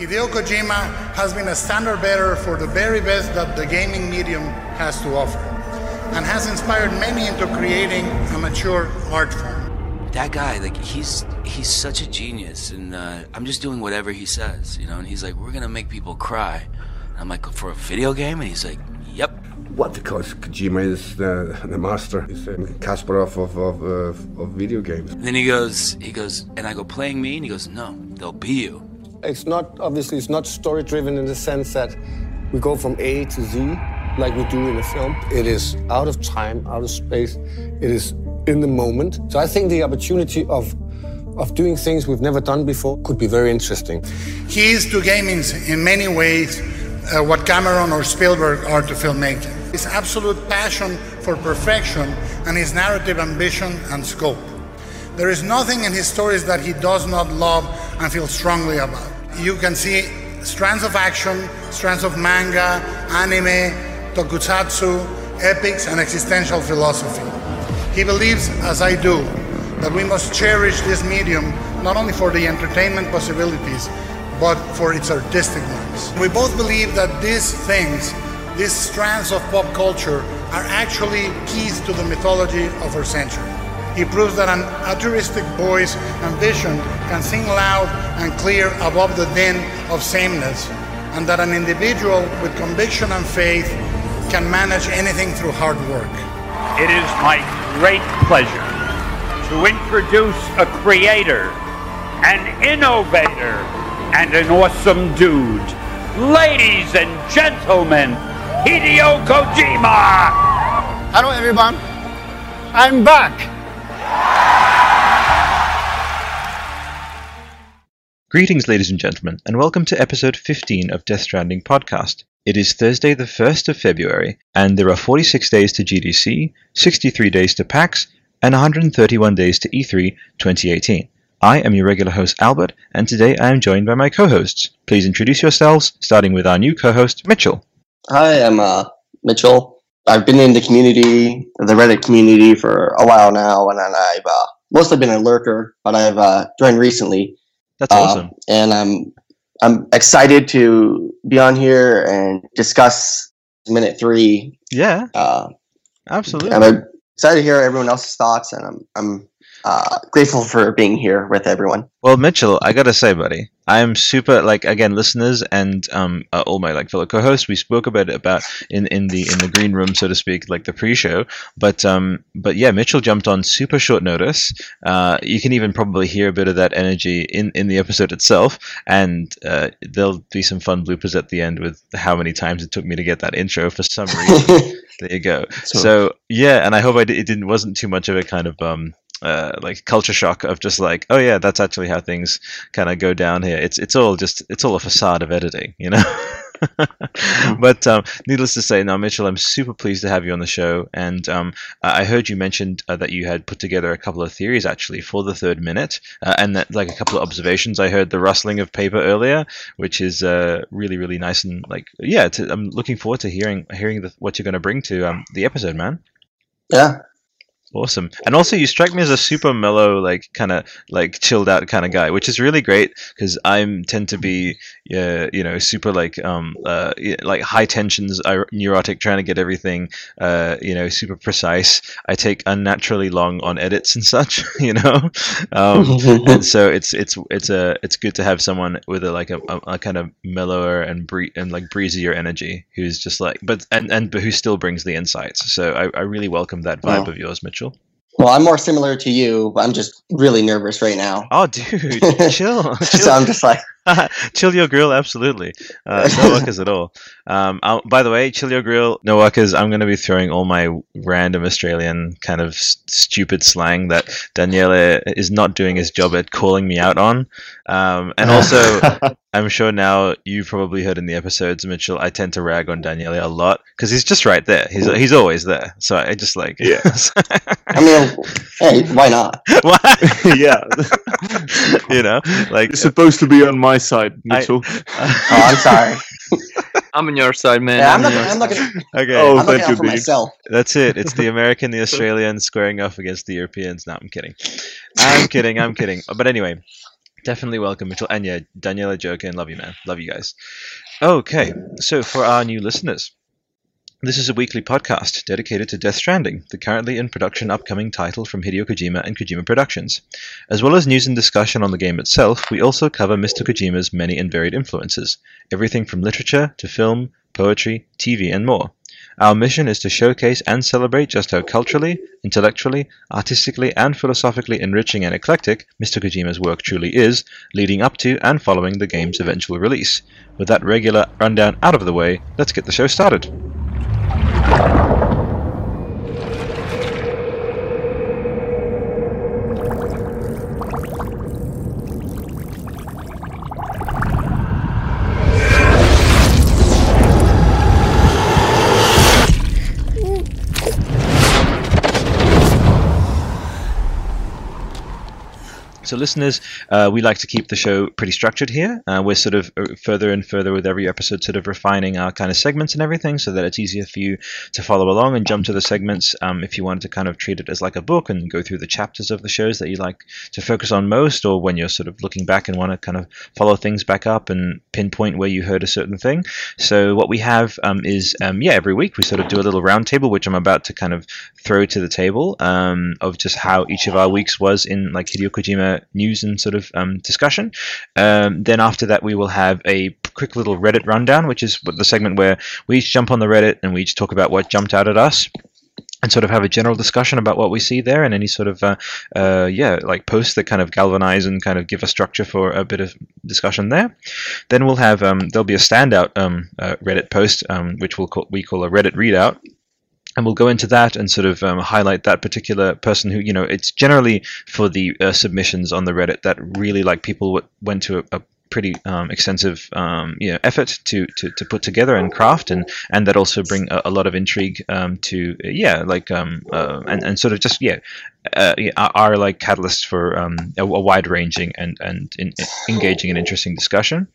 Hideo Kojima has been a standard bearer for the very best that the gaming medium has to offer and has inspired many into creating a mature art form. That guy, like he's he's such a genius, and uh, I'm just doing whatever he says, you know. And he's like, "We're gonna make people cry." I'm like, "For a video game?" And he's like, "Yep." What? Because Kojima is the, the master. He's a Kasparov of of, uh, of video games. And then he goes, he goes, and I go, "Playing me?" And he goes, "No, they'll be you." It's not obviously it's not story driven in the sense that we go from A to Z like we do in a film. It is out of time, out of space. It is in the moment. So I think the opportunity of of doing things we've never done before could be very interesting. He is to gaming in many ways uh, what Cameron or Spielberg are to filmmaking. His absolute passion for perfection and his narrative ambition and scope. There is nothing in his stories that he does not love and feel strongly about. You can see strands of action, strands of manga, anime, tokusatsu, epics, and existential philosophy. He believes, as I do, that we must cherish this medium not only for the entertainment possibilities, but for its artistic ones. We both believe that these things, these strands of pop culture, are actually keys to the mythology of our century. He proves that an altruistic voice and vision can sing loud and clear above the din of sameness, and that an individual with conviction and faith can manage anything through hard work. It is my great pleasure to introduce a creator, an innovator, and an awesome dude. Ladies and gentlemen, Hideo Kojima! Hello everyone. I'm back. Greetings, ladies and gentlemen, and welcome to episode 15 of Death Stranding podcast. It is Thursday, the 1st of February, and there are 46 days to GDC, 63 days to PAX, and 131 days to E3 2018. I am your regular host, Albert, and today I am joined by my co hosts. Please introduce yourselves, starting with our new co host, Mitchell. Hi, I'm uh, Mitchell. I've been in the community, the Reddit community, for a while now, and I've uh, mostly been a lurker, but I've uh, joined recently. That's Uh, awesome. and I'm I'm excited to be on here and discuss minute three. Yeah, Uh, absolutely. I'm excited to hear everyone else's thoughts, and I'm I'm uh, grateful for being here with everyone. Well, Mitchell, I gotta say, buddy, I am super like again, listeners and um uh, all my like fellow co-hosts. We spoke about it about in in the in the green room, so to speak, like the pre-show. But um, but yeah, Mitchell jumped on super short notice. Uh, you can even probably hear a bit of that energy in in the episode itself, and uh, there'll be some fun bloopers at the end with how many times it took me to get that intro for some reason. there you go. So, yeah, and I hope I it didn't wasn't too much of a kind of um uh like culture shock of just like oh yeah that's actually how things kind of go down here. It's it's all just it's all a facade of editing, you know. but um, needless to say, now Mitchell, I'm super pleased to have you on the show, and um, I I heard you mentioned uh, that you had put together a couple of theories actually for the third minute, uh, and that like a couple of observations. I heard the rustling of paper earlier, which is uh, really really nice and like yeah. To, I'm looking forward to hearing hearing the, what you're going to bring to um, the episode, man. yeah, Awesome. And also, you strike me as a super mellow, like kind of like chilled out kind of guy, which is really great because I'm tend to be, uh, you know, super like um uh like high tensions, neurotic, trying to get everything, uh, you know, super precise. I take unnaturally long on edits and such, you know. Um, and so it's it's it's a it's good to have someone with a like a, a, a kind of mellower and bree- and like breezier energy who's just like but and and but who still brings the insights. So I, I really welcome that vibe Yeah. of yours, Mitchell. Well, I'm more similar to you, but I'm just really nervous right now. Oh, dude, chill, so chill, I'm just like, chill your grill, absolutely. Uh, no workers at all. Um, i by the way, chill your grill, no workers. I'm going to be throwing all my random Australian kind of s- stupid slang that Daniele is not doing his job at calling me out on. Um, and also, I'm sure now you've probably heard in the episodes, Mitchell. I tend to rag on Daniele a lot because he's just right there. He's he's always there. So I just like Yeah. I mean, hey, why not? Why? yeah, you know, like you're supposed to be on my side, I- Mitchell. Oh, I'm sorry. I'm on your side, man. Yeah, I'm on looking. your I'm looking. okay. Oh, I'm thank you, for Dave. myself. That's it. It's the American, the Australian squaring off against the Europeans. No, I'm kidding. I'm kidding. I'm kidding. But anyway, Definitely welcome, Mitchell. And yeah, Daniela, Joker, and love you, man. Love you guys. Okay, so for our new listeners, this is a weekly podcast dedicated to Death Stranding, the currently in production upcoming title from Hideo Kojima and Kojima Productions. As well as news and discussion on the game itself, we also cover Mr. Kojima's many and varied influences, everything from literature to film, poetry, TV, and more. Our mission is to showcase and celebrate just how culturally, intellectually, artistically, and philosophically enriching and eclectic Mr. Kojima's work truly is, leading up to and following the game's eventual release. With that regular rundown out of the way, let's get the show started. So, listeners, uh, we like to keep the show pretty structured here. Uh, we're sort of uh, further and further with every episode, sort of refining our kind of segments and everything so that it's easier for you to follow along and jump to the segments. Um, if you wanted to kind of treat it as like a book and go through the chapters of the shows that you like to focus on most, or when you're sort of looking back and want to kind of follow things back up and pinpoint where you heard a certain thing. So, what we have um, is, um, yeah, every week we sort of do a little roundtable, which I'm about to kind of throw to the table um, of just how each of our weeks was in like Hideo Kojima news and sort of um, discussion. Um, then after that, we will have a quick little Reddit rundown, which is the segment where we each jump on the Reddit and we each talk about what jumped out at us and sort of have a general discussion about what we see there and any sort of uh, uh, yeah like posts that kind of galvanize and kind of give a structure for a bit of discussion there then we'll have um, there'll be a standout um, uh, reddit post um, which we'll call, we call a reddit readout and we'll go into that and sort of um, highlight that particular person who you know it's generally for the uh, submissions on the reddit that really like people w- went to a, a pretty um, extensive um, you know effort to, to, to put together and craft. And and that also bring a, a lot of intrigue um, to yeah like um, uh, and and sort of just yeah uh, are, like catalysts for um, a, a wide ranging and and in, engaging and interesting discussion.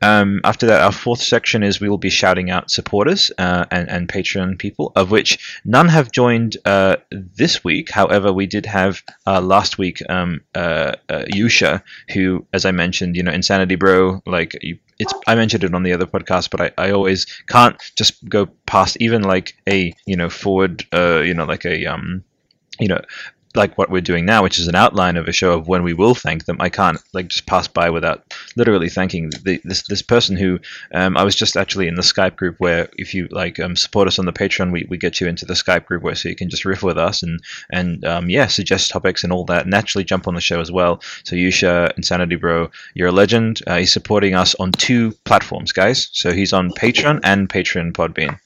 Um, after that, our fourth section is we will be shouting out supporters uh, and and Patreon people, of which none have joined uh, this week. However, we did have uh, last week um, uh, uh, Yusha, who, as I mentioned, you know, Insanity Bro, like you, it's I mentioned it on the other podcast, but I, I always can't just go past even like a you know forward uh, you know like a um you know like what we're doing now, which is an outline of a show of when we will thank them. I can't like just pass by without literally thanking the, this this person who um, I was just actually in the Skype group where if you like um, support us on the Patreon, we, we get you into the Skype group where so you can just riff with us and and um, yeah, suggest topics and all that, and actually jump on the show as well. So Yusha Insanity Bro, you're a legend. Uh, he's supporting us on two platforms, guys. So he's on Patreon and Patreon Podbean.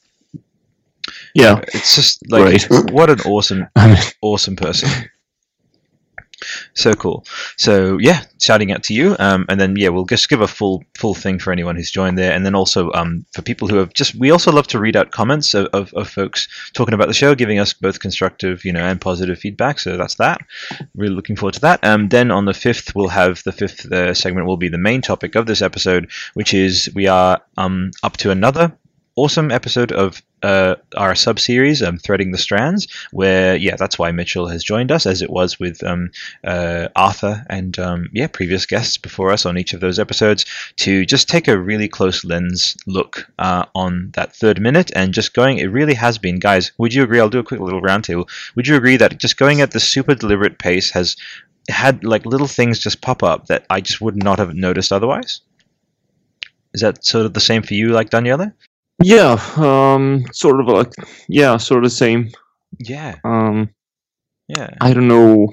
Yeah, It's just like Great. what an awesome, awesome person. So cool. So yeah, shouting out to you, um, and then yeah, we'll just give a full full thing for anyone who's joined there, and then also um, for people who have just. We also love to read out comments of, of, of folks talking about the show, giving us both constructive, you know, and positive feedback. So that's that. Really looking forward to that. Um, then on the fifth, we'll have the fifth uh, segment will be the main topic of this episode, which is we are um up to another awesome episode of uh, our sub series, um, Threading the Strands, where, yeah, that's why Mitchell has joined us, as it was with um, uh, Arthur and, um, yeah, previous guests before us on each of those episodes, to just take a really close lens look uh, on that third minute and just going, it really has been, guys, would you agree? I'll do a quick little roundtable. Would you agree that just going at the super deliberate pace has had like little things just pop up that I just would not have noticed otherwise? Is that sort of the same for you, like Daniela? Yeah, um, sort of like yeah, sort of the same. Yeah, Um, yeah. I don't know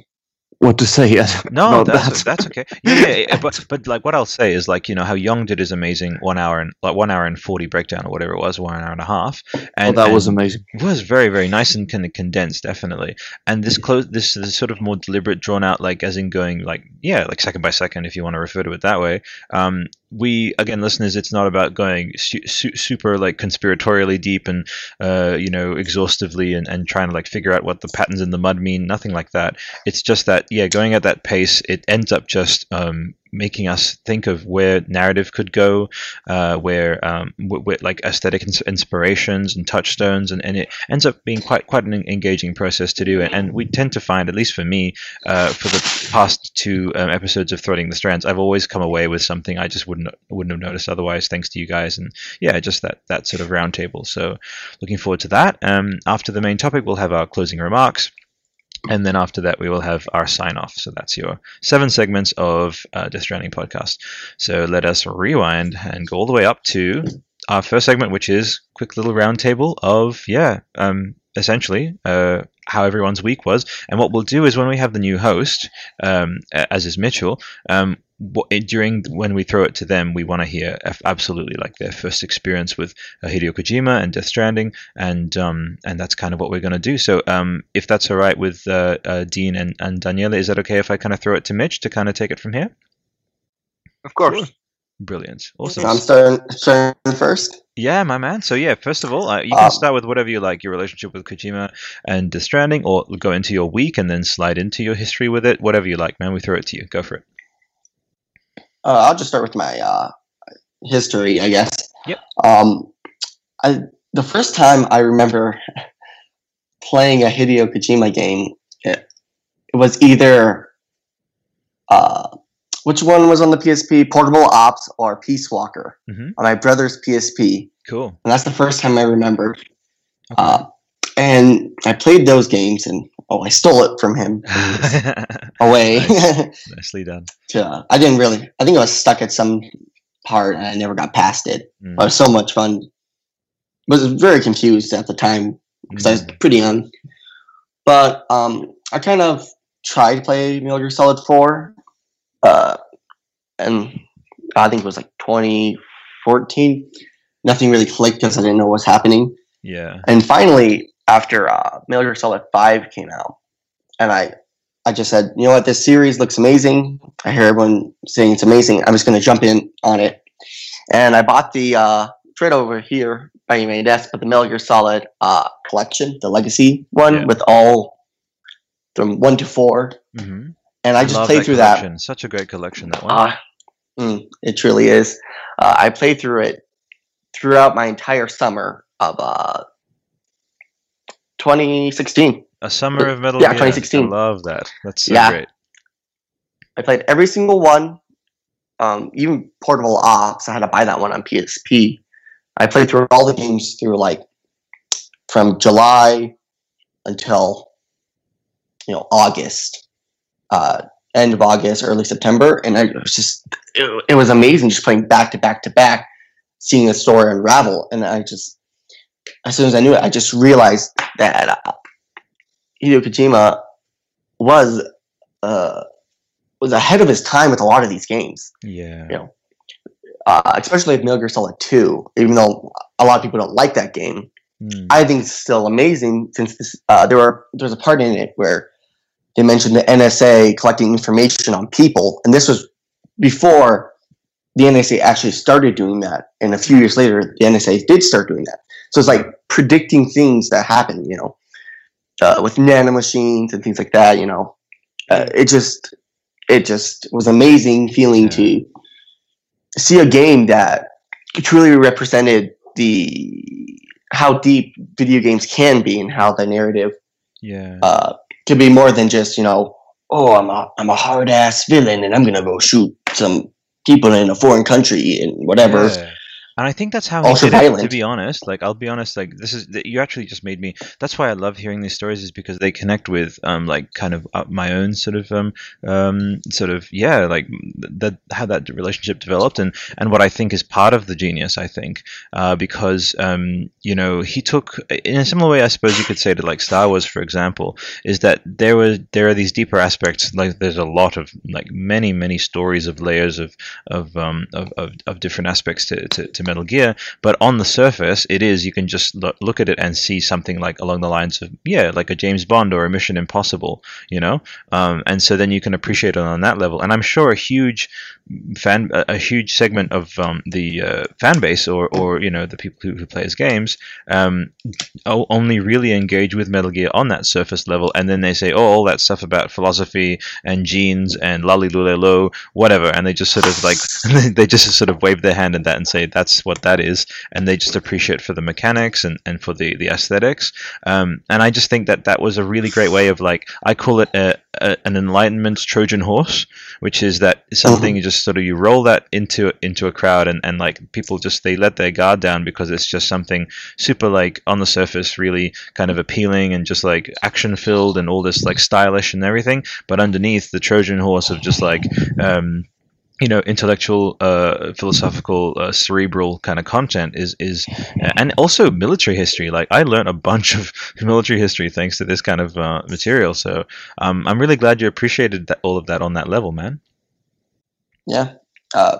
what to say yet. No, that's that. that's okay. Yeah, yeah, but but like what I'll say is like you know how Young did his amazing one hour and like one hour and forty breakdown or whatever it was, one hour and a half. Oh, And that was amazing. It was very very nice and kind of condensed, definitely. And this close this this sort of more deliberate, drawn out, like as in going like yeah, like second by second, if you want to refer to it that way. Um, we again, listeners, it's not about going su- su- super like conspiratorially deep and uh, you know exhaustively and, and trying to like figure out what the patterns in the mud mean. Nothing like that. It's just that yeah, going at that pace, it ends up just um, making us think of where narrative could go, uh, where um, like aesthetic ins- inspirations and touchstones, and, and it ends up being quite quite an engaging process to do. And, and we tend to find, at least for me, uh, for the past two um, episodes of Threading the Strands, I've always come away with something I just wouldn't wouldn't have noticed otherwise, thanks to you guys. And yeah, just that that sort of roundtable. So looking forward to that. Um, after the main topic, we'll have our closing remarks. And then after that, we will have our sign off. So that's your seven segments of uh, Death Stranding podcast. So let us rewind and go all the way up to our first segment, which is quick little roundtable of yeah, um, essentially uh, how everyone's week was. And what we'll do is when we have the new host, um, as is Mitchell, um, what, during when we throw it to them, we want to hear absolutely like their first experience with uh, Hideo Kojima and Death Stranding, and um, and that's kind of what we're going to do. So um, if that's all right with uh, uh, Dean and, and Daniela, is that okay if I kind of throw it to Mitch to kind of take it from here? Of course. Brilliant. Awesome. I'm starting, starting first. Yeah, my man. So yeah, first of all, uh, you can Um, start with whatever you like, your relationship with Kojima and Death Stranding, or go into your week and then slide into your history with it. Whatever you like, man. We throw it to you. Go for it. Uh, I'll just start with my uh, history, I guess. Yep. Um, I the first time I remember playing a Hideo Kojima game, it, it was either uh, which one was on the PSP, Portable Ops or Peace Walker hmm on my brother's PSP, Cool. and that's the first time I remembered. Uh, and I played those games, and oh, I stole it from him away. Nicely done. to, I didn't really. I think I was stuck at some part and I never got past it. Mm. It was so much fun. I Was very confused at the time because I was Mm. pretty young. But um, I kind of tried to play Metal Gear Solid Four, uh, and I think it was like 2014. Nothing really clicked because I didn't know what was happening. Yeah. And finally, after uh, Metal Gear Solid Five came out, and I, I just said, you know what, this series looks amazing. I hear everyone saying it's amazing. I'm just going to jump in on it, and I bought the uh, right over here by my desk, but the Metal Gear Solid uh, collection, the Legacy one, Yeah. with all from one to four, hmm and I just love played that through collection. Such a great collection. That that. one. Uh, mm, it truly is. Uh, I played through it throughout my entire summer of uh, 2016. a summer of Metal yeah, Gear. 2016. I love that. That's so Yeah. great. I played every single one, um, even Portable Ops. I had to buy that one on PSP. I played through all the games through like from July until you know August, uh, end of August, early September, and I, it was just it, it was amazing just playing back to back to back, seeing the story unravel, and I just as soon as I knew it, I just realized that uh, Hideo Kojima was uh, was ahead of his time with a lot of these games, Yeah. Yeah. uh, especially with Metal Gear Solid 2. Even though a lot of people don't like that game, Mm. I think it's still amazing since this, uh, there were there's a part in it where they mentioned the NSA collecting information on people, and this was before the NSA actually started doing that. And a few years later, the NSA did start doing that. So it's like predicting things that happen, you know, uh, with nanomachines and things like that. You know, uh, it just it just was amazing feeling to see a game that truly represented the how deep video games can be and how the narrative Yeah. uh, can be more than just you know oh I'm a I'm a hard ass villain and I'm gonna go shoot some people in a foreign country and whatever. Yeah. And I think that's how he Also did it, to be honest. Like, I'll be honest. Like, this is you actually just made me. That's why I love hearing these stories, is because they connect with, um, like kind of uh, my own sort of, um, um, sort of, yeah, like that how that relationship developed, and and what I think is part of the genius. I think, uh, because, um, you know, he took in a similar way, I suppose you could say to like Star Wars, for example, is that there were there are these deeper aspects. Like, there's a lot of like many many stories of layers of of um of, of, of different aspects to, to, to Metal Gear, but on the surface, it is you can just look, look at it and see something like along the lines of yeah, like a James Bond or a Mission Impossible, you know, um, and so then you can appreciate it on that level. And I'm sure a huge fan, a, huge segment of um, the uh, fan base or or you know the people who, who play as games, um, only really engage with Metal Gear on that surface level, and then they say, oh, all that stuff about philosophy and genes and lolly lo, whatever, and they just sort of like they just sort of wave their hand at that and say that's what that is, and they just appreciate for the mechanics and, and for the the aesthetics. Um, and I just think that that was a really great way of like I call it a, a, an enlightenment Trojan horse, which is that something you just sort of you roll that into into a crowd and, and like people just they let their guard down because it's just something super like on the surface really kind of appealing and just like action filled and all this like stylish and everything, but underneath the Trojan horse of just like um, you know intellectual uh, philosophical uh, cerebral kind of content is is and also military history like i learned a bunch of military history thanks to this kind of uh, material so um, i'm really glad you appreciated that, all of that on that level man Yeah. Uh,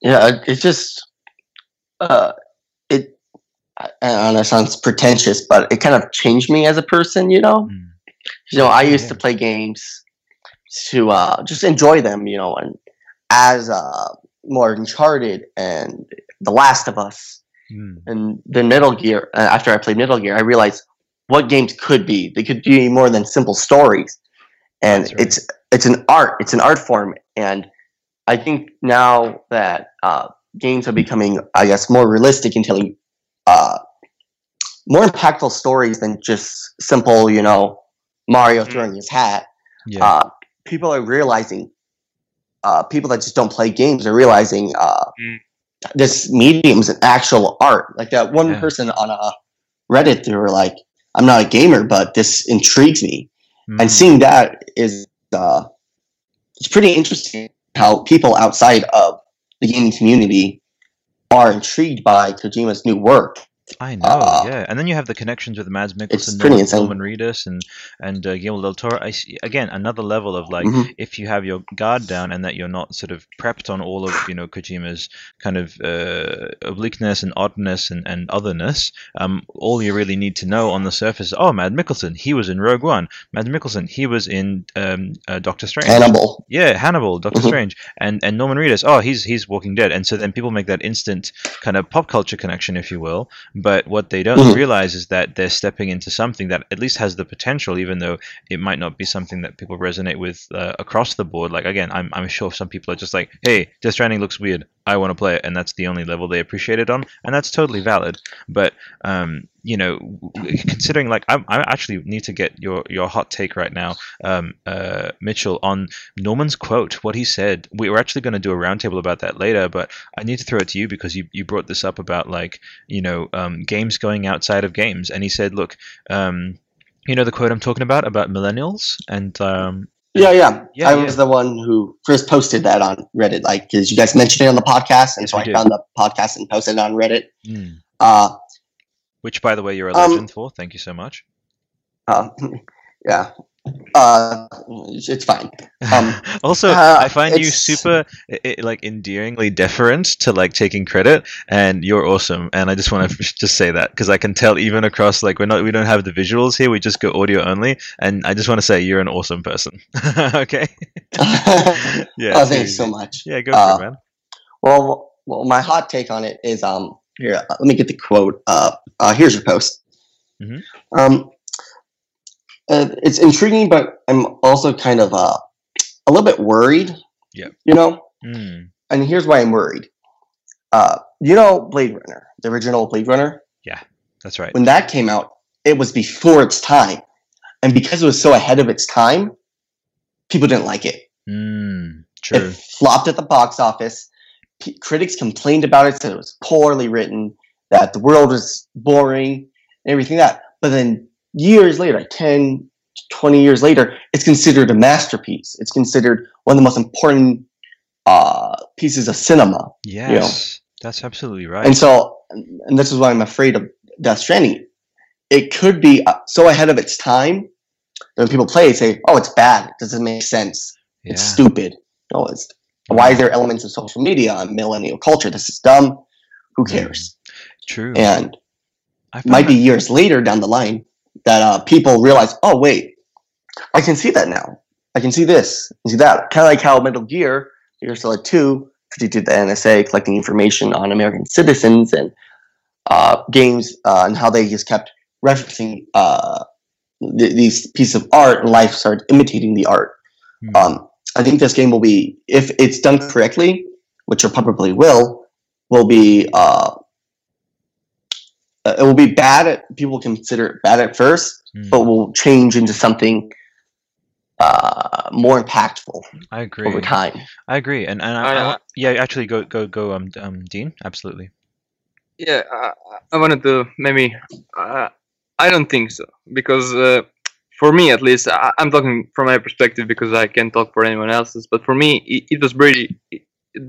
yeah, it just uh, it. I I know it sounds pretentious, but it kind of changed me as a person. You know, you know, I used to play games to uh, just enjoy them. You know, and as uh, more Uncharted and The Last of Us and then Metal Gear. Uh, after I played Metal Gear, I realized what games could be. They could be more than simple stories, and it's it's an art. It's an art form, and I think now that uh, games are becoming, I guess, more realistic and telling uh, more impactful stories than just simple, you know, Mario throwing his hat. Yeah. Uh, people are realizing. Uh, people that just don't play games are realizing uh, this medium is an actual art. Like that one person on a Reddit, they were like, "I'm not a gamer, but this intrigues me," and seeing that is uh, it's pretty interesting how people outside of the gaming community are intrigued by Kojima's new work. I know, Uh, yeah, and then you have the connections with Mads Mikkelsen, pretty Norman, Reedus, and and uh, Guillermo del Toro. I see, again another level of like Mhm. if you have your guard down and that you're not sort of prepped on all of you know Kojima's kind of uh, obliqueness and oddness and, and otherness. Um, all you really need to know on the surface is oh, Mad Mikkelsen, he was in Rogue One. Mad Mikkelsen, he was in um, uh, Doctor Strange. Hannibal. Yeah, Hannibal, Doctor Mhm. Strange, and and Norman Reedus. Oh, he's he's Walking Dead, and so then people make that instant kind of pop culture connection, if you will. But what they don't Mhm. realize is that they're stepping into something that at least has the potential, even though it might not be something that people resonate with uh, across the board. Like again, I'm I'm sure some people are just like, hey, Death Stranding looks weird. I want to play it, and that's the only level they appreciate it on, and that's totally valid. But um, you know, considering like I, I actually need to get your your hot take right now, um, uh, Mitchell, on Norman's quote, what he said. We were actually going to do a roundtable about that later, but I need to throw it to you because you you brought this up about like you know um, games going outside of games, and he said, look. Um, you know the quote I'm talking about about millennials and um, Yeah, yeah. Yeah, I yeah. was the one who first posted that on Reddit, like because you guys mentioned it on the podcast, and so I did. found the podcast and posted it on Reddit. mm, Uh, which by the way you're a Um, legend for. Thank you so much. uh, yeah. Uh, it's, fine. Um, also, uh, I find you super i i like endearingly deferent to like taking credit, and you're awesome. And I just want to just say that because I can tell even across like we're not we don't have the visuals here, we just go audio only, and I just want to say you're an awesome person. okay. yeah. oh, thanks so much. Yeah, go for Uh, it, man. Well, well, my hot take on it is um here. uh, Let me get the quote. Uh, uh here's your post. Mhm. Um, uh, it's intriguing, but I'm also kind of uh a little bit worried. Yeah. You know, Mm, and here's why I'm worried. Uh, you know, Blade Runner, the original Blade Runner. Yeah, that's right. When that came out, it was before its time, and because it was so ahead of its time, people didn't like it. Mm, true. It flopped at the box office. P- critics complained about it, said it was poorly written, that the world was boring, and everything that. But then years later, like 10, 20 years later, it's considered a masterpiece. It's considered one of the most important uh, pieces of cinema. Yes, that's absolutely right. And so, and this is why I'm afraid of Death Stranding. It could be uh, so ahead of its time that when people play it, say, "Oh, it's bad. It doesn't make sense. It's stupid." No, it's Why is there elements of social media on millennial culture? This is dumb. Who cares? True. And it might be years later down the line that uh, people realize, oh wait, I can see that now. I can see this, I see that. Kind of like how Metal Gear, Gear Solid 2, because you did the NSA collecting information on American citizens and uh, games uh, and how they just kept referencing uh, th- these pieces of art and life started imitating the art. Hmm. Um, I think this game will be, if it's done correctly, which it probably will, will be uh, uh, it will be bad at people consider it bad at first, Hmm. but will change into something uh, more impactful I agree. over time. I agree, and and I, I- I yeah, actually, go go go. Um, um, Dean, absolutely. Yeah, I, I wanted to maybe. Uh, I don't think so because uh, for me, at least, I, I'm talking from my perspective because I can't talk for anyone else's. But for me, it, it was pretty.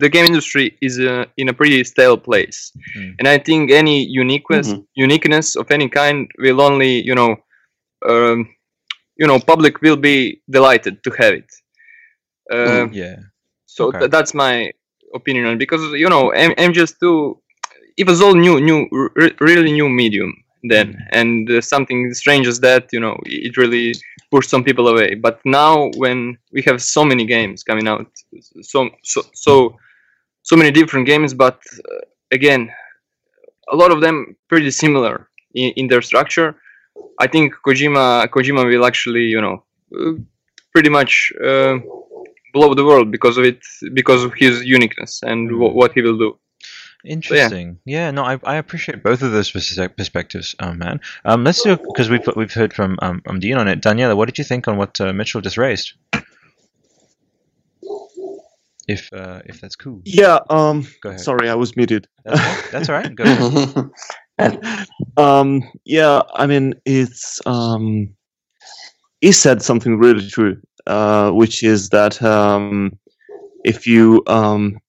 The game industry is uh, in a pretty stale place, Mm. and I think any uniqueness, Mhm. uniqueness of any kind will only, you know, um, you know, public will be delighted to have it. Uh, Yeah. so Okay. th- that's my opinion on it because you know M- MGS2 it was all new new r- really new medium then. Mm. and uh, something strange as that you know it really pushed some people away. But now when we have so many games coming out so so so so many different games but uh, again a lot of them pretty similar in, in their structure. I think kojima kojima will actually you know uh, pretty much uh, blow the world because of it because of his uniqueness and wh- what he will do Interesting. Yeah. no, I, I appreciate both of those perspectives, um, man. Um, let's do because we've we've heard from um, um Dean on it. Daniela, what did you think on what uh, Mitchell just raised? If uh, if that's cool, Yeah. Um. go ahead. Sorry, I was muted. That's, all- that's all right. Go ahead. um. Yeah. I mean, it's um. He said something really true, uh, which is that um, if you um,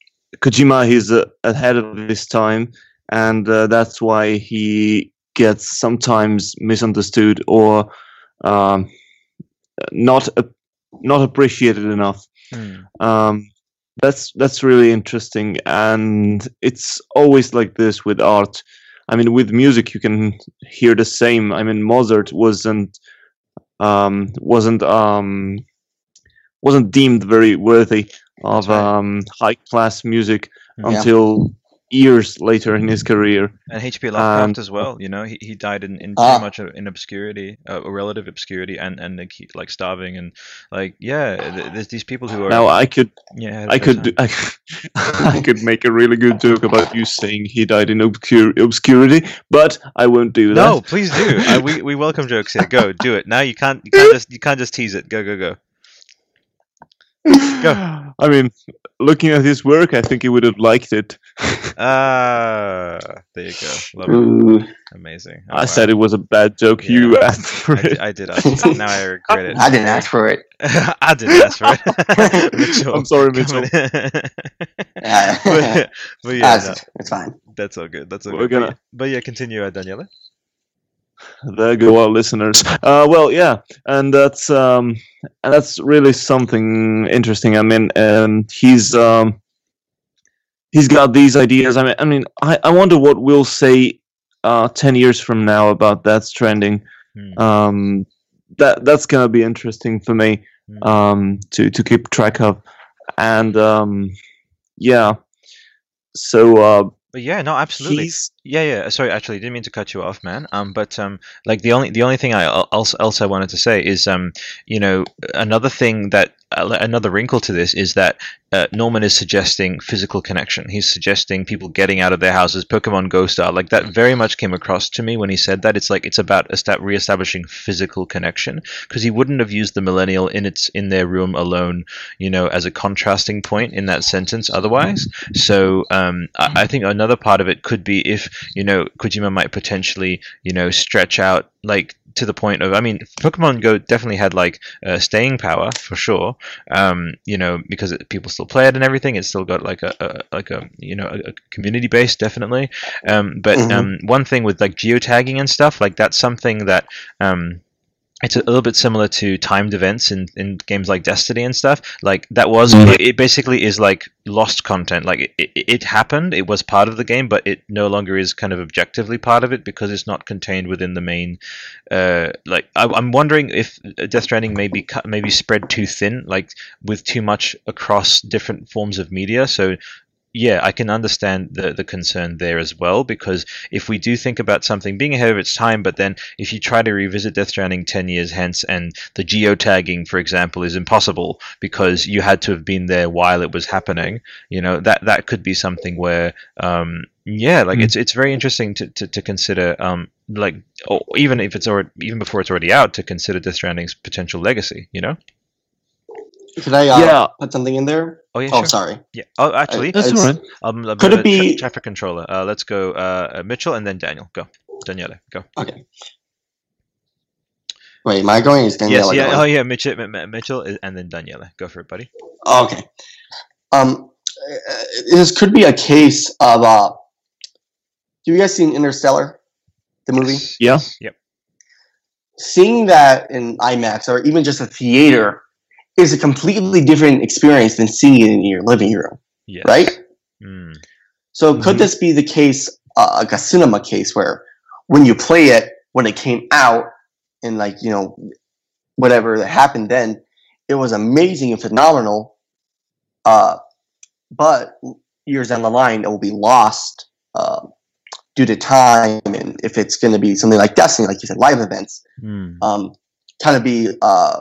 Kojima, he's uh, ahead of his time, and uh, that's why he gets sometimes misunderstood or um, not a- not appreciated enough. Hmm. um, that's that's really interesting and it's always like this with art. I mean with music you can hear the same. I mean mozart wasn't um wasn't um wasn't deemed very worthy of right. um high class music Yeah. until years later in his career And H.P. Lovecraft And- as well. You know, he, he died in, in Ah. pretty much a- in obscurity, uh, a relative obscurity, and and like, he, like starving and like yeah, th- there's these people who are now i could yeah. I could do, I, I could make a really good joke about you saying he died in obscur- obscurity, but I won't do that. No, please do. Uh, we we welcome jokes here. Go do it now. You can't you can't just you can't just tease it. Go go go. I mean, looking at his work, I think he would have liked it. Ah, there you go. Love it. Ooh. Amazing. I said it was a bad joke. Yeah. You asked for I, it. I did. ask for it. Now I regret it. I didn't ask for it. I didn't ask for it. Mitchell, I'm sorry, Mitchell. but, but yeah, That's- no, it's fine. that's all good. That's all We're good. But gonna- yeah- But yeah, continue, uh, Daniela. There go our listeners. Uh, well, yeah, and that's um, and that's really something interesting. I mean, um, he's um, he's got these ideas. I mean, I mean, I, I wonder what we'll say uh, ten years from now about Death Stranding. Hmm. Um, that that's gonna be interesting for me Hmm. um, to to keep track of, and um, yeah. So uh, But yeah, no, absolutely. he's Yeah, yeah. Sorry, actually, didn't mean to cut you off, man. Um, but um, like the only the only thing I al- else else I wanted to say is um, you know, another thing that uh, another wrinkle to this is that uh, Norman is suggesting physical connection. He's suggesting people getting out of their houses, Pokemon Go style. Like that very much came across to me when he said that. It's like it's about esta- reestablishing physical connection because he wouldn't have used the millennial in its in their room alone, you know, as a contrasting point in that sentence otherwise. So um, I, I think another part of it could be if you know Kojima might potentially you know stretch out like to the point of I mean Pokemon Go definitely had like uh, staying power for sure. Um, you know because it, people still play it and everything. It's still got like a, a like a you know a, a community base definitely. Um, but Mhm. um, one thing with like geotagging and stuff like that's something that um, it's a little bit similar to timed events in, in games like Destiny and stuff. Like that was Mhm. it, it basically is like lost content. Like it, it, it happened, it was part of the game, but it no longer is kind of objectively part of it because it's not contained within the main. Uh, like I, I'm wondering if Death Stranding may be cut, maybe spread too thin, like with too much across different forms of media. So yeah, I can understand the, the concern there as well because if we do think about something being ahead of its time, but then if you try to revisit Death Stranding 10 years hence and the geotagging, for example, is impossible because you had to have been there while it was happening, you know, that, that could be something where, um, yeah, like it's it's very interesting to, to, to consider, um, like, or even if it's already, even before it's already out, to consider Death Stranding's potential legacy, you know? Could I uh, Yeah. put something in there? Oh, yeah, Oh, sure. sorry. Yeah. Oh, actually, That's It's- all right. Um, a Could it of a tra- be- traffic controller? Uh, let's go, uh, uh, Mitchell, and then Daniel. Go, Daniele. Go. Okay. Wait, am I going? Is yes. Daniela Yeah. going? Oh, yeah. Mitchell, M- M- Mitchell, and then Daniele. Go for it, buddy. Oh, okay. Um, uh, this could be a case of uh. Do you guys seen Interstellar, the movie? Yeah. Yep. Seeing that in IMAX or even just a theater is a completely different experience than seeing it in your living room, Yes. right? Mm. So could Mhm. this be the case, uh, like a cinema case, where when you play it when it came out, and like you know, whatever that happened then, it was amazing and phenomenal. Uh, but years down the line, it will be lost uh, due to time, and if it's going to be something like Destiny, like you said, live events, Mm. um, kind of be uh,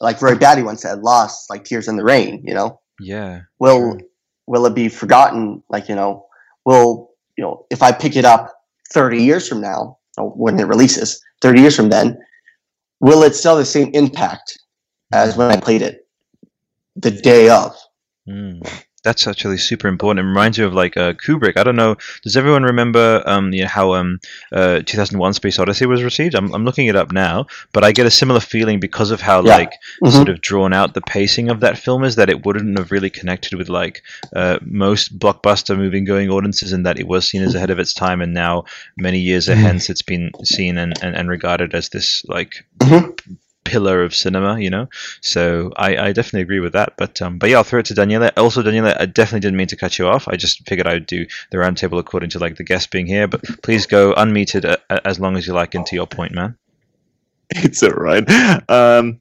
like Roy Batty once said, lost like tears in the rain. You know Yeah. will Sure. will it be forgotten like you know will you know if i pick it up 30 years from now or when it releases 30 years from then will it still have the same impact as when i played it the day of Mm. That's actually super important. It reminds you of like uh, Kubrick. I don't know. Does everyone remember um, you know, how um, uh, 2001: Space Odyssey was received? I'm, I'm looking it up now, but I get a similar feeling because of how Yeah. like Mhm. sort of drawn out the pacing of that film is that it wouldn't have really connected with like uh, most blockbuster movie going audiences, and that it was seen as ahead of its time, and now many years hence it's been seen and, and, and regarded as this like Mhm. Pillar of cinema, you know. So I, I definitely agree with that. But um, but yeah, I'll throw it to Daniela. Also, Daniela, I definitely didn't mean to cut you off. I just figured I would do the roundtable according to like the guest being here. But please go unmuted uh, as long as you like into your point, man. it's all right. Um,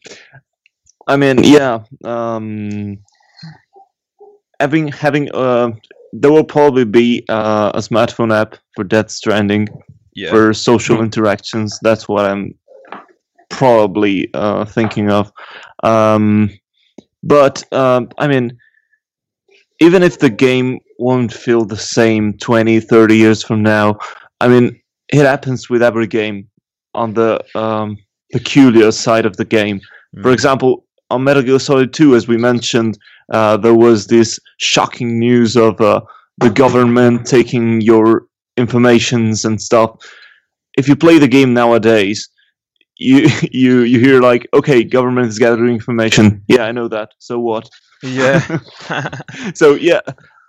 I mean, yeah. Um, having having uh, there will probably be uh, a smartphone app for Death Stranding Yeah. for social interactions. That's what I'm probably uh, thinking of. Um, but um, I mean, even if the game won't feel the same 20, 30 years from now, I mean, it happens with every game on the um, peculiar side of the game. For Mm. example, on Metal Gear Solid 2, as we mentioned, uh, there was this shocking news of uh, the government taking your informations and stuff. If you play the game nowadays, you you you hear like, okay, government is gathering information. Yeah, I know that. So what? Yeah. so yeah,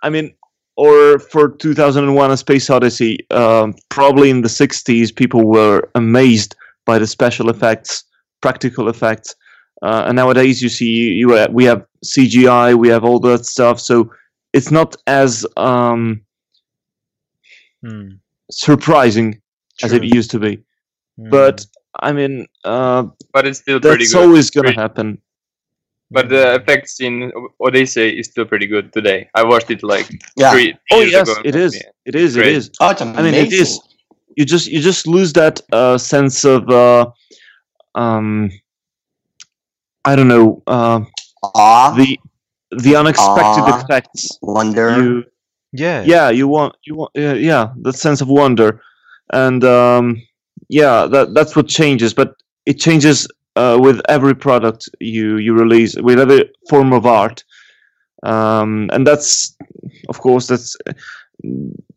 I mean, or for 2001: A Space Odyssey, um, probably in the 60s, people were amazed by the special effects, practical effects, uh, and nowadays you see you uh, we have CGI, we have all that stuff. So it's not as um, Mm, surprising as it used to be. Mm. But I mean, uh, But it's still pretty that's good. always gonna Pretty- happen. But the effects in Odyssey is still pretty good today. I watched it like Yeah. three Oh years yes, ago. it is. Yeah. It is. It Great. is. oh it's I mean, it is. You just you just lose that uh, sense of uh, um, I don't know uh, awe the the unexpected Aw. effects. wonder You yeah. yeah you want you want uh, yeah that sense of wonder and um, yeah that that's what changes. But it changes uh, with every product you you release with every form of art. Um, and that's of course that's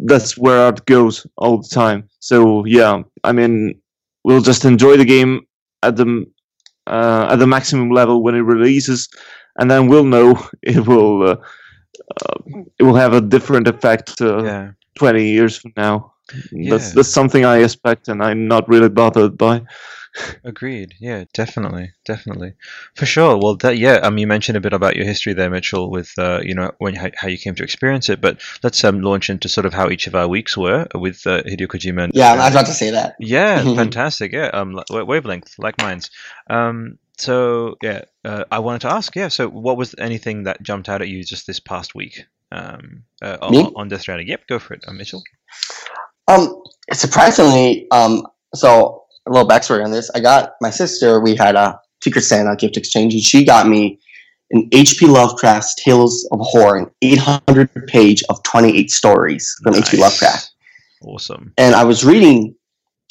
that's where art goes all the time. So yeah, I mean, we'll just enjoy the game at the uh, at the maximum level when it releases, and then we'll know it will uh, uh, it will have a different effect uh, Yeah. twenty years from now. That's Yeah. that's something I expect, and I'm not really bothered by. Agreed. Yeah, definitely, definitely, for sure. Well, that yeah. Um, you mentioned a bit about your history there, Mitchell, with uh, you know, when how, how you came to experience it. But let's um launch into sort of how each of our weeks were with uh, Hideo Kojima. And, Yeah, I was about to say that. Yeah, fantastic. Yeah, um, li- wavelength like mine's. Um, so yeah, uh, I wanted to ask. Yeah, so what was anything that jumped out at you just this past week? Um, uh, on, Me? on Death Stranding. Yep, go for it, uh, Mitchell. Um, surprisingly, um, so a little backstory on this. I got my sister. We had a Secret Santa gift exchange, and she got me an H.P. Lovecraft's Tales of Horror, an 800 page of 28 stories from H.P. Nice. Lovecraft. Awesome. And I was reading.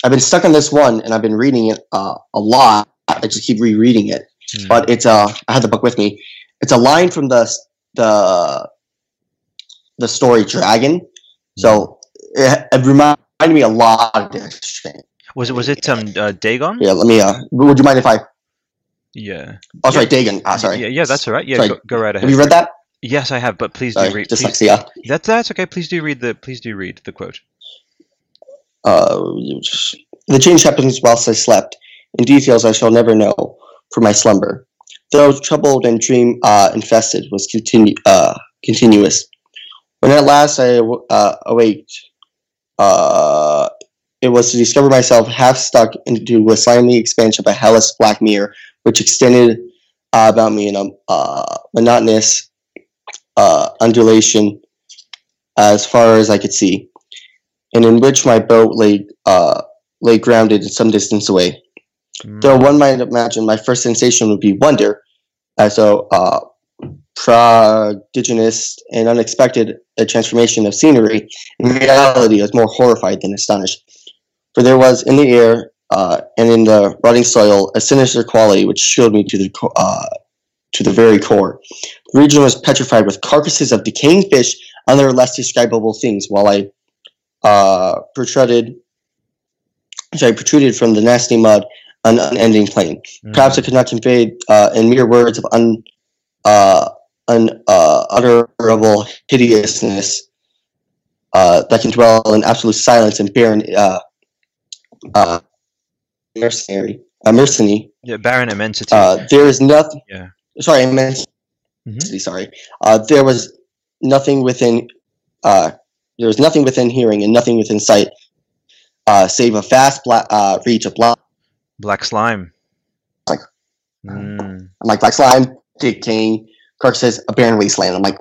I've been stuck on this one, and I've been reading it uh, a lot. I just keep rereading it, Hmm. but it's uh, I had the book with me. It's a line from the the the story Dagon. So it, it reminded me a lot of Death Stranding. Was it was it um uh, Dagon? Yeah, let me. Uh, would you mind if I? Yeah. Oh, sorry, Dagon. Ah, sorry. Yeah, yeah, that's all right. Yeah, go, go right ahead. Have you read that? Yes, I have, but please Sorry, do read. Please, dyslexia. that's that's okay. Please do read the. Please do read the quote. Uh, the change happens whilst I slept. In details I shall never know for my slumber. Though troubled and dream uh, infested was continu- uh, continuous. When at last I uh, awaked, uh, it was to discover myself half stuck into a slimy expansion of a hellish black mirror, which extended uh, about me in a uh, monotonous uh, undulation as far as I could see, and in which my boat lay uh, lay grounded some distance away. Mm, Though one might imagine my first sensation would be wonder, as though uh, prodigious and unexpected a transformation of scenery, in reality I was more horrified than astonished. For there was in the air uh, and in the rotting soil a sinister quality which chilled me to the uh, to the very core. The region was petrified with carcasses of decaying fish and other less describable things, while I uh, protruded, sorry, protruded from the nasty mud an unending plain. mm, Perhaps I could not convey uh, in mere words of un, uh, unutterable hideousness uh, that can dwell in absolute silence and barren uh, uh, mercenary, uh, mercenary. yeah, barren immensity. Uh, there is nothing. Yeah. Sorry, immensity. Mhm. Sorry. Uh, there was nothing within. Uh, there was nothing within hearing and nothing within sight, uh, save a vast black uh, reach of black. Black slime. Like- Mm. Like black slime, decaying carcasses, a barren wasteland. I'm like,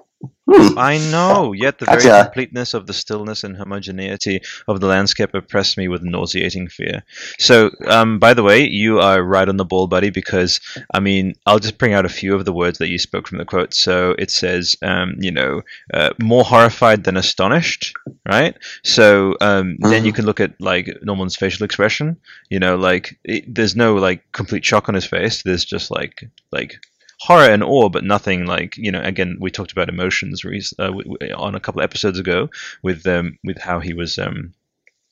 hmm. I know, yet the That's very completeness of the stillness and homogeneity of the landscape oppressed me with nauseating fear. So, um, by the way, you are right on the ball, buddy, because, I mean, I'll just bring out a few of the words that you spoke from the quote. So it says, um, you know, uh, more horrified than astonished, right? So um, then you can look at, like, Norman's facial expression, you know, like, it, there's no, like, complete shock on his face. There's just, like, like, horror and awe, but nothing like you know. Again, we talked about emotions uh, on a couple of episodes ago with um, with how he was um,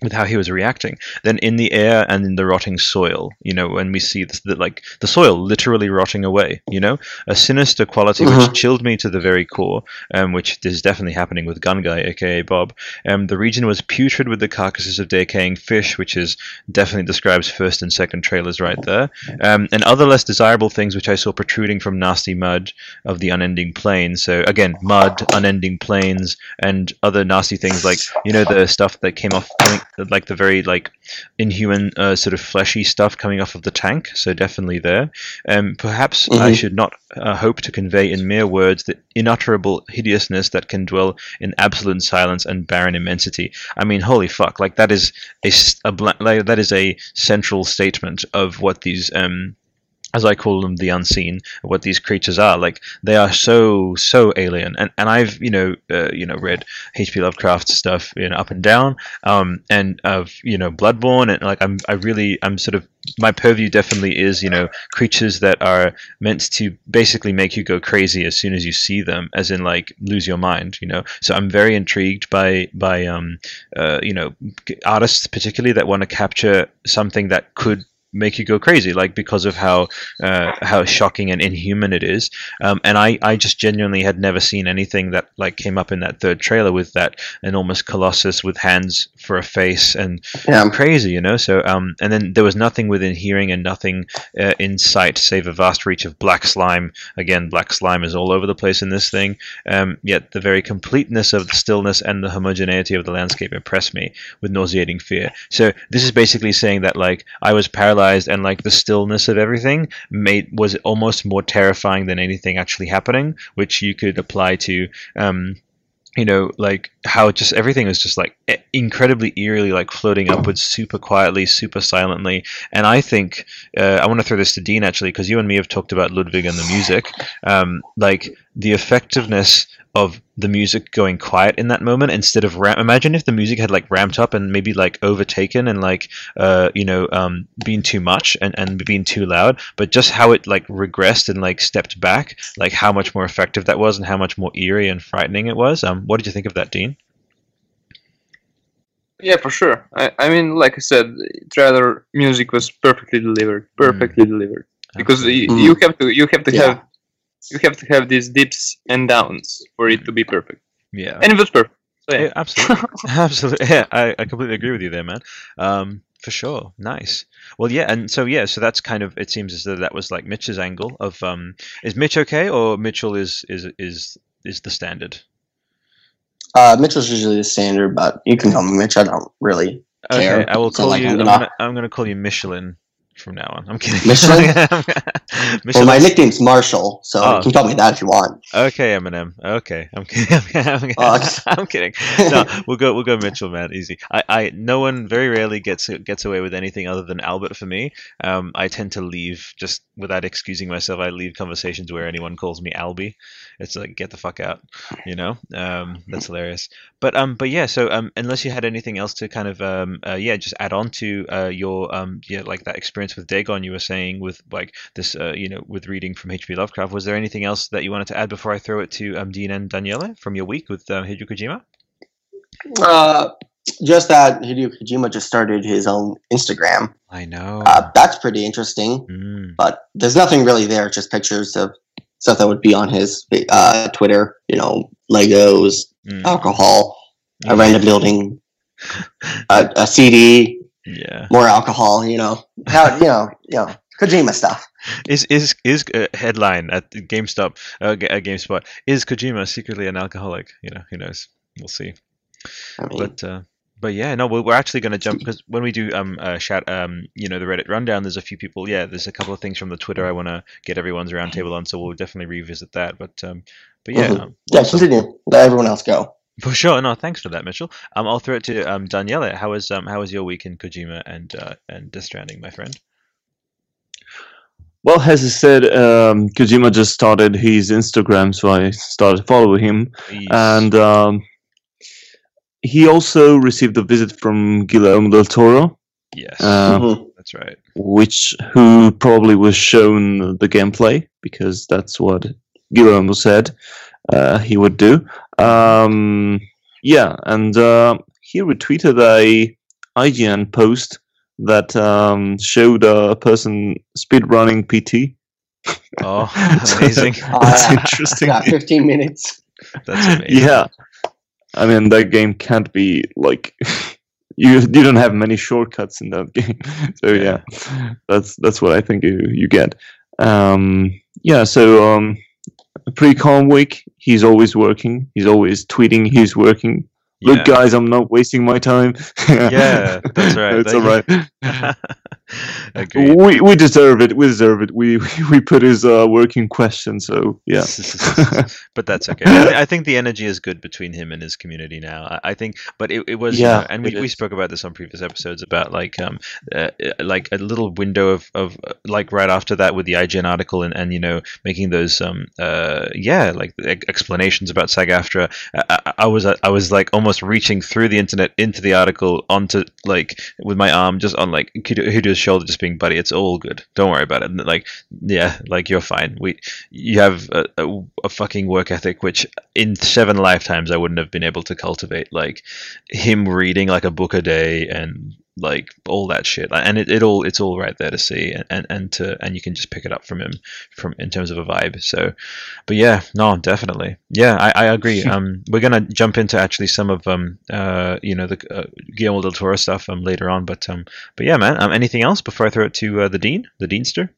with how he was reacting. Then in the air and in the rotting soil, you know, when we see this, the, like the soil literally rotting away, you know, a sinister quality which Mhm. chilled me to the very core, um, which is definitely happening with Gun Guy, aka Bob. Um, the region was putrid with the carcasses of decaying fish, which is definitely describes first and second trailers right there, um, and other less desirable things which I saw protruding from nasty mud of the unending plain. So again, mud, unending plains, and other nasty things like you know the stuff that came off, like the very like inhuman uh, sort of fleshy stuff coming off of the tank. So definitely there. Um, perhaps I Mhm. should not uh, hope to convey in mere words the inutterable hideousness that can dwell in absolute silence and barren immensity. I mean, holy fuck! Like that is a, s- a bla- like, that is a central statement of what these um as I call them, the unseen, what these creatures are. Like they are so so alien, and and I've you know uh, you know read H.P. Lovecraft stuff you know up and down, um, and of you know Bloodborne, and like I'm I really I'm sort of my purview definitely is you know creatures that are meant to basically make you go crazy as soon as you see them, as in like lose your mind, you know. So I'm very intrigued by by um uh, you know artists particularly that want to capture something that could make you go crazy, like because of how uh, how shocking and inhuman it is. Um, and I, I just genuinely had never seen anything that like came up in that third trailer with that enormous colossus with hands for a face and Yeah. crazy, you know. So um, and then there was nothing within hearing and nothing uh, in sight save a vast reach of black slime. Again, black slime is all over the place in this thing. Um, yet the very completeness of the stillness and the homogeneity of the landscape impressed me with nauseating fear. So this is basically saying that like I was paralyzed and like the stillness of everything made was almost more terrifying than anything actually happening, which you could apply to um, you know, like how just everything was just like incredibly eerily like floating upwards, super quietly, super silently. And I think uh, I want to throw this to Dean actually, because you and me have talked about Ludwig and the music. Um, like the effectiveness of the music going quiet in that moment instead of ram- imagine if the music had like ramped up and maybe like overtaken and like uh you know um been too much and and been too loud but just how it like regressed and like stepped back like how much more effective that was and how much more eerie and frightening it was um what did you think of that dean Yeah, for sure. I, I mean, like I said, trailer music was perfectly delivered, perfectly delivered. Because Mm. you have to, you have to Yeah. have, you have to have these dips and downs for it to be perfect, yeah and it was perfect. So, yeah. Yeah, absolutely, absolutely. Yeah, I, I completely agree with you there, man. Um, for sure. Nice. Well, yeah, and so yeah, so that's kind of it seems as though that was like Mitch's angle of um, is Mitch okay or Mitchell is is is is the standard? Uh, Mitchell's usually the standard, but you can call me Mitch. I don't really Okay, care. I will It's not call like you. I'm I'm gonna- gonna, I'm gonna call you Michelin from now on. I'm kidding. Michelin? Michelin. Well, my nickname's Marshall, so Oh. you can call me that if you want. Okay, Eminem. Okay, I'm kidding. I'm kidding. Oh, I'm kidding. No, we'll go. We'll go Mitchell, man. Easy. I, I. No one very rarely gets gets away with anything other than Albert for me. Um, I tend to leave just without excusing myself. I leave conversations where anyone calls me Albie. It's like get the fuck out, you know. Um, that's hilarious. But um, but yeah. So um, unless you had anything else to kind of um, uh, yeah, just add on to uh, your um, yeah, like that experience with Dagon you were saying with like this uh, you know, with reading from H.P. Lovecraft. Was there anything else that you wanted to add before I throw it to um, Dean and Daniela from your week with um, Hideo Kojima? Uh, just that Hideo Kojima just started his own Instagram. I know. Uh, that's pretty interesting, Mm, but there's nothing really there. Just pictures of stuff that would be on his uh, Twitter. You know, Legos, mm, alcohol, a mm. random building, a, a CD, Yeah. more alcohol. You know, how you know, you know, Kojima stuff. Is is is uh, headline at GameStop? Uh, uh, GameSpot is Kojima secretly an alcoholic? You know, who knows? We'll see. I mean, But uh, but yeah, no, we're, we're actually going to jump because when we do um uh, shout um you know the Reddit rundown, there's a few people. Yeah, there's a couple of things from the Twitter I want to get everyone's roundtable on, so we'll definitely revisit that. But um but yeah. Mhm. um, yeah, continue. Let everyone else go. For sure. No, thanks for that, Mitchell. Um, I'll throw it to um Daniela. How was um how was your week in Kojima and uh, and Death Stranding, my friend? Well, as I said, um, Kojima just started his Instagram, so I started following him, Please. and um, he also received a visit from Guillermo del Toro, yes, uh, Mhm. that's right. which who probably was shown the gameplay because that's what Guillermo said uh, he would do. Um, yeah, and uh, he retweeted a IGN post that um, showed a person speedrunning PT. Oh, amazing. That's Uh, interesting. Yeah, 15 minutes. That's amazing. Yeah, I mean that game can't be like you. You don't have many shortcuts in that game, so yeah, that's that's what I think you you get. Um, yeah, so um, a pretty calm week. He's always working. He's always tweeting. He's working. Look, Yeah. guys, I'm not wasting my time. Yeah, that's right. it's all right. We we deserve it. We deserve it. We we put his uh, work in question. So yeah. but that's okay. I, I think the energy is good between him and his community now. I, I think, but it, it was, you Yeah, know, and we, we spoke about this on previous episodes about like, um, uh, uh, like a little window of, of uh, like right after that with the IGN article and, and you know making those um uh yeah like explanations about SAG-AFTRA. I, I, I was I was like almost reaching through the internet into the article onto like with my arm just on like Hideo's shoulder, just being buddy, it's all good. Don't worry about it. And, like yeah, like you're fine. We you have a, a, a fucking work ethic which in seven lifetimes I wouldn't have been able to cultivate. Like him reading like a book a day and like all that shit, and it, it all it's all right there to see, and, and and to and you can just pick it up from him from in terms of a vibe. So, but yeah, no, definitely, yeah, I, I agree. um, we're gonna jump into actually some of um uh you know the uh, Guillermo del Toro stuff um later on, but um but yeah, man. Um, anything else before I throw it to uh, the dean, the deanster?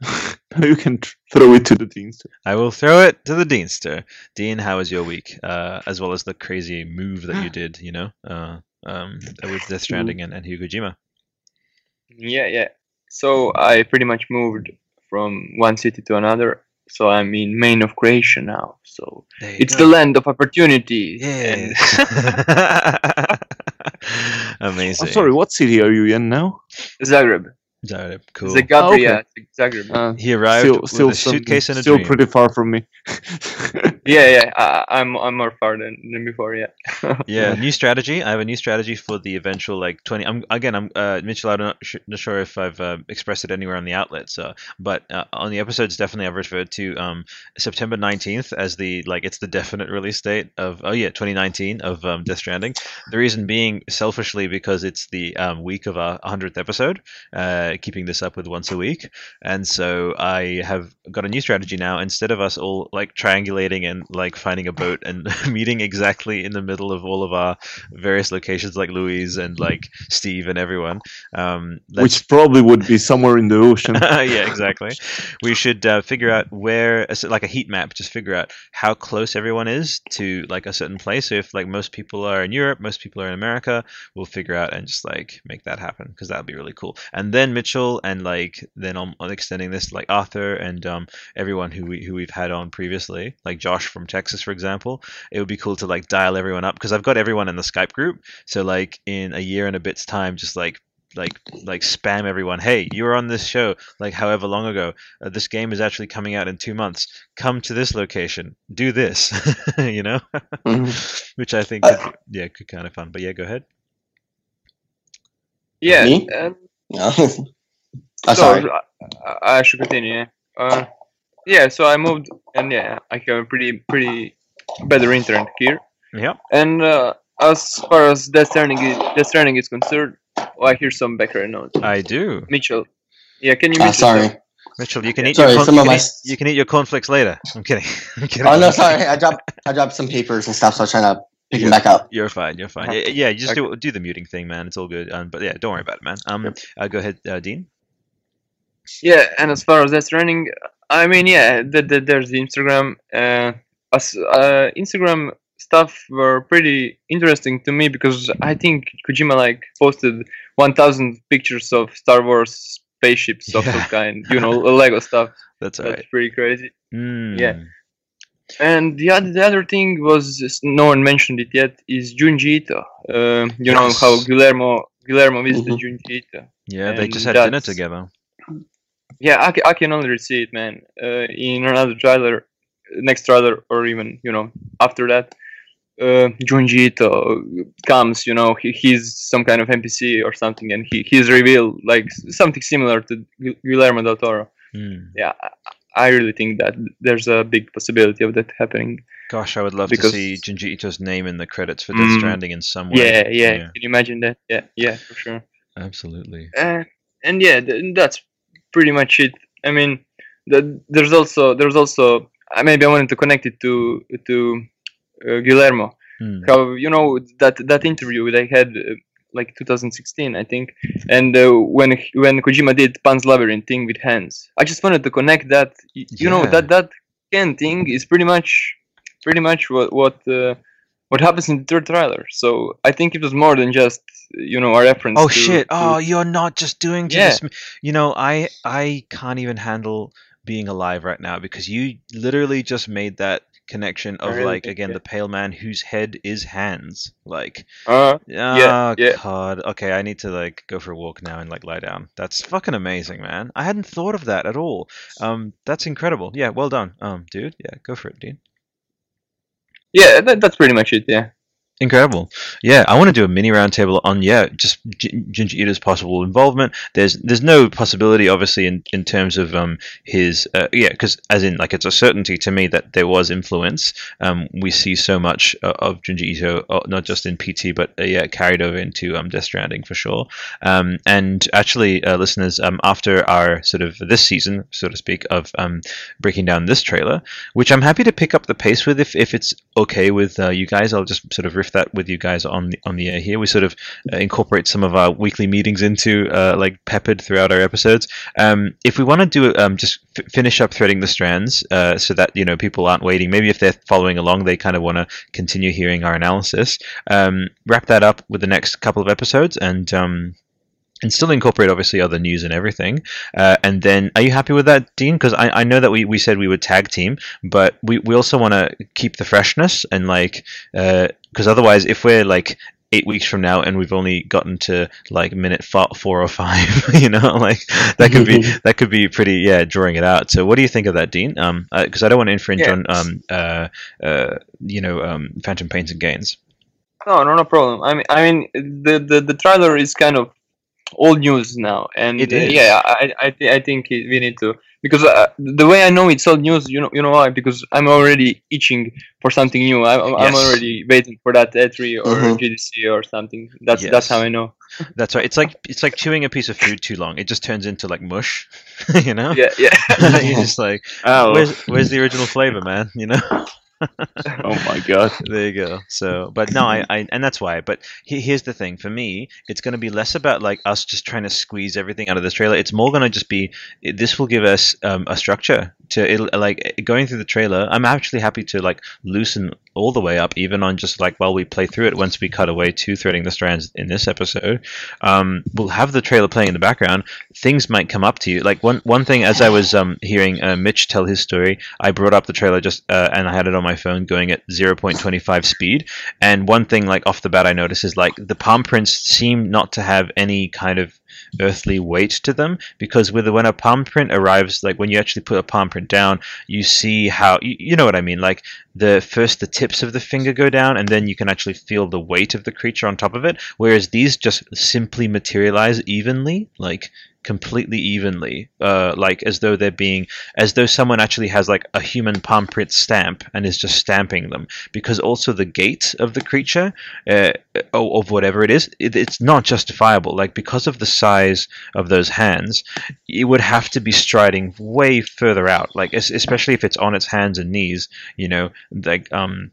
you can throw it to the deanster. I will throw it to the Deanster. Dean, how was your week? Uh, as well as the crazy move that you did, you know, uh, um, with Death Stranding and, and Hideo Kojima. Yeah, yeah. So I pretty much moved from one city to another. So I'm in Main of Croatia now. So There it's go. the land of opportunity. and- Yeah. Amazing. I'm sorry, what city are you in now? Zagreb. Zagreb, cool. Zagabria. Zagreb. Uh, he arrived still, with still a suitcase and a still dream. pretty far from me. yeah, yeah. I, I'm I'm more far than, than before. Yeah. yeah, new strategy. I have a new strategy for the eventual like twenty. I'm again. I'm uh, Mitchell. I'm not, sh- not sure if I've uh, expressed it anywhere on the outlets. Uh, but uh, on the episodes, definitely I've referred to um, September nineteenth as the like it's the definite release date of oh yeah 2019 of um, Death Stranding. The reason being selfishly because it's the um, week of our hundredth episode. Uh, keeping this up with once a week, and so I have got a new strategy now. Instead of us all like triangulating and like finding a boat and meeting exactly in the middle of all of our various locations, like Louise and like Steve and everyone, um, Which probably would be somewhere in the ocean. yeah, exactly. We should uh, figure out where, like a heat map, just figure out how close everyone is to like a certain place. So if like most people are in Europe, most people are in America, we'll figure out and just like make that happen because that would be really cool. And then Mitchell and like then I'm extending this like Arthur and um, everyone who we who we've had on previously, like Josh from Texas, for example. It would be cool to like dial everyone up because I've got everyone in the Skype group. So like in a year and a bit's time, just like like like spam everyone hey you were on this show like however long ago uh, this game is actually coming out in two months come to this location do this you know Mhm. which i think could, be- yeah could kind of fun but yeah go ahead Yeah. Me? And No. Oh, so sorry. I, I should continue. Yeah. Uh, yeah. So I moved, and yeah, I have a pretty pretty better internet here. yeah And uh, as far as Death Stranding is, Death Stranding is concerned, oh, I hear some background noise. i do Mitchell. Yeah, can you? Mute yourself? sorry. mitchell you can eat Sorry, your some corn- of you, my eat, you can eat your cornflakes later i'm kidding i'm kidding Oh no, sorry. I dropped I dropped some papers and stuff, so I'm trying to pick them back up. You're fine. You're fine. Yeah, yeah you just do do the muting thing, man. It's all good. Um, but yeah, don't worry about it, man. Um, uh, go ahead, uh, Dean. Yeah, and as far as Death Stranding I mean, yeah, the, the, there's the Instagram. Uh, as, uh, Instagram stuff were pretty interesting to me because I think Kojima like posted 1,000 pictures of Star Wars spaceships of Yeah. some kind, you know, Lego stuff. That's That's right. pretty crazy. Mm. Yeah. And the other, the other thing was no one mentioned it yet is Junji Ito. Uh, you know how Guillermo Guillermo visited Mhm. Junji Ito. Yeah, they just had dinner together. Yeah, I, I can only see it, man. Uh, in another trailer, next trailer, or even you know after that, uh, Junji Ito comes. You know, he, he's some kind of NPC or something, and he he's revealed like something similar to Gu- Guillermo del Toro. Mm. Yeah, I, really think that there's a big possibility of that happening. Gosh, I would love Because- to see Junji Ito's name in the credits for Death Mm. Stranding in some way. Yeah, yeah, Can you imagine that? Yeah, yeah, for sure. absolutely. Uh, and yeah, th- that's pretty much it. I mean, the, there's also there's also uh, maybe I wanted to connect it to to uh, Guillermo. Hmm. How you know that that interview they had uh, like 2016, I think, and uh, when when Kojima did Pan's Labyrinth thing with hands, I just wanted to connect that. You know that that can thing is pretty much pretty much what what. What happens in the third trailer? So I think it was more than just you know a reference. Oh to- shit! to- Oh, you're not just doing Yeah. this. You know, I I can't even handle being alive right now because you literally just made that connection of really like again it. the pale man whose head is hands. Like, Uh, ah, yeah. God. Okay, I need to like go for a walk now and like lie down. That's fucking amazing, man. I hadn't thought of that at all. Um, that's incredible. Yeah, well done, um, dude. Yeah, go for it, Dean. Yeah, that, that's pretty much it. Yeah. Incredible. Yeah, I want to do a mini roundtable on yeah, just G- Junji Ito's possible involvement. There's there's no possibility, obviously, in, in terms of um his uh, yeah, because as in like it's a certainty to me that there was influence. Um, we see so much uh, of Junji Ito, uh, not just in PT, but uh, yeah, carried over into um Death Stranding for sure. Um, and actually, uh, listeners, um, after our sort of this season, so to speak, of um breaking down this trailer, which I'm happy to pick up the pace with if if it's okay with uh, you guys, I'll just sort of riff that with you guys on the on the air here. We sort of uh, incorporate some of our weekly meetings into uh, like peppered throughout our episodes. Um, if we want to do um, just f- finish up threading the strands, uh, so that you know people aren't waiting. Maybe if they're following along, they kind of want to continue hearing our analysis. Um, wrap that up with the next couple of episodes and. Um, and still incorporate obviously other news and everything. Uh, and then, are you happy with that, Dean? Because I, I know that we, we said we would tag team, but we, we also want to keep the freshness and like because otherwise, if we're like eight weeks from now and we've only gotten to like minute four, four or five, you know, like that could be that could be pretty yeah drawing it out. So what do you think of that, Dean? Um, because I don't want to infringe Yeah. on um uh uh you know um Phantom Pains and Gains. No, no, no problem. I mean, I mean, the the, the trailer is kind of old news now, and yeah, I I, thi- I think it- we need to because uh, the way I know it's old news, you know, you know why? Because I'm already itching for something new. I'm, I'm already waiting for that E3 or Mhm. GDC or something. That's Yes. that's how I know. That's right. It's like it's like chewing a piece of food too long. It just turns into like mush, you know. Yeah, yeah. You're just like, Oh, where's where's the original flavor, man? You know. oh my god. There you go. So, but no, I, I and that's why. But he, here's the thing: for me, it's going to be less about like us just trying to squeeze everything out of this trailer. It's more going to just be it- this will give us um, a structure to it'll, like going through the trailer. I'm actually happy to like loosen all the way up, even on just like while we play through it. Once we cut away to threading the strands in this episode, um, we'll have the trailer playing in the background. Things might come up to you. Like one one thing, as I was um, hearing uh, Mitch tell his story, I brought up the trailer just uh, and I had it on my phone going at 0.25 speed. And one thing, like off the bat, I noticed is like the palm prints seem not to have any kind of earthly weight to them because with when a palm print arrives, like when you actually put a palm print down, you see how you, you know what I mean. Like the first the tips of the finger go down, and then you can actually feel the weight of the creature on top of it. Whereas these just simply materialize evenly, like completely evenly, uh, like as though they're being, as though someone actually has like a human palm print stamp and is just stamping them. Because also the gait of the creature, uh, of whatever it is, it, it's not justifiable. Like because of the size of those hands, it would have to be striding way further out. Like especially if it's on its hands and knees, you know, like um.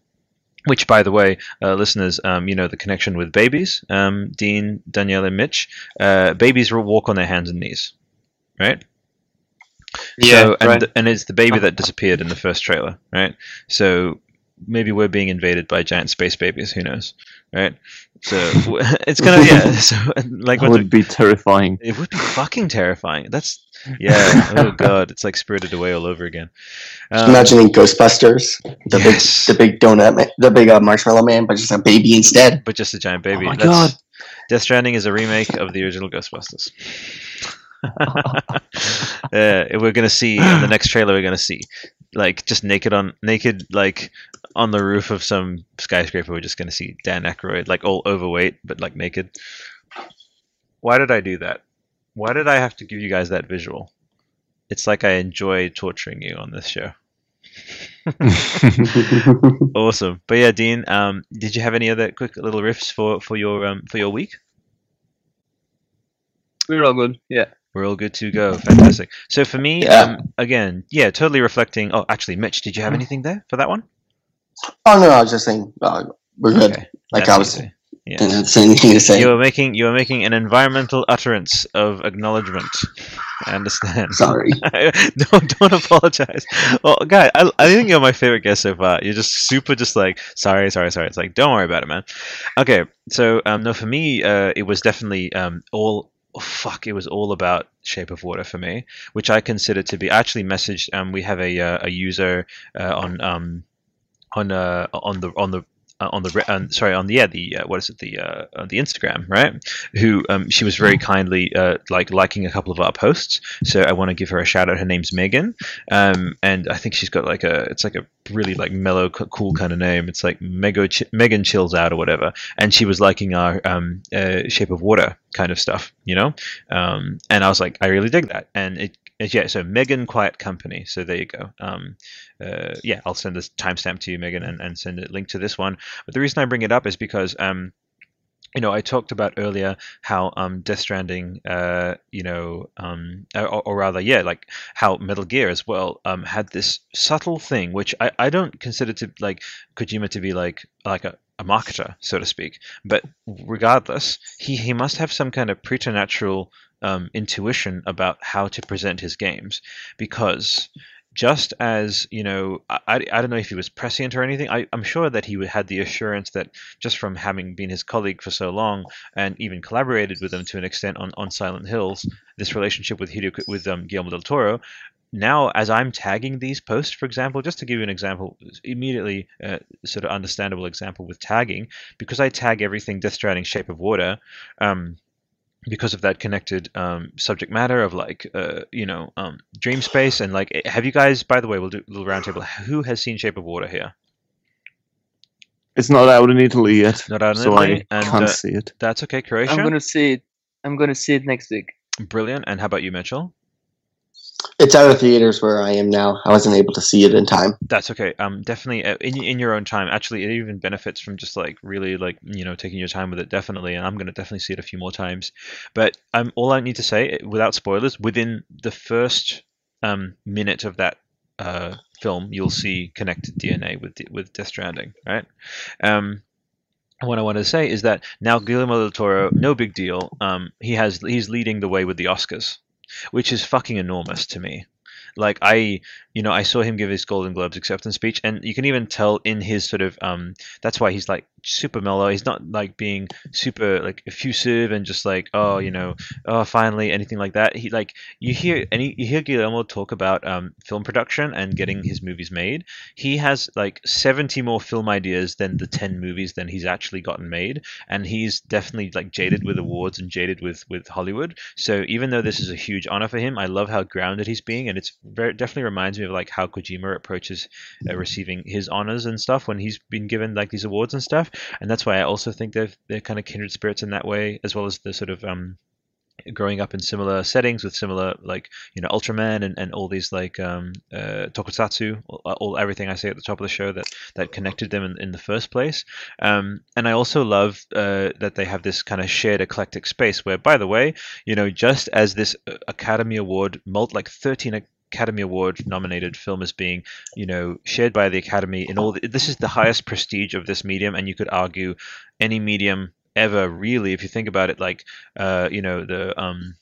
Which, by the way, uh, listeners, um, you know the connection with babies. Um, Dean, Danielle, and Mitch. Uh, babies will walk on their hands and knees, right? Yeah, So, and right. and it's the baby that disappeared in the first trailer, right? So maybe we're being invaded by giant space babies. Who knows, right? So it's gonna yeah. So like That what would be terrifying. it would be fucking terrifying. That's yeah. oh god, it's like Spirited Away all over again. Um, imagining Ghostbusters, the Yes. big, the big donut, the big uh, marshmallow man, but just a baby instead. but just a giant baby. Oh my That's, God. Death Stranding is a remake of the original Ghostbusters. uh, we're gonna see in the next trailer. We're gonna see like just naked on naked like on the roof of some skyscraper. We're just gonna see Dan Aykroyd like all overweight but like naked. Why did I do that? Why did I have to give you guys that visual? It's like I enjoy torturing you on this show. Awesome, but yeah, Dean. Um, did you have any other quick little riffs for for your um for your week? We're all good. Yeah. We're all good to go. Fantastic. So for me, Yeah. um, again, yeah, totally reflecting. Oh, actually, Mitch, did you have anything there for that one? Oh no, I was just saying uh, we're good. Okay, Like that's I was, easy. Yeah. didn't have anything to say. You are making you are making an environmental utterance of acknowledgement. I understand. Sorry. don't don't apologize. Well, guy, I, I think you're my favorite guest so far. You're just super, just like sorry, sorry, sorry. It's like don't worry about it, man. Okay, so um, no, for me, uh, it was definitely um all. Oh, fuck! It was all about Shape of Water for me, which I consider to be. I actually messaged. Um, we have a uh, a user uh, on um on uh on the on the uh, on the re- uh, sorry on the yeah the uh, what is it the uh, on the Instagram right? Who um, she was very kindly uh, like liking a couple of our posts. So I want to give her a shout out her name's Megan. Um, and I think she's got like a it's like a really like mellow co- cool kind of name. It's like Mego Ch- Megan chills out or whatever. And she was liking our um, uh, Shape of Water kind of stuff you know? Um, and I was like I really dig that. And it yeah, so Megan Quiet Company. So there you go. Uh, yeah, I'll send this timestamp to you, Megan, and, and send a link to this one. But the reason I bring it up is because um, you know, I talked about earlier how um, Death Stranding, uh, you know, um, or, or, rather, yeah, like how Metal Gear as well um, had this subtle thing, which I, I don't consider to like Kojima to be like like a, a marketer, so to speak. But regardless, he, he must have some kind of preternatural um, intuition about how to present his games because just as you know I, I don't know if he was prescient or anything. I, i'm sure that he had the assurance that just from having been his colleague for so long and even collaborated with him to an extent on, on silent hills this relationship with Hideo, with um, guillermo del toro now as i'm tagging these posts for example just to give you an example immediately uh, sort of understandable example with tagging because i tag everything death stranding shape of water um, because of that connected um, subject matter of like uh, you know um, dream space and like eh, have you guys by the way we'll do a little roundtable who has seen shape of water here it's not out in italy yet not out in so italy i and can't uh, see it that's okay croatia I'm gonna see it. I'm gonna see it next week. brilliant and how about you mitchell It's out of theaters where I am now. I wasn't able to see it in time. that's okay um definitely uh, in, in your own time actually it even benefits from just like really like you know taking your time with it definitely and i'm to definitely see it a few more times but um all i need to say without spoilers within the first um minute of that uh film you'll see connected dna with with death stranding right um what I want to say is that now Guillermo del Toro, no big deal. Um, he has he's leading the way with the Oscars, which is fucking enormous to me. Like I, you know, I saw him give his Golden Globes acceptance speech, and you can even tell in his sort of um, that's why he's like super mellow. He's not like being super like effusive and just like oh you know oh finally anything like that. He like you hear and you hear Guillermo talk about um, film production and getting his movies made. He has like seventy more film ideas than the ten movies than he's actually gotten made, and he's definitely like jaded with awards and jaded with with Hollywood. So even though this is a huge honor for him, I love how grounded he's being, and it's very definitely reminds me of like how Kojima approaches uh, receiving his honors and stuff when he's been given like these awards and stuff. And that's why I also think they're they're kind of kindred spirits in that way, as well as the sort of um growing up in similar settings with similar like you know Ultraman and, and all these like um uh tokusatsu all, all everything I say at the top of the show that that connected them in, in the first place um and I also love uh that they have this kind of shared eclectic space where by the way you know just as this uh, Academy Award mult like 13 Academy Award nominated film is being, you know, shared by the Academy in all. The, this is the highest prestige of this medium, and you could argue any medium ever really, if you think about it. Like, uh, you know, the um,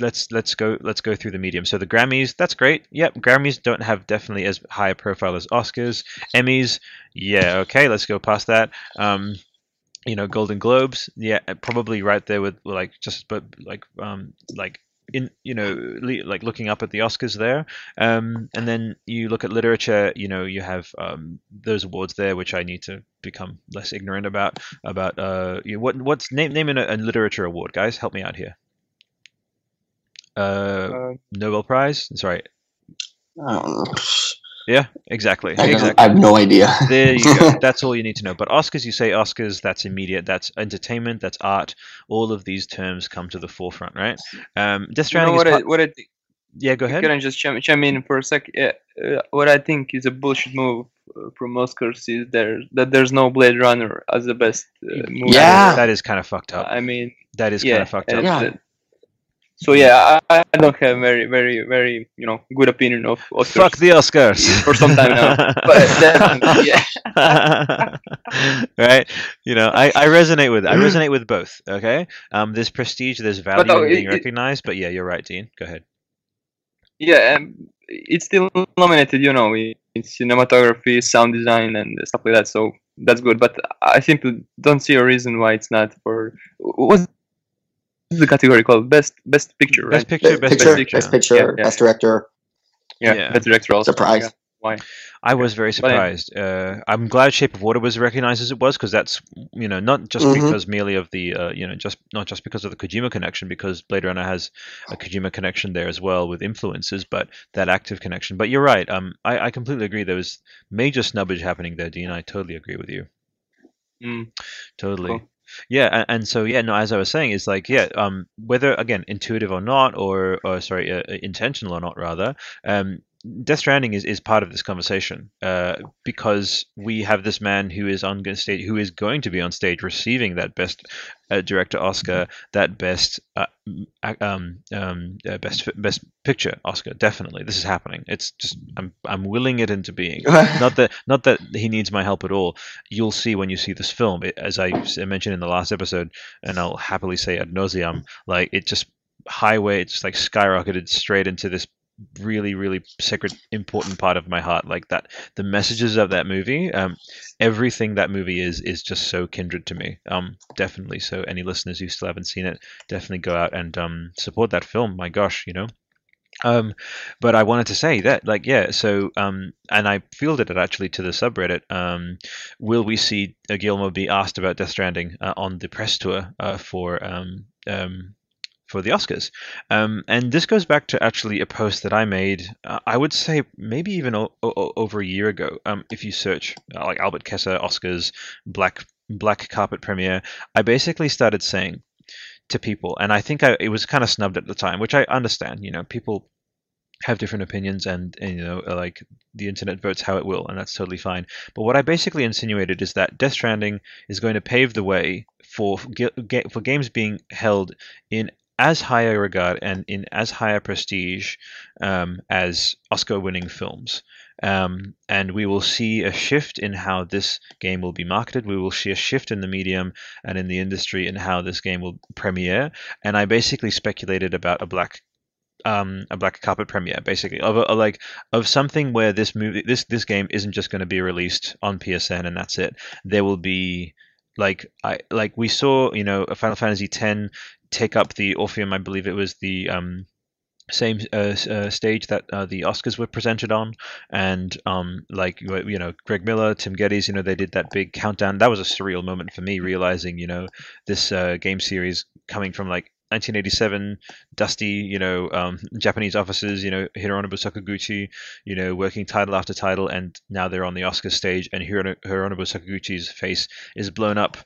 let's let's go let's go through the medium. So the Grammys, that's great. Yep, Grammys don't have definitely as high a profile as Oscars. Emmys, yeah, okay, let's go past that. Um, you know, Golden Globes, yeah, probably right there with like just but like um like in you know like looking up at the Oscars there, um, and then you look at literature. You know, you have um, those awards there, which I need to become less ignorant about. About uh, you know, what what's name name a, a literature award, guys? Help me out here. Uh, Uh, Nobel Prize. Sorry. Yeah, exactly. I, exactly. I have no idea. There you go. That's all you need to know. But Oscars, you say Oscars, that's immediate. That's entertainment. That's art. All of these terms come to the forefront, right? Um, Death you know Stranding what is I, what I thi- yeah. Go ahead. Can I just chime, chime in for a sec? Yeah, uh, what I think is a bullshit move uh, from Oscars is there that there's no Blade Runner as the best uh, movie. Yeah. that is kind of fucked up. I mean, That is yeah. kind of fucked up. Yeah. So yeah, I, I don't have very, very, very, you know, good opinion of Oscars Fuck the Oscars. for some time now. But then, yeah, right. You know, I, I resonate with I resonate with both. Okay. Um, there's prestige, there's value no, in being it- recognized. But yeah, you're right, Dean. Go ahead. yeah, um, it's still nominated, you know, in in cinematography, sound design, and stuff like that. So that's good. But I simply don't see a reason why it's not for what's the category called? Best Best Picture, right? Best picture, best, picture, picture. best picture, Yeah, yeah. best director. Yeah, Yeah. best director also. Surprise. Yeah. why. I was very But surprised. Uh, I'm glad Shape of Water was recognized as it was because that's you know not just Mhm. because merely of the uh, you know just not just because of the Kojima connection because Blade Runner has a Kojima connection there as well with influences, but that active connection. But you're right. Um, I, I completely agree. There was major snubbage happening there, Dean. I totally agree with you. Mm. Totally. Cool. Yeah, and, and so yeah, no, as I was saying, is like yeah, um, whether again intuitive or not, or or sorry, uh, uh, intentional or not, rather, um, Death Stranding is, is part of this conversation uh, because we have this man who is on stage, who is going to be on stage receiving that best uh, director Oscar, that best uh, um, um, uh, best best picture Oscar. Definitely, this is happening. It's just I'm I'm willing it into being. not that not that he needs my help at all. You'll see when you see this film, it, as I mentioned in the last episode, and I'll happily say ad nauseum, like it just highway, it just like skyrocketed straight into this really really sacred important part of my heart like that the messages of that movie um everything that movie is is just so kindred to me um definitely so any listeners who still haven't seen it definitely go out and um support that film my gosh you know um, but I wanted to say that, like, yeah. So, um, and I fielded it actually to the subreddit. Um, will we see uh, Guillermo be asked about Death Stranding uh, on the press tour uh, for um, um, for the Oscars? Um, and this goes back to actually a post that I made. Uh, I would say maybe even o- o- over a year ago. Um, if you search uh, like Albert Chessa Oscars black black carpet premiere, I basically started saying to people, and I think I, it was kind of snubbed at the time, which I understand. You know, people have different opinions, and, and you know, like the internet votes how it will, and that's totally fine. But what I basically insinuated is that Death Stranding is going to pave the way for for games being held in as high a regard and in as high a prestige um, as Oscar-winning films. Um, and we will see a shift in how this game will be marketed. We will see a shift in the medium and in the industry in how this game will premiere. And I basically speculated about a black um, a black carpet premiere, basically of a, like of something where this movie, this this game isn't just going to be released on PSN and that's it. There will be like I like we saw, you know, a Final Fantasy X take up the Orpheum. I believe it was the um, same uh, uh, stage that uh, the Oscars were presented on, and um, like you know Greg Miller, Tim Gettys, you know they did that big countdown. That was a surreal moment for me, realizing you know this uh, game series coming from like 1987, dusty you know um, Japanese offices, you know Hironobu Sakaguchi, you know working title after title, and now they're on the Oscar stage, and Hirono- Hironobu Sakaguchi's face is blown up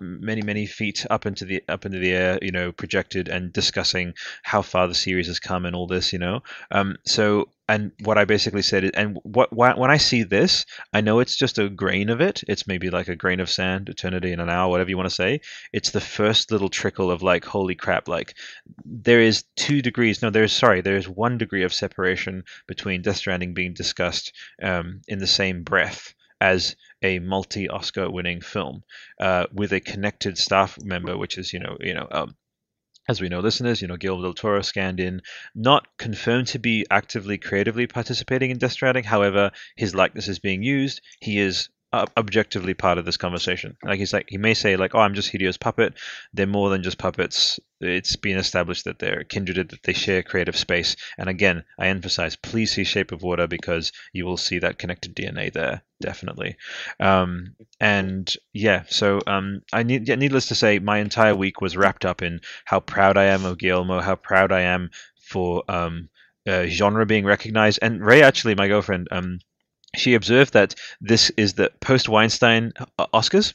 many many feet up into the up into the air, you know, projected and discussing how far the series has come and all this, you know. Um, so and what I basically said is, and what wh- when I see this, I know it's just a grain of it. It's maybe like a grain of sand, eternity in an hour, whatever you want to say. It's the first little trickle of like, holy crap! Like there is two degrees. No, there's sorry, there is one degree of separation between Death Stranding being discussed um, in the same breath as a multi-Oscar winning film uh, with a connected staff member, which is you know you know um, as we know, listeners, you know Guillermo del Toro scanned in, not confirmed to be actively creatively participating in Death Stranding. However, his likeness is being used. He is objectively part of this conversation. Like he's like he may say like, "Oh, I'm just Hideo's puppet." They're more than just puppets. It's been established that they're kindred, that they share creative space. And again, I emphasize, please see Shape of Water because you will see that connected DNA there, definitely. Um, and yeah, so um, I need, yeah, needless to say, my entire week was wrapped up in how proud I am of Guillermo, how proud I am for um, uh, genre being recognized. And Ray, actually, my girlfriend, um, she observed that this is the post Weinstein uh, Oscars,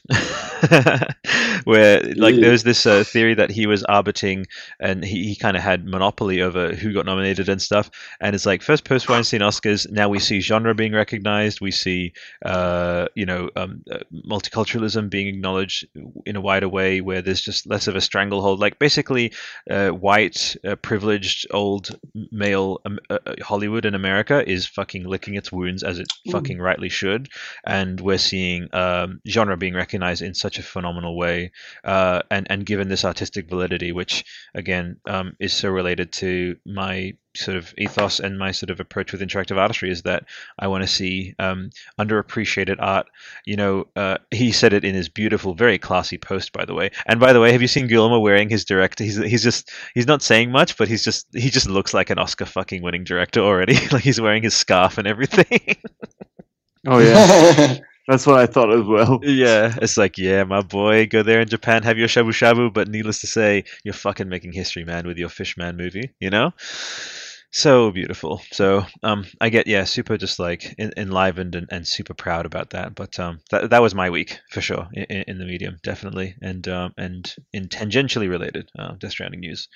where like there was this uh, theory that he was arbiting and he, he kind of had monopoly over who got nominated and stuff. And it's like first post Weinstein Oscars. Now we see genre being recognized. We see uh, you know um, uh, multiculturalism being acknowledged in a wider way, where there's just less of a stranglehold. Like basically, uh, white uh, privileged old male um, Hollywood in America is fucking licking its wounds as it fucking rightly should, and we're seeing um, genre being recognized in such a phenomenal way, uh, and and given this artistic validity, which again um, is so related to my sort of ethos and my sort of approach with interactive artistry is that I want to see um, underappreciated art. You know, uh, he said it in his beautiful, very classy post, by the way. And by the way, have you seen Guillermo wearing his director? He's he's just he's not saying much, but he's just he just looks like an Oscar fucking winning director already. like he's wearing his scarf and everything. Oh yeah, that's what I thought as well. yeah, it's like yeah, my boy, go there in Japan, have your shabu shabu. But needless to say, you're fucking making history, man, with your Fishman movie. You know so beautiful. So um, I get yeah, super just like en- enlivened and, and super proud about that. But um, that that was my week for sure in, in the medium, definitely, and um, and in tangentially related uh, Death Stranding news,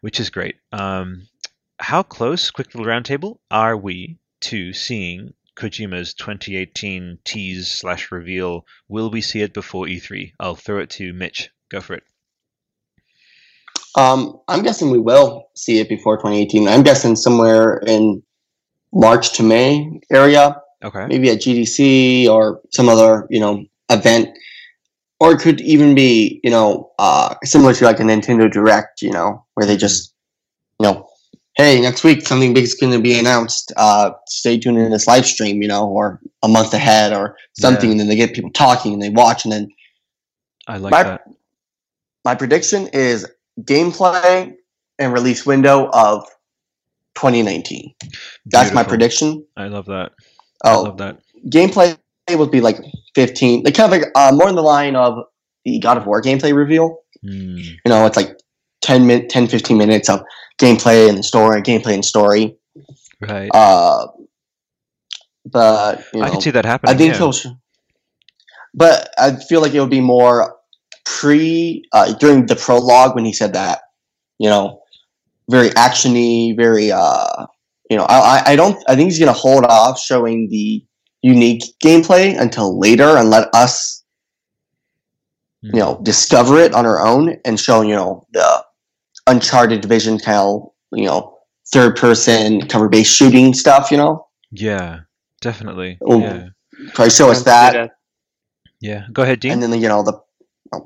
which is great. Um, how close, quick little roundtable, are we to seeing Kojima's 2018 tease slash reveal? Will we see it before E3? I'll throw it to Mitch. Go for it. Um, I'm guessing we will see it before 2018. I'm guessing somewhere in March to May area, Okay. maybe at GDC or some other you know event, or it could even be you know uh, similar to like a Nintendo Direct, you know, where they just you know, hey, next week something big is going to be announced. Uh, stay tuned in this live stream, you know, or a month ahead or something, Yeah. and then they get people talking and they watch, and then I like My- that. my prediction is gameplay and release window of 2019. That's my prediction. I love that. I Oh, love that. gameplay would be like 15, like kind of like uh, more in the line of the God of War gameplay reveal. Hmm. You know, it's like 10 min, 10, 15 minutes of gameplay and story, gameplay and story. Right. Uh, but you know, I can see that happening. I think yeah. he'll. But I feel like it would be more pre uh, during the prologue when he said that. You know, very actiony, very. uh You know, I I- I don't. I think he's gonna hold off showing the unique gameplay until later and let us. You Hmm. know, discover it on our own and show you know the Uncharted Division kind of you know third person cover based shooting stuff. You know, Yeah, definitely. Oh, Yeah. probably show us um, that, Yeah. Go ahead, Dean. and then you know the.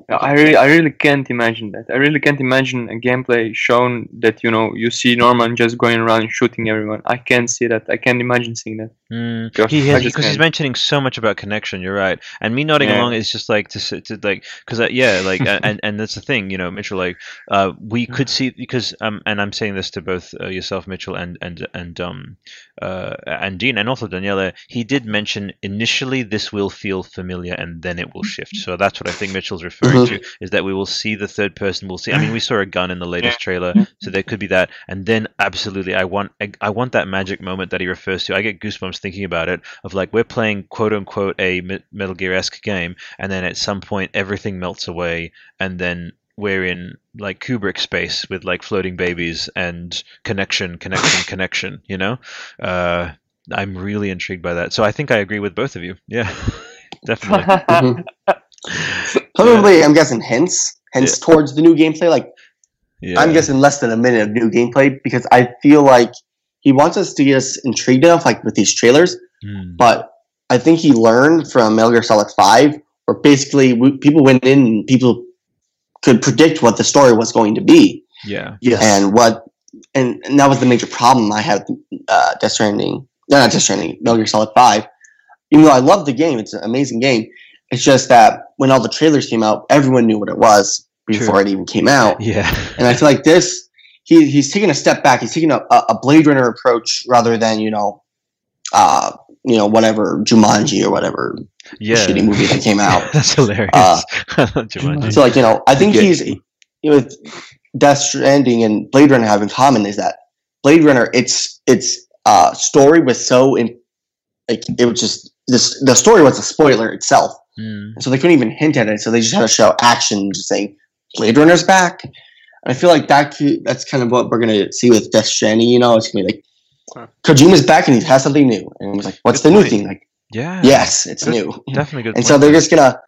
I really, I really can't imagine that. I really can't imagine a gameplay shown that you know you see Norman just going around and shooting everyone. I can't see that. I can't imagine seeing that. Mm, he has because he's mentioning so much about connection. You're right, and me nodding Yeah. along is just like to to like because uh, yeah, like and and that's the thing, you know, Mitchell. Like uh, we could see because um, and I'm saying this to both uh, yourself, Mitchell, and and and um, uh, and Dean, and also Daniela. He did mention initially this will feel familiar, and then it will shift. So that's what I think Mitchell's referring to is that we will see the third person. We'll see. I mean, we saw a gun in the latest trailer, so there could be that, and then absolutely, I want I, I want that magic moment that he refers to. I get goosebumps thinking about it. Of like we're playing quote unquote a Metal Gear esque game, and then at some point everything melts away, and then we're in like Kubrick space with like floating babies and connection, connection, connection. You know, uh, I'm really intrigued by that. So I think I agree with both of you. Yeah, definitely. Probably, I'm guessing hints, hints towards the new gameplay. Like Yeah. I'm guessing less than a minute of new gameplay because I feel like he wants us to get us intrigued enough, like with these trailers. Hmm. But I think he learned from Metal Gear Solid Five, where basically w- people went in and people could predict what the story was going to be Yeah. Yes. and what, and, and that was the major problem I had. with, Uh, Death Stranding, no, not Death Stranding, Metal Gear Solid Five. Even though I love the game, it's an amazing game. It's just that when all the trailers came out, everyone knew what it was before True. it even came out. Yeah. And I feel like this, he he's taking a step back. He's taking a, a a Blade Runner approach rather than you know, uh, you know whatever Jumanji or whatever Yeah. shitty movie that came out. That's hilarious. Uh, Jumanji. So like you know, I think Yeah. he's you know, with Death Stranding and Blade Runner have in common is that Blade Runner, its its uh, story was so in, like it was just this the story was a spoiler itself. Mm. And so they couldn't even hint at it. So they just had to show action, just saying Blade Runner's back. And I feel like that could, that's kind of what we're gonna see with Death Stranding. You know, it's gonna be like Huh. Kojima's back and he has something new. And it was like, what's Good the new thing? Like, Yeah. yes, it's Good- new. Definitely good. And point so they're just gonna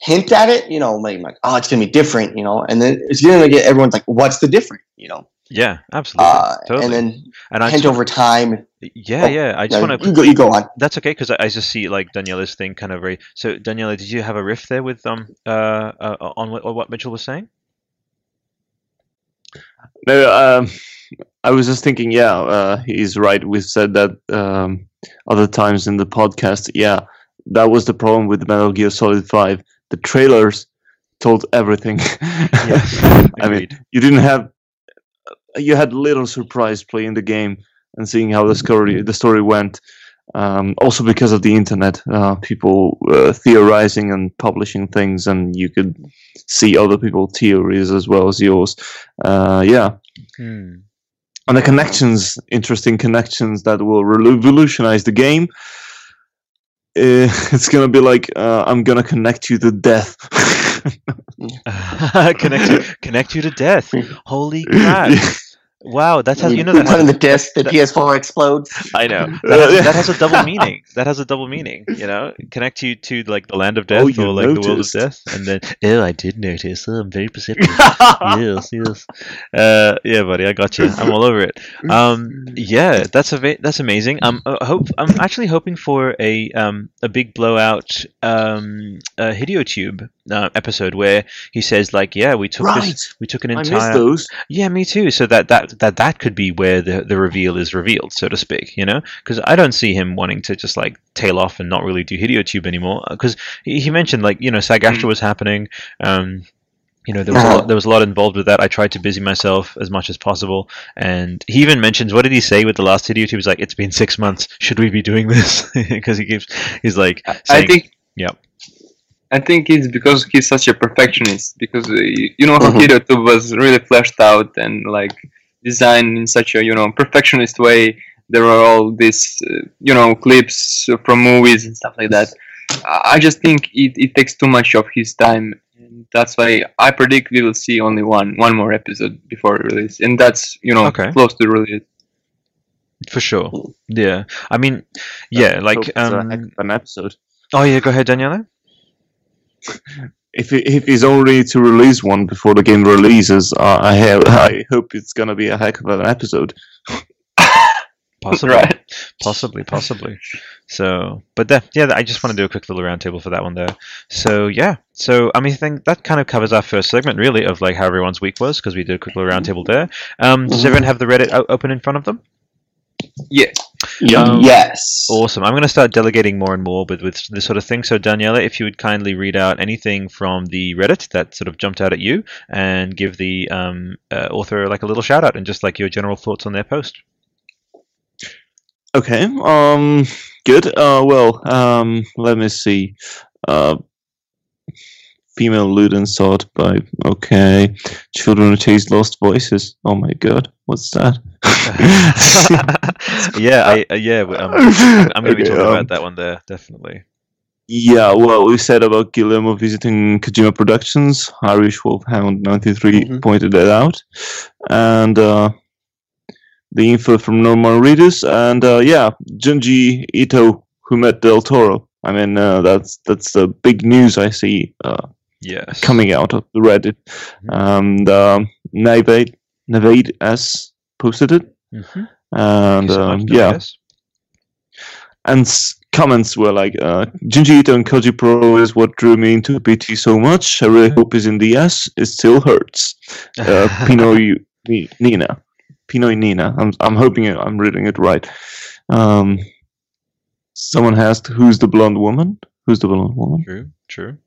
hint at it. You know, like, like oh, it's gonna be different. You know, and then it's gonna get everyone's like, what's the different? You know, Yeah, absolutely. uh, totally. and then and I hint just, over time. Yeah, Oh, yeah. I just No, want to you go, you go on. That's okay because I, I just see like Daniela's thing kind of very. So Daniela, did you have a riff there with um uh, uh on what, what Mitchell was saying? No, um, I was just thinking, yeah, uh, he's right. We've said that um, other times in the podcast. Yeah, that was the problem with Metal Gear Solid Five. The trailers told everything. I mean, you didn't have, you had little surprise playing the game and seeing how the story the story went. Um, also because of the internet, uh, people uh, theorizing and publishing things, and you could see other people's theories as well as yours. Uh, yeah, Hmm. and the connections, interesting connections that will revolutionize the game. Uh, it's gonna be like uh, I'm gonna connect you to death. connect you, connect you to death. Holy crap! Wow, that's how you know that. put in Has, the disc, the PS4 explodes. I know that has, that has a double meaning. That has a double meaning. You know, connect you to like the land of death Oh, or like the world of death, and then oh, I did notice. Oh, I'm very perceptive. yes, yes. Uh, yeah, buddy, I got you. I'm all over it. Um, yeah, that's a that's amazing. Um, I hope I'm actually hoping for a um a big blowout um uh, Hideotube uh, episode where he says like, yeah, we took Right. this, we took an I entire missed those. yeah, me too. So that that that that could be where the the reveal is revealed, so to speak. You know, because I don't see him wanting to just like tail off and not really do Hideo Tube anymore. Because he, he mentioned like you know SAG Mm. AFTRA was happening. Um, you know, there was a lot, there was a lot involved with that. I tried to busy myself as much as possible, and he even mentions what did he say with the last Hideotube? He's like, "It's been six months. Should we be doing this?" Because he keeps he's like, I saying, think Yep. I think it's because he's such a perfectionist. Because uh, you you know how Mhm. Hideo Tube was really fleshed out and like designed in such a you know perfectionist way. There are all these uh, you know clips from movies and stuff like that. I I just think it, it takes too much of his time, and that's why I predict we will see only one one more episode before release, and that's you know Okay. close to release. for sure. Yeah, I mean, yeah, Hope like um. an episode. Oh yeah, go ahead, Daniela. If he, if he's only to release one before the game releases, uh, I have, I hope it's gonna be a heck of an episode. Possibly, Right. possibly, possibly. So, but that, yeah, I just want to do a quick little roundtable for that one there. So, yeah, so I mean, I think that kind of covers our first segment, really, of like how everyone's week was because we did a quick little roundtable there. Um, does everyone have the Reddit o- open in front of them? Yes. Um, yes. Awesome. I'm going to start delegating more and more with, with this sort of thing. So, Daniela, if you would kindly read out anything from the Reddit that sort of jumped out at you and give the um, uh, author like a little shout out and just like your general thoughts on their post. Okay. Um. Good. Uh. Well. Um. Let me see. Uh. Female Luden sought by. Okay. Children who chase lost voices. Oh my god. What's that? yeah, I uh, yeah, um, I'm going to be talking about that one there definitely. Yeah, well, we said about Guillermo visiting Kojima Productions. Irish Wolfhound 93 Mhm. pointed that out. And uh, the info from Norman Reedus. And uh, yeah, Junji Ito, who met Del Toro. I mean, uh, that's that's the big news I see uh, Yes. coming out of the Reddit. And um, Navade, Navade S posted it. Mhm. And Thank you so um, yeah, yes. and s- comments were like, uh, Junji Ito and Koji Pro is what drew me into PT so much. I really hope he's in the S. It still hurts. Uh, Pinoy Ni- Nina. Pinoy Nina. I'm, I'm hoping I'm reading it right. Um, someone asked, who's the blonde woman? Who's the blonde woman? True, true.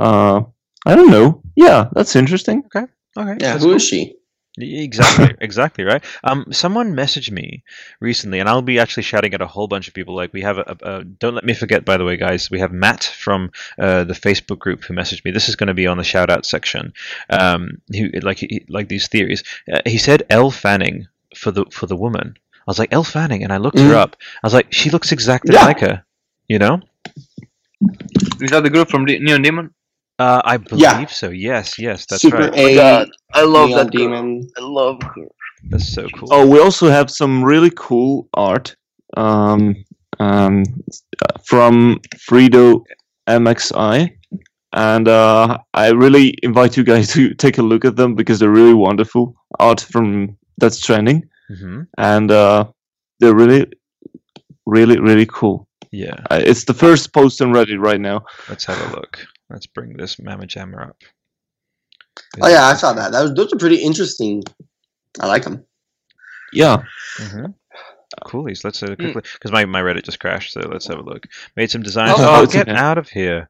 Uh, I don't know. Yeah, that's interesting. Okay. Okay. yeah, that's who cool. is she? Exactly, exactly right. Um, someone messaged me recently, and I'll be actually shouting at a whole bunch of people. Like we have a, a, a don't let me forget, by the way, guys. We have Matt from uh, the Facebook group who messaged me. This is going to be on the shout out section. Um, who like he, like these theories. Uh, he said Elle Fanning for the for the woman. I was like Elle Fanning, and I looked her Mm. up. I was like, she looks exactly Yeah. like her. You know. Is that the girl from De- Neon Demon? Uh, I believe Yeah. so. Yes, yes, that's Super right. A. God, I love Neon that girl. demon. I love her. That's so cool. Oh, we also have some really cool art um, um, from Frido MXI. And uh, I really invite you guys to take a look at them because they're really wonderful art from that's trending, hmm and uh, they're really, really, really cool. Yeah. Uh, it's the first post on Reddit right now. Let's have a look. Let's bring this Mama Jammer up. Oh yeah, I saw that. That was those are pretty interesting. I like them. Yeah. Mm-hmm. Coolies. Let's uh, quickly because my, my Reddit just crashed. So let's have a look. Made some designs. Oh, Oh, get out of here!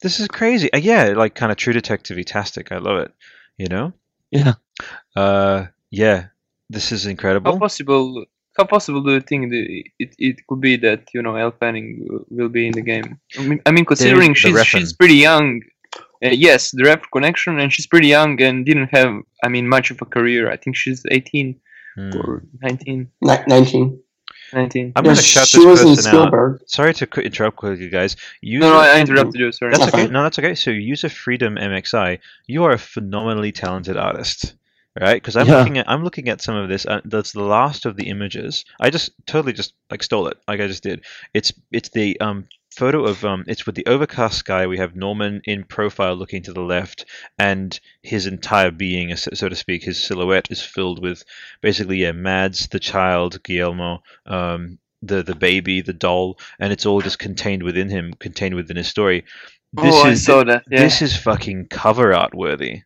This is crazy. Uh, yeah, like kind of True Detective tastic. I love it. You know. Yeah. Uh, yeah. This is incredible. How incredible. possible? How possible do you think the, it, it could be that you know Elle Fanning will- will be in the game? I mean, I mean considering she's reference. she's pretty young. Uh, yes, the ref connection, and she's pretty young and didn't have, I mean, much of a career. I think she's 18 Hmm. or 19. Ni- 19. 19. I'm Yeah, going to shout this person out. Sorry to interrupt quickly, guys. User, No, no, I interrupted you. Sorry. That's That's okay. fine. No, that's okay. So, user freedom MXI, you are a phenomenally talented artist, right? Because I'm Yeah. looking at I'm looking at some of this. Uh, that's the last of the images. I just totally just like stole it, like I just did. It's it's the um photo of um it's with the overcast sky. We have Norman in profile looking to the left, and his entire being, so to speak, his silhouette is filled with basically yeah, Mads, the child, Guillermo, um, the the baby, the doll, and it's all just contained within him, contained within his story. This oh, I is saw that. Yeah. this is fucking cover art worthy.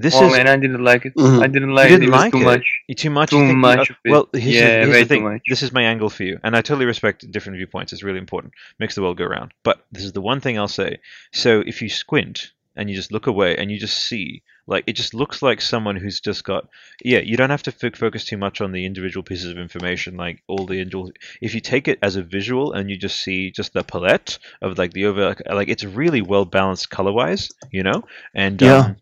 This oh is man, I didn't like it. Mhm. I didn't like didn't it. It like too it? much. too much. too you much uh, of it. Well, here's, Yeah, the, here's the thing. much. This is my angle for you, and I totally respect different viewpoints. It's really important. Makes the world go round. But this is the one thing I'll say. So if you squint and you just look away and you just see, like, it just looks like someone who's just got. Yeah, you don't have to fo- focus too much on the individual pieces of information, like all the individual. If you take it as a visual and you just see just the palette of like the over, like it's really well balanced color wise, you know, and Yeah. um,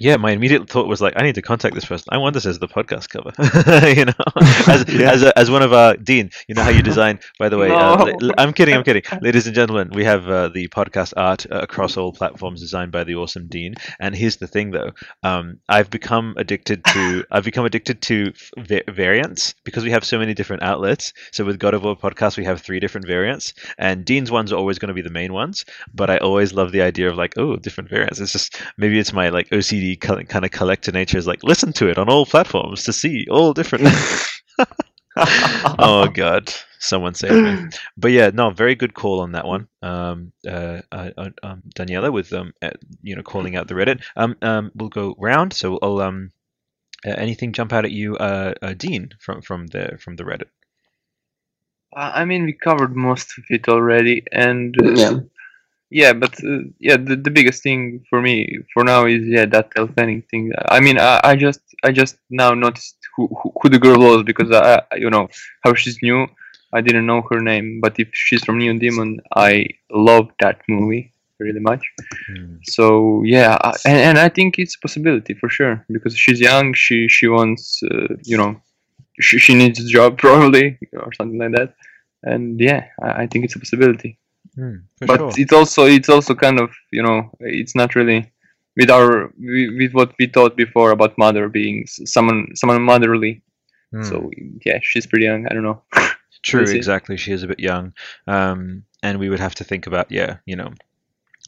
yeah, my immediate thought was like, I need to contact this person. I want this as the podcast cover, you know, as Yeah. as, a, as one of our Dean. You know how you design. By the way, uh, No. li- li- I'm kidding. I'm kidding, ladies and gentlemen. We have uh, the podcast art uh, across all platforms, designed by the awesome Dean. And here's the thing, though, um, I've become addicted to I've become addicted to va- variants because we have so many different outlets. So with God of War podcast, we have three different variants, and Dean's ones are always going to be the main ones. But I always love the idea of like, oh, different variants. It's just maybe it's my like OCD kind of collector nature is like listen to it on all platforms to see all different. oh god, someone save me. But yeah, no, very good call on that one, um, uh, uh, uh, um, Daniela, with um, uh, you know, calling out the Reddit. Um, um, we'll go round. So I'll um, uh, anything jump out at you, uh, uh, Dean, from from the from the Reddit. Uh, I mean, we covered most of it already, and uh, Yeah. Yeah, but uh, yeah, the, the biggest thing for me for now is yeah that Fanning thing. I mean, I, I just I just now noticed who, who who the girl was because I you know how she's new. I didn't know her name, but if she's from Neon Demon, I love that movie really much. So yeah, I, and, and I think it's a possibility for sure because she's young. She she wants uh, you know she, she needs a job probably or something like that. And yeah, I, I think it's a possibility. Hmm, but sure. it's also it's also kind of you know it's not really with our with, what we thought before about mother being someone someone motherly. Hmm. So yeah, she's pretty young. I don't know. True, exactly. She is a bit young, um, and we would have to think about yeah, you know,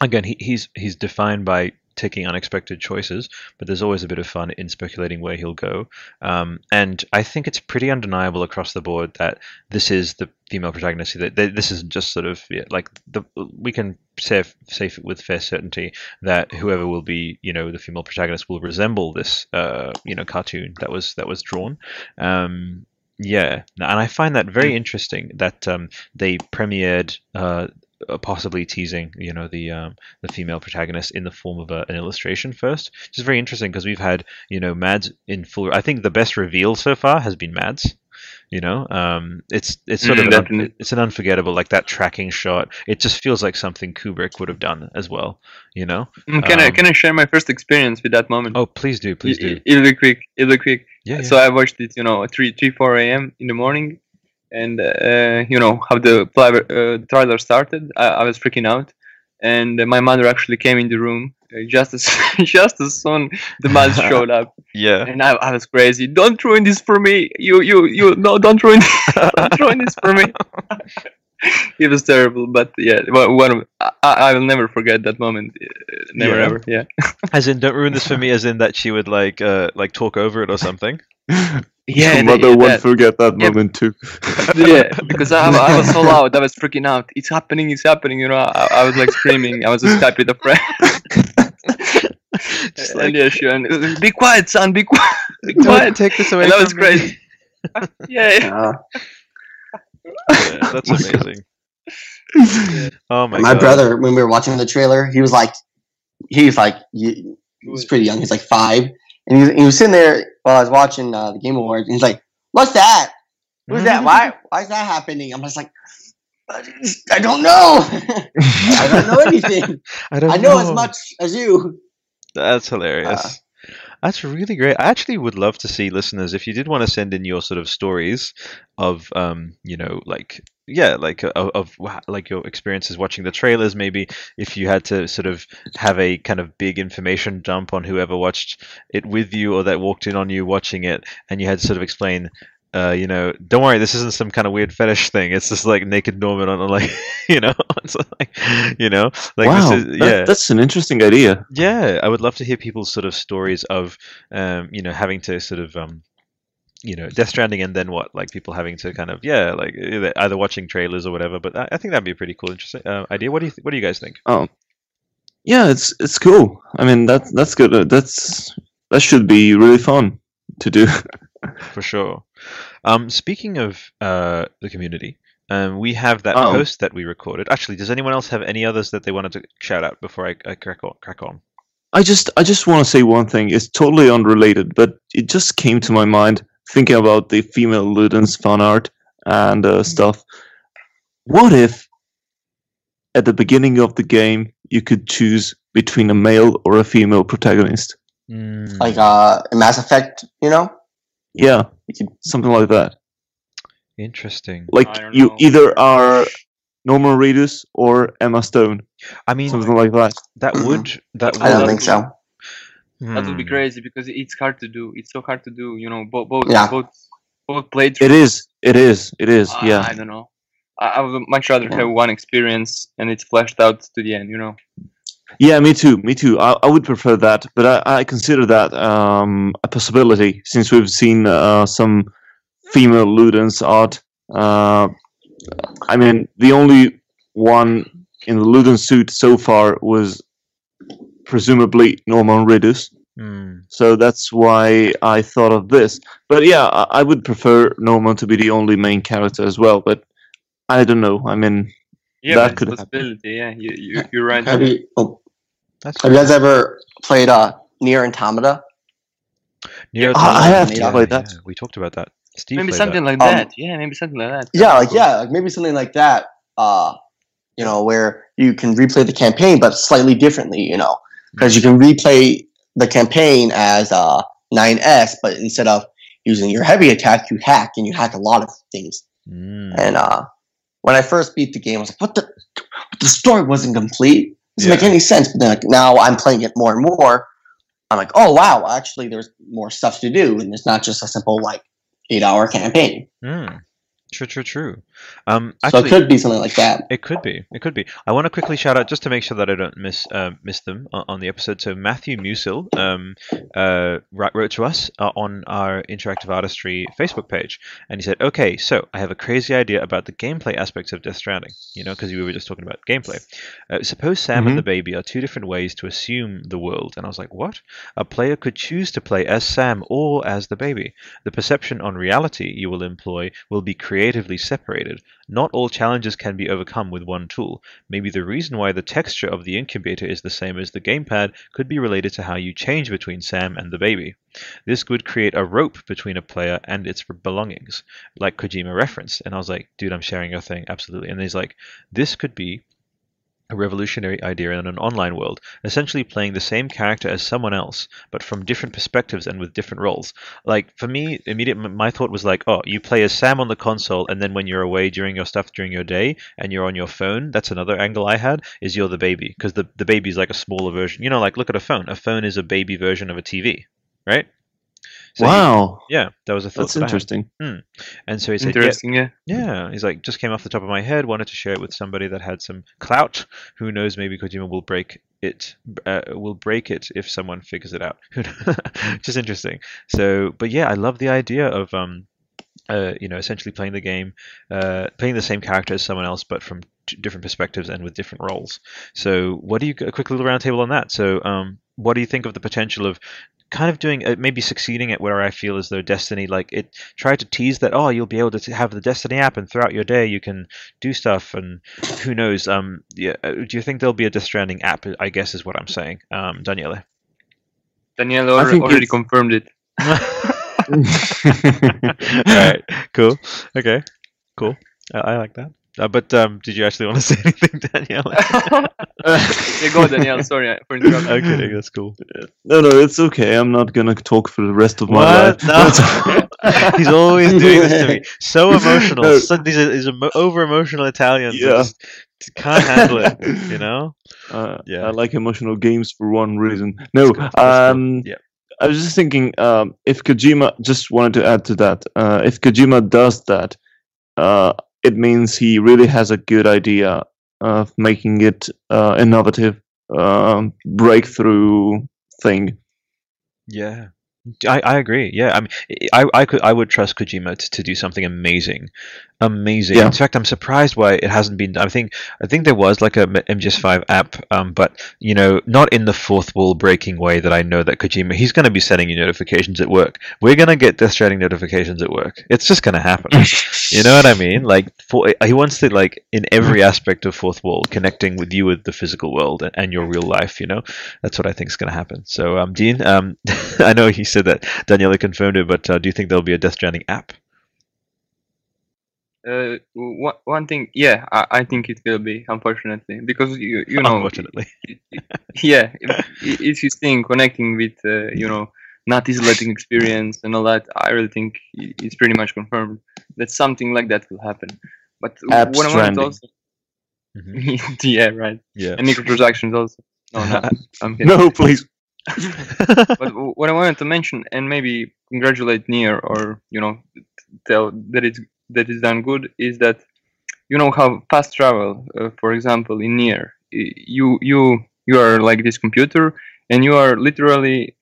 again, he, he's he's defined by taking unexpected choices, but there's always a bit of fun in speculating where he'll go. Um, and I think it's pretty undeniable across the board that this is the female protagonist. That this isn't just sort of yeah, like the we can say say with fair certainty that whoever will be, you know, the female protagonist will resemble this, uh, you know, cartoon that was that was drawn. Um, yeah, and I find that very interesting that um, they premiered uh, possibly teasing, you know, the um, the female protagonist in the form of a, an illustration first, which is very interesting because we've had, you know, Mads in full. I think the best reveal so far has been Mads. You know, um, it's it's sort Mm, of an un- it's an unforgettable like that tracking shot. It just feels like something Kubrick would have done as well. You know. Mm, Can I Um, can I share my first experience with that moment? Oh, please do, please do. I- It'll be quick. It'll be quick. Yeah, So I watched it, you know, at three, three, four a.m. in the morning, and uh, you know how the uh, trailer started. I, I was freaking out, and my mother actually came in the room uh, just as just as soon the man showed up, Yeah. and I, I was crazy. Don't ruin this for me. You, you, you. No, don't ruin. don't ruin this for me. it was terrible, but yeah, one one of, I, I will never forget that moment. Uh, never Yeah. ever. Yeah. As in, don't ruin this for me. As in that she would like uh like talk over it or something. Yeah, Your mother yeah, won't that- forget that yeah. moment too. yeah, because I, I was so loud, I was freaking out. It's happening, it's happening. You know, I, I was like screaming. I was on Skype with a friend. Just and yeah, she went, "Be quiet, son. Be quiet." Don't take this away that was me. crazy. yeah. Uh, Yeah, that's amazing. Oh my, god. my god. brother, when we were watching the trailer, he was like, he was like, he, he was pretty young. He's like five, and he was, he was sitting there while I was watching uh, the Game Awards. And he's like, "What's that? Who's that? Why? Why is that happening?" I'm just like, "I don't know. I don't know anything. I don't I know as much as you." That's hilarious. That's really great. I actually would love to see listeners if you did want to send in your sort of stories of, um, you know, like yeah, like uh, of, like your experiences watching the trailers. Maybe if you had to sort of have a kind of big information dump on whoever watched it with you or that walked in on you watching it, and you had to sort of explain. Uh, you know, don't worry. This isn't some kind of weird fetish thing. It's just like naked Norman on, a, like, you know, like, you know, like wow, this is, that- yeah. that's an interesting idea. Yeah, I would love to hear people's sort of stories of, um, you know, having to sort of, um, you know, Death Stranding, and then what? Like people having to kind of, yeah, like either, watching trailers or whatever. But I, I think that'd be a pretty cool, interesting uh, idea. What do you, th- what do you guys think? Oh, yeah, it's it's cool. I mean, that's that's good. Uh, That's that should be really fun to do. For sure. Um, speaking of uh, the community, um, we have that Oh. post that we recorded. Actually, does anyone else have any others that they wanted to shout out before I, I crack on? Crack on. I just I just want to say one thing. It's totally unrelated, but it just came to my mind thinking about the female Ludens fan art and uh, stuff. What if at the beginning of the game you could choose between a male or a female protagonist? Mm, Like uh, Mass Effect, you know, Yeah, something like that. interesting. Like you know. either are Norman Reedus or Emma Stone, I mean, something like that. that would that would. I don't that think so. That would be Hmm. crazy because it's hard to do. It's so hard to do. You know, both both Yeah. both both playthroughs. It is. It is. It is. Uh, Yeah. I don't know. I, I would much rather Yeah. have one experience and it's fleshed out to the end. You know. Yeah, me too. Me too. I, I would prefer that, but I, I consider that um, a possibility since we've seen uh, some female Ludens art. Uh, I mean, the only one in the Luden suit so far was presumably Norman Reedus. Hmm. So that's why I thought of this. But yeah, I, I would prefer Norman to be the only main character as well. But I don't know. I mean, Yeah, That could a happen. possibility. Yeah, you, you you're right. Have you, oh, That's have you guys ever played uh, Nier Automata? Nier I- I have to yeah, play that. yeah, we talked about that. Steve maybe something that. like Um, that. Yeah, maybe something like that. Yeah, like yeah, like maybe something like that. Uh, you know, where you can replay the campaign, but slightly differently. You know, because you can replay the campaign as uh 9S, but instead of using your heavy attack, you hack and you hack a lot of things. Mm. And uh, when I first beat the game, I was like, "What the? The story wasn't complete. Doesn't make any sense." But then like, now I'm playing it more and more. I'm like, "Oh wow, actually, there's more stuff to do, and it's not just a simple like eight-hour campaign." Mm. True, true, true. Um, so it could be something like that. It could be. It could be. I want to quickly shout out just to make sure that I don't miss uh, miss them on, on the episode. So Matthew Musil um, uh, wrote, to us uh, on our interactive artistry Facebook page, and he said, "Okay, so I have a crazy idea about the gameplay aspects of Death Stranding. You know, because we were just talking about gameplay. Uh, suppose Sam and Mhm. the baby are two different ways to assume the world." And I was like, "What? A player could choose to play as Sam or as the baby. The perception on reality you will employ will be creatively separated." Not all challenges can be overcome with one tool. Maybe the reason why the texture of the incubator is the same as the gamepad could be related to how you change between Sam and the baby. This would create a rope between a player and its belongings, like Kojima referenced. And I was like, dude, I'm sharing your thing, absolutely. And he's like, this could be a revolutionary idea in an online world, essentially playing the same character as someone else, but from different perspectives and with different roles. Like for me, immediate my thought was like, oh, you play as Sam on the console, and then when you're away during your stuff during your day, and you're on your phone. That's another angle I had is you're the baby because the the baby is like a smaller version. You know, like look at a phone. A phone is a baby version of a TV, right? So you- wow, yeah, that was a thought. that's that I had. interesting. And so he said, yeah, Interesting. Yeah. yeah, he's like, just came off the top of my head. Wanted to share it with somebody that had some clout. Who knows? Maybe Kojima will break it. Uh, will break it if someone figures it out. Which is interesting. So, but yeah, I love the idea of um, uh, you know, essentially playing the game, uh, playing the same character as someone else, but from t- different perspectives and with different roles. So, what do you a quick little roundtable on that? So, um, what do you think of the potential of kind of doing uh, maybe succeeding at where I feel as though Destiny like it tried to tease that oh you'll be able to have the Destiny app and throughout your day you can do stuff and who knows um yeah uh, do you think there'll be a Death Stranding app I guess is what I'm saying um Daniele? Daniel I al- think already it's- confirmed it. all right cool. Okay cool. I, I like that uh, but um did you actually want to say anything Daniele yeah, go Daniel. Sorry for interrupting. I'm that's cool no, no, it's okay. I'm not gonna talk for the rest of my life. No. He's always doing this to me. So emotional. No. So, these are, these emo- over emotional Italians. Yeah. just can't handle it. You know? Uh, Yeah. I like emotional games for one reason. No, That's cool, that's cool. um, Yeah. I was just thinking, um, if Kojima just wanted to add to that, uh, if Kojima does that, uh, it means he really has a good idea of making it uh, innovative, um, breakthrough thing. Yeah. I, I agree. Yeah, I mean, I, I could I would trust Kojima to, to do something amazing, amazing. Yeah. In fact, I'm surprised why it hasn't been. I think I think there was like a MGS5 app, um, but you know, not in the fourth wall breaking way that I know that Kojima. He's going to be sending you notifications at work. We're going to get Death Stranding notifications at work. It's just going to happen. you know what I mean? Like, for, he wants to like in every aspect of fourth wall, connecting with you with the physical world and, and your real life. You know, that's what I think is going to happen. So, um, Dean, um, I know he said that Daniela confirmed it, but uh, do you think there'll be a Death Stranding app? Uh, one, one thing, yeah, I, I think it will be, unfortunately, because you you know, Unfortunately. yeah, if, if you think connecting with uh, you know not isolating experience and all that, I really think it's pretty much confirmed that something like that will happen. But App what I wanted to Stranding. also, yeah, right, Yeah. and microtransactions also. No, no, I'm kidding. No, please. but what I wanted to mention and maybe congratulate Nier or you know tell that it's that it's done good is that you know how fast travel, uh, for example, in y- you you you are like this computer and you are literally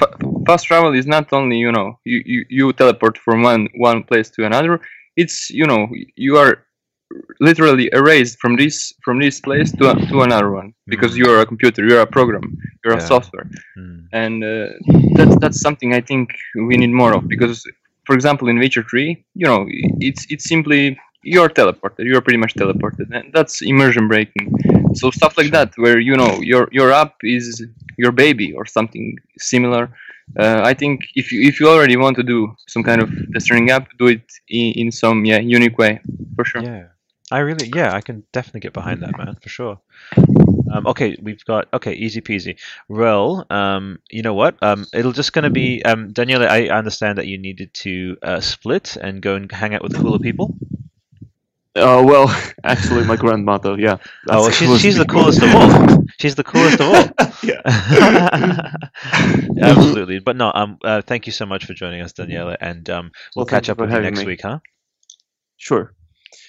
uh, fast travel is not only you know you, you, you teleport from one one place to another. It's you know you are literally erased from this from this place to, to another one because you are a computer you're a program you're a software Mm. and uh, that's that's something I think we need more of because, for example, in Witcher Three, you know, it's it's simply you're teleported. You're pretty much teleported, and that's immersion breaking. So stuff like that, where you know your your app is your baby or something similar. Uh, I think if you if you already want to do some kind of testing app, do it in, in some yeah unique way for sure. Yeah. I really, yeah, I can definitely get behind that, man, for sure. Um, okay, we've got okay, easy peasy. Rel, um, you know what? Um, it'll just gonna be um, Daniela. I understand that you needed to uh, split and go and hang out with cooler people. Uh, well, actually, my grandmother, yeah. oh, well, she's she's the coolest of all. She's the coolest of all. yeah. Absolutely, but no. Um, uh, thank you so much for joining us, Daniela, and um, we'll Well, catch up with you next me. week, huh? Sure.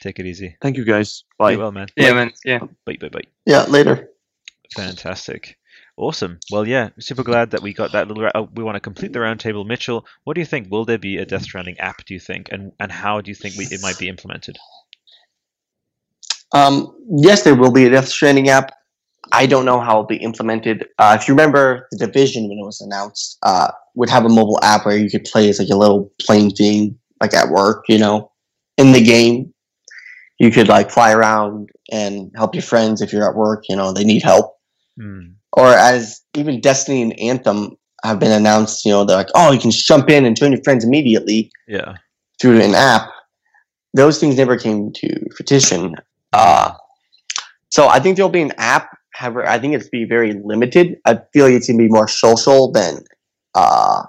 Take it easy. Thank you, guys. Bye. Be well, man. Yeah, man. Yeah. Bye, bye, bye. Yeah, later. Fantastic. Awesome. Well, yeah, super glad that we got that little. Ra- oh, we want to complete the roundtable. Mitchell, what do you think? Will there be a Death Stranding app? Do you think, and and how do you think we, it might be implemented? Um, yes, there will be a Death Stranding app. I don't know how it'll be implemented. Uh, if you remember, the Division when it was announced uh, would have a mobile app where you could play as like a little plane thing, like at work. You know, in the game, you could like fly around and help your friends if you're at work. You know, they need help. Hmm. Or as even Destiny and Anthem have been announced. You know, they're like, oh, you can just jump in and join your friends immediately Yeah. through an app. Those things never came to fruition. Uh, so I think there'll be an app. However, I think it's be very limited. I feel like it's gonna be more social than uh,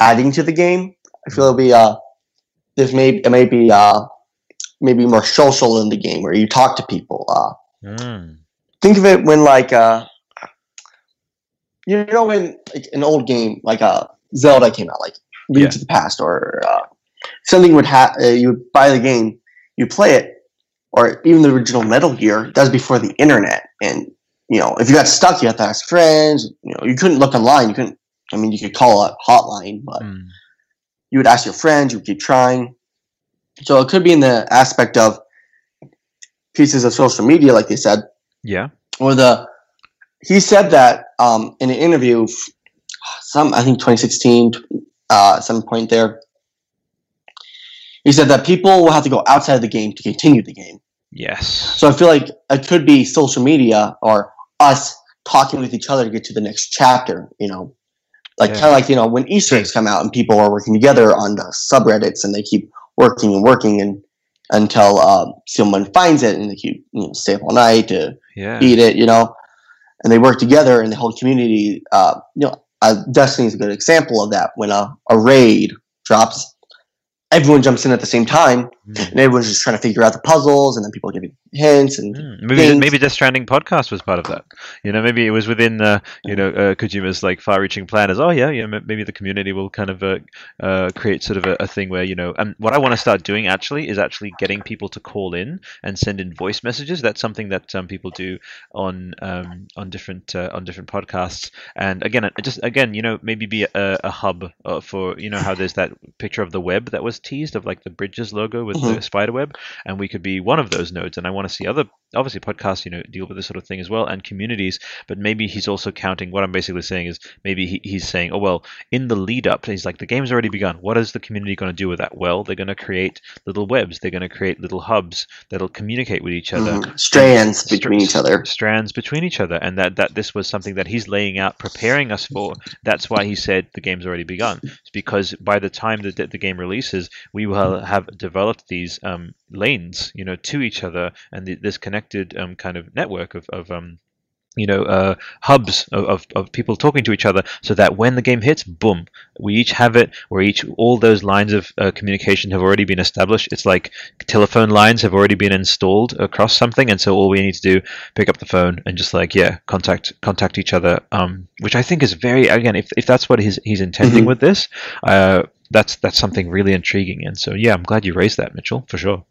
adding to the game. I feel it'll be uh, this may it may be uh, maybe more social in the game where you talk to people. Uh, Mm. think of it when like uh, you know when like an old game like uh, Zelda came out, like Link Yeah. to the Past, or uh, something would have uh, you would buy the game, you play it, or even the original Metal Gear. That was before the internet, and you know if you got stuck, you had to ask friends. You know you couldn't look online. You couldn't. I mean, you could call a hotline, but Mm. you would ask your friends. You would keep trying. So it could be in the aspect of pieces of social media, like they said, Yeah. or the he said that um, in an interview some I think 2016 uh, some point there. He said that people will have to go outside of the game to continue the game. Yes. So I feel like it could be social media or us talking with each other to get to the next chapter. You know, like Yeah. kind of like you know when Easter eggs come out and people are working together on the subreddits and they keep working and working and until um, someone finds it and they keep you know stay up all night to Yeah. eat it. You know, and they work together and the whole community. Uh, you know, uh, Destiny is a good example of that. When a, a raid drops, everyone jumps in at the same time, Mm. and everyone's just trying to figure out the puzzles, and then people are giving hints and Mm, Maybe things. maybe Death Stranding podcast was part of that. You know, maybe it was within uh, you know uh, Kojima's like far-reaching plan. As oh yeah, you know, maybe the community will kind of uh, uh, create sort of a, a thing where you know. And what I want to start doing actually is actually getting people to call in and send in voice messages. That's something that um, people do on um, on different uh, on different podcasts. And again, just again, you know, maybe be a, a hub uh, for you know how there's that picture of the web that was teased of like the Bridges logo with the Mhm. spider web, and we could be one of those nodes. And I want to see other obviously podcasts, you know, deal with this sort of thing as well, and communities. But maybe he's also counting. What I'm basically saying is maybe he, he's saying, oh well, in the lead up, he's like the game's already begun. What is the community going to do with that? Well, they're going to create little webs. They're going to create little hubs that'll communicate with each other Mhm. strands Str- between each other. strands between each other and that that this was something that he's laying out preparing us for that's why he said the game's already begun it's because by the time that the, the game releases we will have developed these um, lanes you know to each other and the, this connected um, kind of network of, of um, you know uh, hubs of, of, of people talking to each other so that when the game hits boom we each have it where each all those lines of uh, communication have already been established. It's like telephone lines have already been installed across something and so all we need to do pick up the phone and just like yeah contact contact each other um, which i think is very again if, if that's what he's, he's intending Mhm. with this uh, that's that's something really intriguing. And so yeah i'm glad you raised that mitchell for sure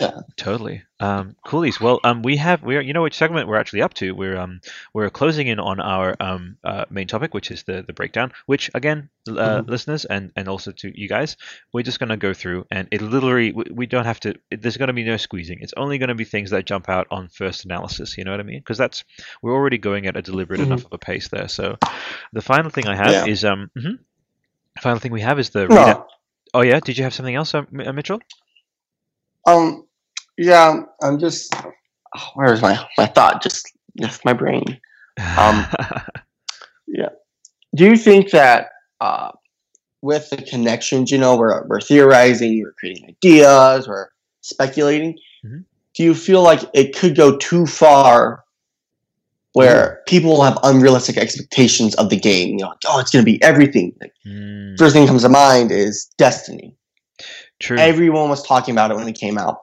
Yeah. Totally. Um, coolies. Well, um, we have we're you know which segment we're actually up to. We're um we're closing in on our um uh, main topic, which is the the breakdown. Which again, uh, listeners and and also to you guys, we're just gonna go through and it literally we, we don't have to. It, there's gonna be no squeezing. It's only gonna be things that jump out on first analysis. You know what I mean? Because that's we're already going at a deliberate enough of a pace there. So the final thing I have Yeah. is um. mhm. Final thing we have is the No. readout. Oh yeah, did you have something else, uh, uh, Mitchell? Um, yeah, I'm just. oh, where's my my thought? Just left my brain. Um, yeah. Do you think that uh, with the connections, you know, we're we're theorizing, we're creating ideas, we're speculating. Mhm. Do you feel like it could go too far, where people will have unrealistic expectations of the game? You know, like, oh, it's going to be everything. Like, Mm, first thing that comes to mind is Destiny. True. everyone was talking about it when it came out.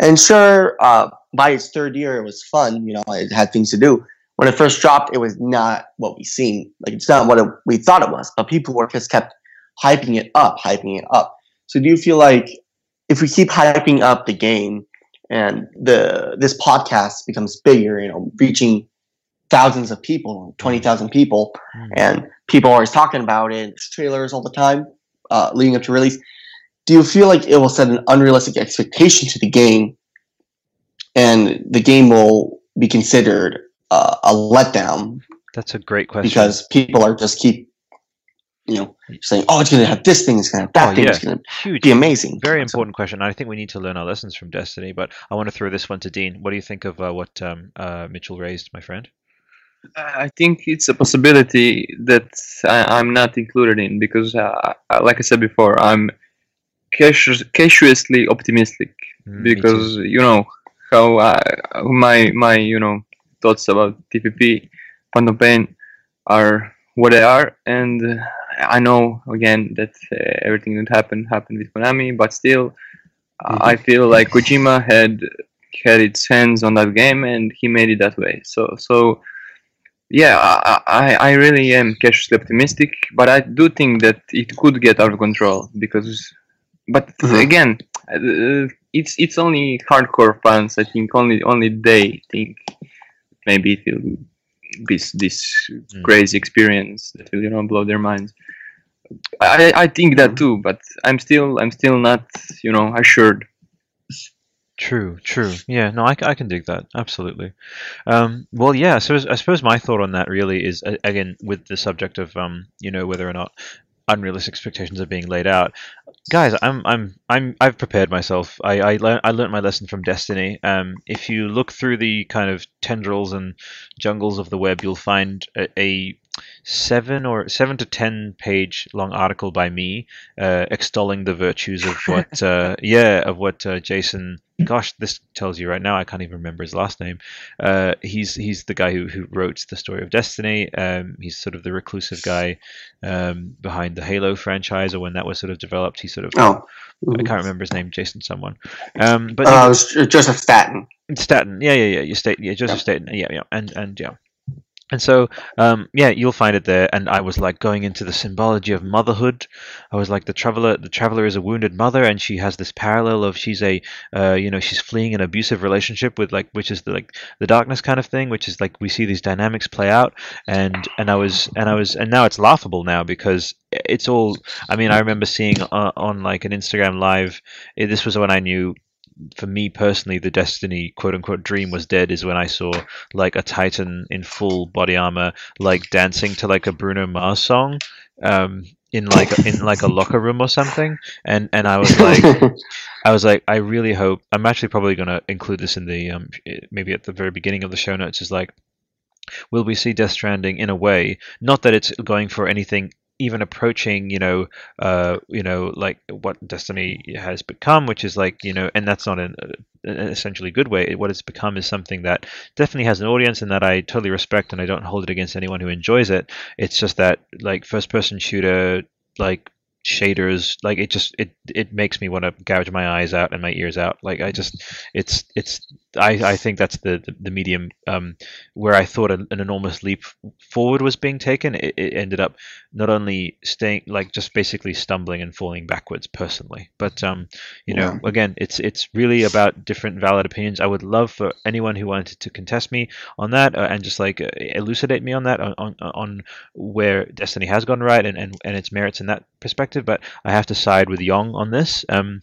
And sure, uh, by its third year, it was fun. You know, it had things to do. When it first dropped, it was not what we seen. Like it's not what it, we thought it was. But people were just kept hyping it up, hyping it up. So do you feel like if we keep hyping up the game and the this podcast becomes bigger, you know, reaching thousands of people, twenty thousand people, Mm. and people are always talking about it, trailers all the time uh, leading up to release do you feel like it will set an unrealistic expectation to the game and the game will be considered uh, a letdown That's a great question. because people are just keep you know saying oh it's going to have this thing it's going to have that Oh, thing yeah. it's going to be amazing very So- important question. I think we need to learn our lessons from Destiny, but I want to throw this one to Dean. What do you think of uh, what um, uh, Mitchell raised, my friend? I think it's a possibility that I, I'm not included in because, uh, like I said before, I'm cautious, cautiously optimistic Mm, because you know how I, my my you know thoughts about TPP, Phantom Pain, are what they are, and I know again that uh, everything that happened happened with Konami, but still, I feel like Kojima had had its hands on that game and he made it that way. So so yeah, I, I, I really am cautiously optimistic, but I do think that it could get out of control because, but Mhm. again, uh, it's it's only hardcore fans. I think only only they think maybe it will be this Mm. crazy experience that will you know blow their minds. I I think that too, but I'm still I'm still not you know assured. True, true. Yeah, no, I, I can dig that. Absolutely. Um, well, yeah, so I suppose my thought on that really is, uh, again, with the subject of, um, you know, whether or not unrealistic expectations are being laid out. Guys, I'm, I'm, I'm, I've prepared myself. I, I, learned, I learned my lesson from Destiny. Um, if you look through the kind of tendrils and jungles of the web, you'll find a, a seven or seven to ten page long article by me uh, extolling the virtues of what uh, yeah of what uh, Jason gosh this tells you right now I can't even remember his last name uh, he's he's the guy who, who wrote the story of Destiny um, he's sort of the reclusive guy um, behind the Halo franchise or when that was sort of developed he sort of Oh. I can't remember his name Jason someone um, but Uh, it was Joseph Staten. Staten, yeah, yeah, yeah. You state, yeah, Joseph Staten, yeah, yeah, and and yeah. And so, um, yeah, you'll find it there. And I was like going into the symbology of motherhood. I was like, the traveler, the traveler is a wounded mother, and she has this parallel of she's a, uh, you know, she's fleeing an abusive relationship with like, which is the like the darkness kind of thing, which is like we see these dynamics play out. And and I was and I was and now it's laughable now because it's all. I mean, I remember seeing uh, on like an Instagram live. eh, This was when I knew for me personally, the Destiny quote unquote dream was dead is when I saw like a Titan in full body armor, like dancing to like a Bruno Mars song, um, in like in like a locker room or something, and and I was like, I was like, I really hope I'm actually probably gonna include this in the um maybe at the very beginning of the show notes is like. Will we see Death Stranding in a way? Not that it's going for anything even approaching, you know, uh, you know, like what Destiny has become, which is like, you know, and that's not an, an essentially good way. What it's become is something that definitely has an audience and that I totally respect, and I don't hold it against anyone who enjoys it. It's just that like first-person shooter, like shaders like it just it it makes me want to gouge my eyes out and my ears out. Like i just it's it's i i think that's the the, the medium um where i thought an, an enormous leap forward was being taken. It, it ended up not only staying like just basically stumbling and falling backwards personally but um you know again it's it's really about different valid opinions. I would love for anyone who wanted to contest me on that uh, and just like uh, elucidate me on that on, on on where destiny has gone right and and, and its merits in that perspective but i have to side with yong on this um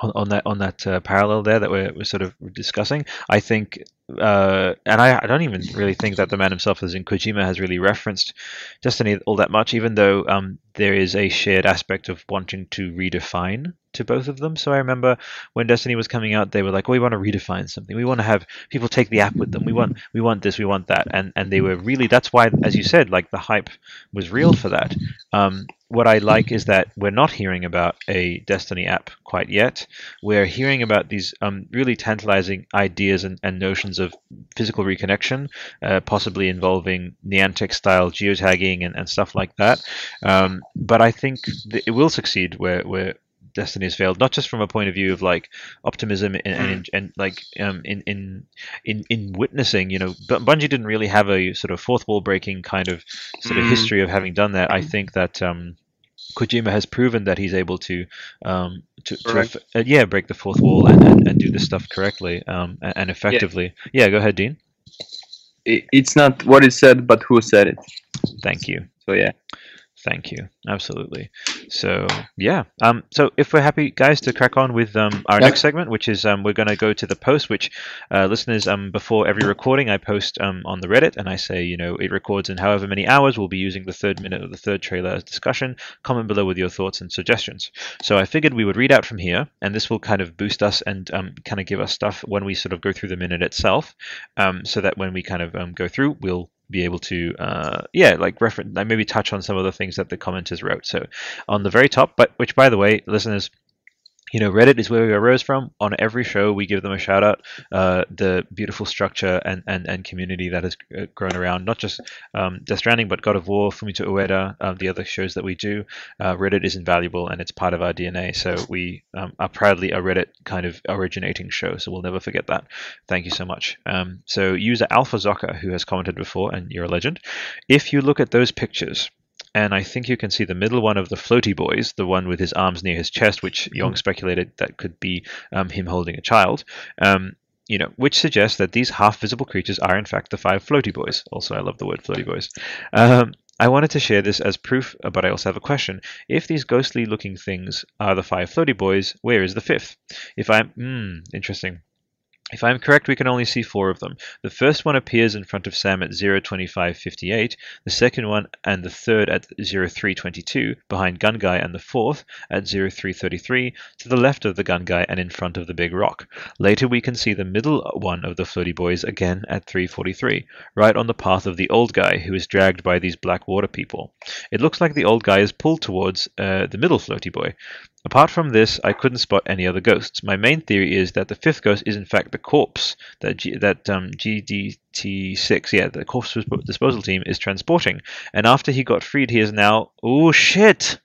on, on that on that uh, parallel there that we're, we're sort of discussing. I think uh, and I, I don't even really think that the man himself, as in Kojima, has really referenced Destiny all that much, even though um, there is a shared aspect of wanting to redefine to both of them. So I remember when Destiny was coming out, they were like, "Oh, we want to redefine something. We want to have people take the app with them. We want we want this. We want that." And and they were really that's why, as you said, like the hype was real for that. Um, what I like is that we're not hearing about a Destiny app quite yet. We're hearing about these um, really tantalizing ideas and, and notions of physical reconnection, uh, possibly involving Niantic style geotagging and, and stuff like that. Um, but I think th- it will succeed where, where Destiny has failed, not just from a point of view of like optimism and and, and like um, in in in in witnessing, you know, Bu- Bungie didn't really have a sort of fourth wall breaking kind of sort of Mm. history of having done that. I think that. Um, Kojima has proven that he's able to, um, to, uh, yeah, break the fourth wall and, and, and do this stuff correctly um, and, and effectively. Yeah. go ahead, Dean. It's not what is said, but who said it. Thank you. So yeah. Thank you. Absolutely. So yeah. Um. So if we're happy, guys, to crack on with um our next segment, which is um we're going to go to the post, which uh, listeners um before every recording I post um on the Reddit and I say you know it records in however many hours. We'll be using the third minute of the third trailer as discussion. Comment below with your thoughts and suggestions. So I figured we would read out from here, and this will kind of boost us and um kind of give us stuff when we sort of go through the minute itself, um so that when we kind of um go through, we'll be able to uh, yeah like reference like maybe touch on some of the things that the commenters wrote. So on the very top but which by the way listeners you know reddit is where we arose from. On every show we give them a shout out. Uh, the beautiful structure and, and, and community that has uh, grown around not just um, Death Stranding but God of War Fumito Ueda um, the other shows that we do. Uh, Reddit is invaluable and it's part of our DNA so we um, are proudly a Reddit kind of originating show. So we'll never forget that. Thank you so much. Um, so user Alpha Zocker who has commented before and you're a legend. If you look at those pictures and I think you can see the middle one of the floaty boys, the one with his arms near his chest, which Young speculated that could be um, him holding a child. Um, you know, which suggests that these half-visible creatures are in fact the five floaty boys. Also, I love the word floaty boys. Um, I wanted to share this as proof, uh, but I also have a question. If these ghostly looking things are the five floaty boys, where is the fifth? If I'm. Hmm, interesting. If I am correct, we can only see four of them. The first one appears in front of Sam at 02558, the second one and the third at 0322, behind Gun Guy, and the fourth at 0333, to the left of the Gun Guy and in front of the big rock. Later we can see the middle one of the floaty boys again at 343, right on the path of the old guy who is dragged by these black water people. It looks like the old guy is pulled towards uh, the middle floaty boy. Apart from this, I couldn't spot any other ghosts. My main theory is that the fifth ghost is in fact the corpse that G- that um, CDT6, yeah, the corpse disp- disposal team is transporting. And after he got freed, he is now oh shit,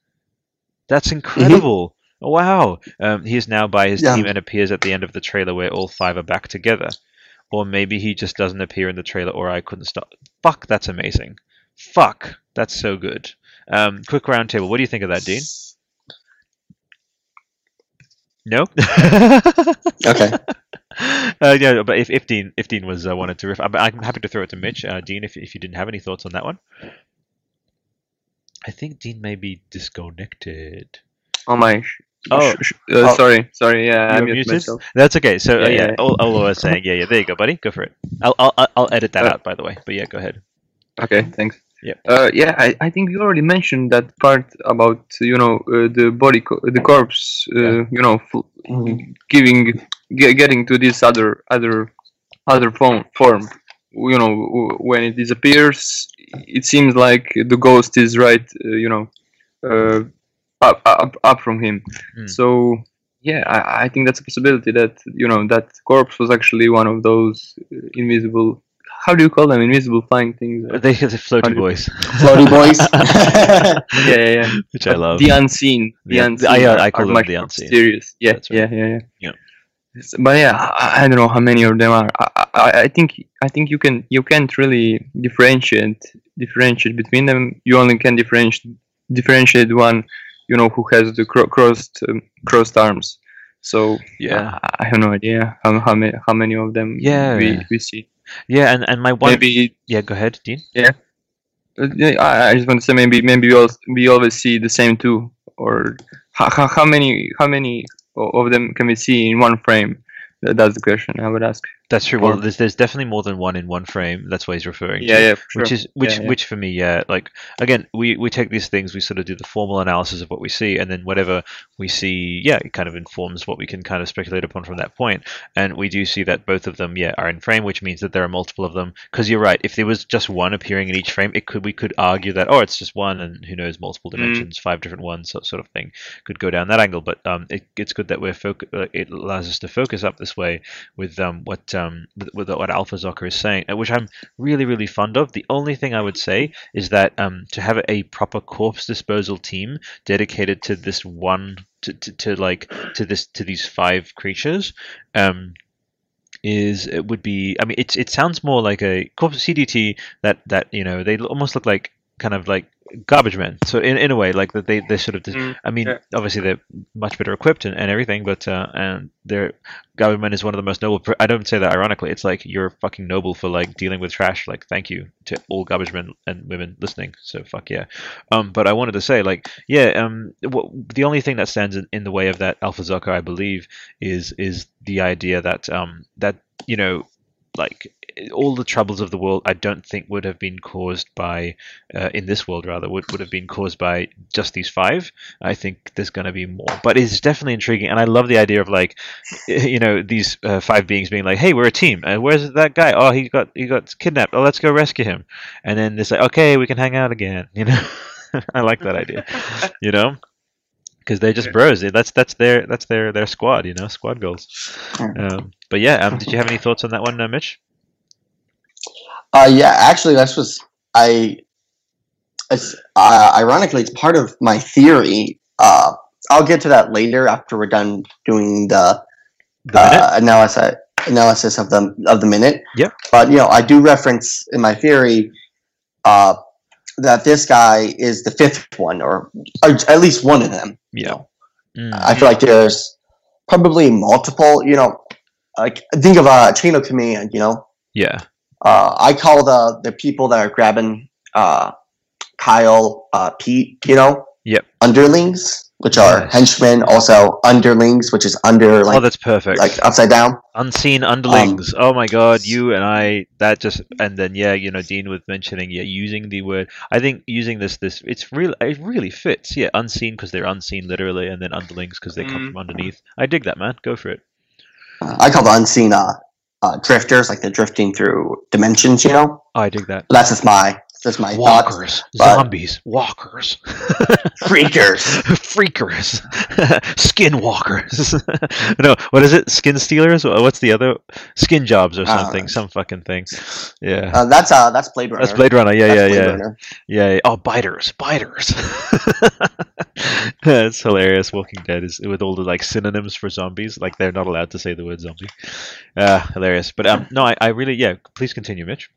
that's incredible. Wow, um, he is now by his Yeah. team and appears at the end of the trailer where all five are back together. Or maybe he just doesn't appear in the trailer, or I couldn't stop. Fuck, that's amazing. Fuck, that's so good. Um, quick roundtable. What do you think of that, Dean? No. Okay. Uh, yeah, but if, if Dean if Dean was uh, wanted to riff, I'm, I'm happy to throw it to Mitch. Uh, Dean, if if you didn't have any thoughts on that one, I think Dean may be disconnected. Oh my. Oh. sh- sh- uh, Oh. sorry, sorry. Yeah, I You're muted muted? myself. That's okay. So uh, Yeah, yeah, yeah. all, all I was saying, yeah, yeah. There you go, buddy. Go for it. I'll I'll I'll- I'll edit that Uh, out, by the way. But yeah, go ahead. Okay, thanks. Yep. Uh, yeah, I, I think you already mentioned that part about you know uh, the body, co- the corpse, uh, Yeah. you know, f- giving, ge- getting to this other other other form form. You know, w- when it disappears, it seems like the ghost is right. Uh, you know, uh, up up up from him. Hmm. So yeah, I, I think that's a possibility that you know that corpse was actually one of those uh, invisible. How do you call them? Invisible flying things. Uh, They the floaty Hundred- boys, Floaty boys. yeah, yeah, yeah. which I love. The unseen. The Yeah, unseen. I- I- are- I call are them the unseen. Mysterious. Yeah, That's right. yeah, yeah, yeah. Yeah. But yeah, I, I don't know how many of them are. I, I, I think I think you can you can't really differentiate differentiate between them. You only can differentiate differentiate one, you know, who has the cro- crossed um, crossed arms. So Yeah. I, I have no idea how how many how many of them Yeah. we, we see. Yeah, and and my one. Maybe Yeah, go ahead, Dean. Uh, yeah, I, I just want to say maybe maybe we all we always see the same two, or how, how, how many how many of them can we see in one frame? That's the question I would ask. That's true. Well, there's there's definitely more than one in one frame. That's what he's referring Yeah, to. yeah, sure. Which is which Yeah, yeah. which for me, yeah. Like again, we we take these things, we sort of do the formal analysis of what we see, and then whatever we see, yeah, it kind of informs what we can kind of speculate upon from that point. And we do see that both of them, yeah, are in frame, which means that there are multiple of them. Because you're right, if there was just one appearing in each frame, it could we could argue that oh, it's just one, and who knows, multiple Mm. dimensions, five different ones, so, sort of thing, could go down that angle. But um, it, it's good that we're foc- uh, it allows us to focus up this way with um what um with, with what Alpha Zocker is saying, uh, which I'm really really fond of. The only thing I would say is that um to have a proper corpse disposal team dedicated to this one to, to, to like to this to these five creatures um is it would be I mean it's it sounds more like a corpse CDT that that you know they almost look like kind of like garbage men so in, in a way like that they they sort of dis- Mm, I mean yeah. obviously they're much better equipped and, and everything but uh and their garbage men is one of the most noble pr- I don't say that ironically it's like you're fucking noble for like dealing with trash like thank you to all garbage men and women listening so fuck yeah um but I wanted to say like yeah um what, the only thing that stands in, in the way of that alpha Zucker I believe is is the idea that um that you know like all the troubles of the world I don't think would have been caused by uh, in this world rather would, would have been caused by just these five. I think there's going to be more. But it's definitely intriguing and I love the idea of like you know these uh, five beings being like hey we're a team. Uh, where's that guy? Oh he got he got kidnapped. Oh let's go rescue him. And then it's like okay we can hang out again you know? I like that idea you know? Because they're just bros. That's that's their that's their their squad you know squad goals. Um, but yeah um, did you have any thoughts on that one uh, Mitch Uh, yeah, actually, that's was I. It's uh, ironically, it's part of my theory. Uh, I'll get to that later after we're done doing the, The uh, analysis analysis of the of the minute. Yep. But you know, I do reference in my theory uh, that this guy is the fifth one, or, or at least one of them. yeah Mm. I feel like there's probably multiple. You know, like think of a chain of command. You know, yeah uh, I call the the people that are grabbing uh, Kyle, uh, Pete, you know, Yep. underlings, which are Yes. henchmen, also underlings, which is under like oh, that's perfect. like upside down. Unseen underlings. oh my god, you and I. That just and then yeah, you know, Dean was mentioning yeah, using the word. I think using this this it's real. It really fits. Yeah, unseen because they're unseen literally, and then underlings because they come Mm. from underneath. I dig that, man. Go for it. I call the unseen uh, uh, drifters, like they're drifting through dimensions, you know. I dig that. That's just my that's my thoughts. Walkers, but- zombies, walkers, Freakers. freakers, skinwalkers. no, what is it? Skin stealers? What's the other? Skin jobs or something? know. Some fucking thing. Yeah. Uh, that's uh that's Blade Runner. That's Blade Runner. Yeah, That's yeah, Blade yeah. Yeah, yeah. Oh, biters, biters. it's hilarious. Walking Dead is with all the like synonyms for zombies. Like they're not allowed to say the word zombie. Uh, hilarious. But um, no, I, I really yeah. Please continue, Mitch.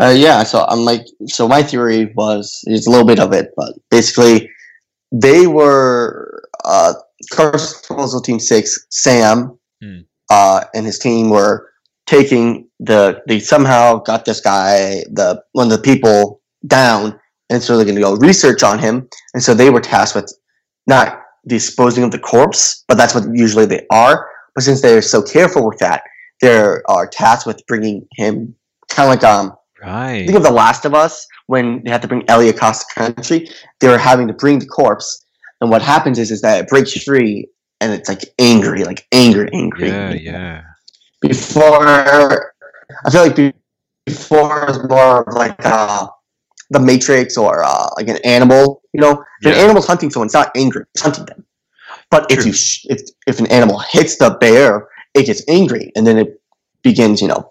Uh, yeah, so I'm like, so my theory was there's a little bit of it, but basically, they were uh, Corpse Disposal Team Six. Sam Hmm. uh, and his team were taking the. They somehow got this guy, the one of the people, down, and so they're going to go research on him, and so they were tasked with not disposing of the corpse, but that's what usually they are. But since they're so careful with that, they are tasked with bringing him kind of like um Right. Think of The Last of Us when they had to bring Ellie across the country. They were having to bring the corpse, and what happens is is that it breaks free, and it's like angry, like angry, angry. Yeah, yeah. Before, I feel like before it was more of like uh, the Matrix or uh, like an animal. You know, if an animal's hunting someone, it's not angry; it's hunting them. But if you sh- if if an animal hits the bear, it gets angry, and then it begins, you know,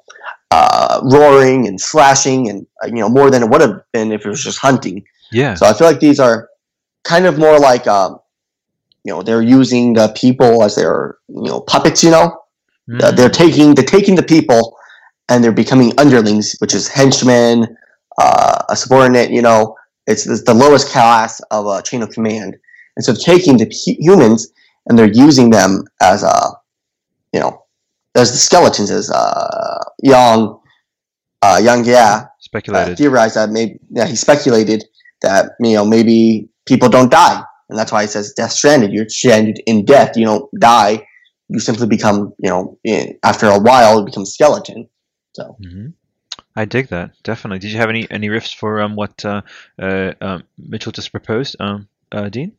uh, roaring and slashing, and uh, you know more than it would have been if it was just hunting. Yeah. So I feel like these are kind of more like, um, you know, they're using the people as their, you know, puppets. You know, Uh, Mm. they're taking they're taking the people, and they're becoming underlings, which is henchmen, uh, a subordinate. You know, it's, it's the lowest class of a chain of command, and so taking the hu- humans and they're using them as a, you know, as the skeletons as uh, young, uh, young yeah uh, Speculated. theorized that maybe yeah, he speculated that you know maybe people don't die, and that's why he says death stranded. You're stranded in death. You don't die. You simply become you know in, after a while you become skeleton. So hmm I dig that definitely. Did you have any any riffs for um what uh, uh um, Mitchell just proposed, um uh, Dean?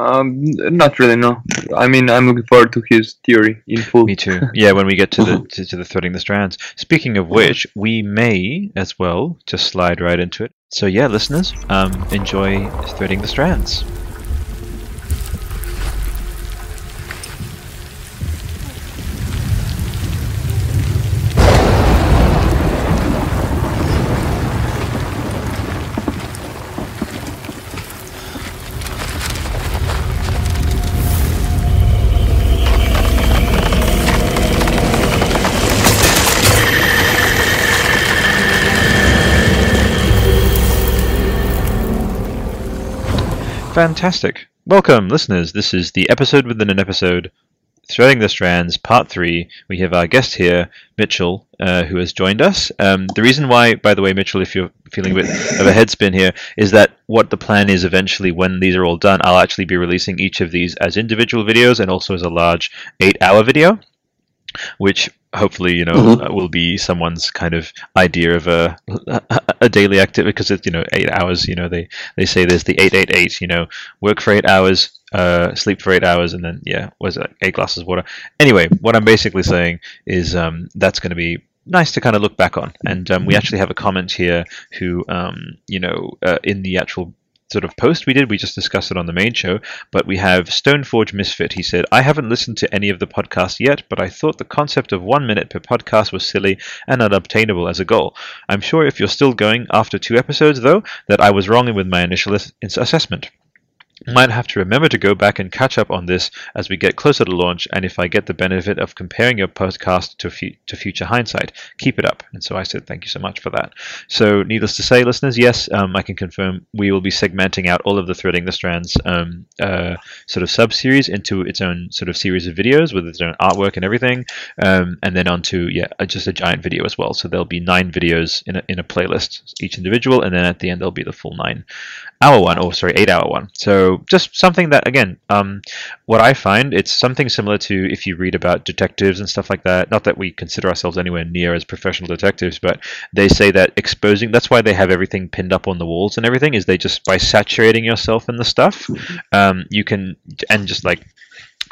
Um, not really. No. I mean, I'm looking forward to his theory in full. Me too. Yeah, when we get to the to, to the threading the strands. Speaking of which, we may as well just slide right into it. So yeah, listeners, um, enjoy threading the strands. Fantastic. Welcome, listeners. This is the episode within an episode, Threading the Strands, Part 3. We have our guest here, Mitchell, uh, who has joined us. Um, the reason why, by the way, Mitchell, if you're feeling a bit of a headspin here, is that what the plan is eventually, when these are all done, I'll actually be releasing each of these as individual videos and also as a large eight hour video, which hopefully, you know, Mhm. uh, will be someone's kind of idea of a, a daily activity because it's, you know, eight hours, you know, they, they say there's the 888, you know, work for eight hours, uh, sleep for eight hours, and then yeah, was it eight glasses of water? Anyway, what I'm basically saying is um, that's going to be nice to kind of look back on, and um, we actually have a comment here who um, you know uh, in the actual sort of post we did we just discussed it on the main show but we have stoneforge misfit. He said i haven't listened to any of the podcasts yet but i thought the concept of one minute per podcast was silly and unobtainable as a goal. I'm sure if you're still going after two episodes though that i was wrong with my initial assessment might have to remember to go back and catch up on this as we get closer to launch and if I get the benefit of comparing your podcast to, fu- to future hindsight. Keep it up. And so I said, thank you so much for that. So, needless to say, listeners, yes, um, I can confirm we will be segmenting out all of the Threading the Strands um, uh, sort of sub series into its own sort of series of videos with its own artwork and everything. Um, and then onto, yeah, uh, just a giant video as well. So, there'll be nine videos in a, in a playlist, each individual. And then at the end, there'll be the full nine hour one, or sorry, eight hour one. So just something that, again, um, what I find, it's something similar to if you read about detectives and stuff like that. Not that we consider ourselves anywhere near as professional detectives, but they say that exposing, that's why they have everything pinned up on the walls and everything, is they just, by saturating yourself in the stuff, um, you can, and just like,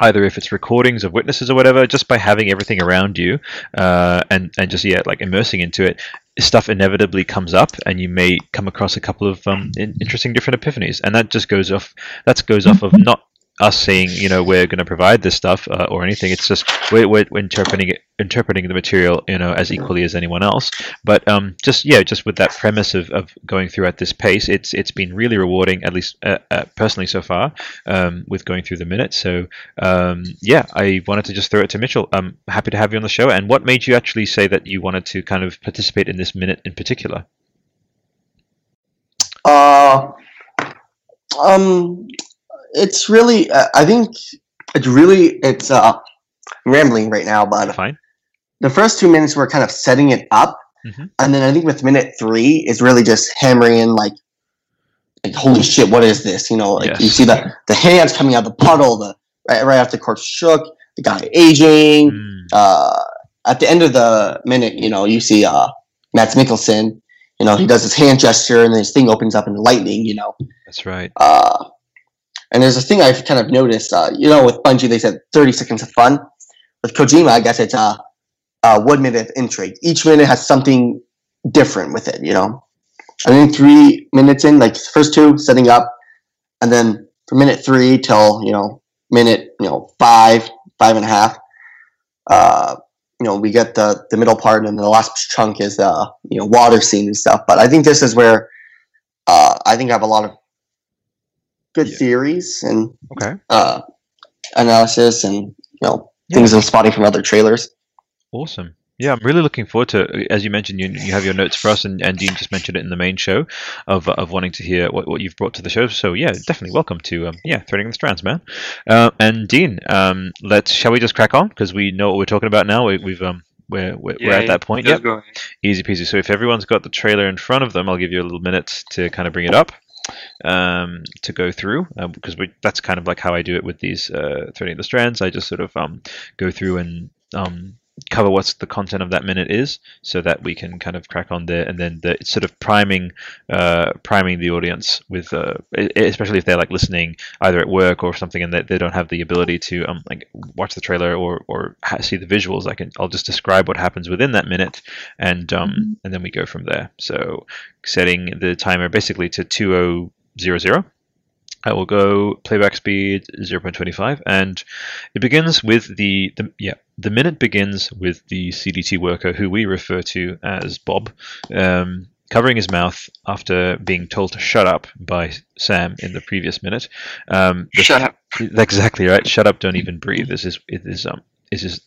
either if it's recordings of witnesses or whatever, just by having everything around you uh, and and just yeah, like immersing into it, stuff inevitably comes up, and you may come across a couple of um, interesting different epiphanies, and that just goes off. That goes off of not us saying you know we're going to provide this stuff uh, or anything. It's just we're, we're interpreting it, interpreting the material you know as equally as anyone else. But um, just yeah, just with that premise of, of going through at this pace, it's it's been really rewarding, at least uh, uh, personally so far, um, with going through the minutes. So um, yeah, I wanted to just throw it to Mitchell. I'm happy to have you on the show. And what made you actually say that you wanted to kind of participate in this minute in particular? Uh, um, it's really. Uh, I think it's really. It's. Uh, I'm rambling right now, but Fine. the first two minutes were kind of setting it up, Mhm. and then I think with minute three is really just hammering in like, like holy shit, what is this? You know, like you see the the hands coming out of the puddle, the right, right after the corpse shook, the guy aging. Mm, Uh, at the end of the minute, you know, you see uh, Mads Mikkelsen. You know, he does his hand gesture, and then his thing opens up in lightning. You know, that's right. uh, and there's a thing I've kind of noticed. Uh, you know, with Bungie, they said 30 seconds of fun. With Kojima, I guess it's uh, uh, one minute of intrigue. Each minute has something different with it. You know, I think three minutes in, like first two setting up, and then from minute three till you know minute you know five, five and a half. Uh, you know, we get the the middle part, and the last chunk is the you know water scene and stuff. But I think this is where uh, I think I have a lot of good Yeah. theories and Okay. uh, analysis and you know Yeah. things I'm spotting from other trailers. Awesome. Yeah, I'm really looking forward to. As you mentioned, you, you have your notes for us, and, and Dean just mentioned it in the main show of, of wanting to hear what, what you've brought to the show. So yeah, definitely welcome to um, yeah, threading the strands, man. Uh, and Dean, um, let's shall we just crack on because we know what we're talking about now. We, we've um, we're we're, we're at that point. Just Yep, easy peasy. So if everyone's got the trailer in front of them, I'll give you a little minute to kind of bring it up um, to go through uh, because we, that's kind of like how I do it with these uh, threading the strands. I just sort of um, go through and um, cover what's the content of that minute is, so that we can kind of crack on there, and then the, it's sort of priming uh, priming the audience with, uh, especially if they're like listening either at work or something, and they, they don't have the ability to um, like watch the trailer or or ha- see the visuals. I can I'll just describe what happens within that minute, and um, and then we go from there. So setting the timer basically to two oh zero zero. I will go playback speed 0.25, and it begins with the, the yeah the minute begins with the CDT worker who we refer to as Bob, um, covering his mouth after being told to shut up by Sam in the previous minute. Um, the- Shut up. Exactly right. Shut up! Don't even breathe. This is it is um is his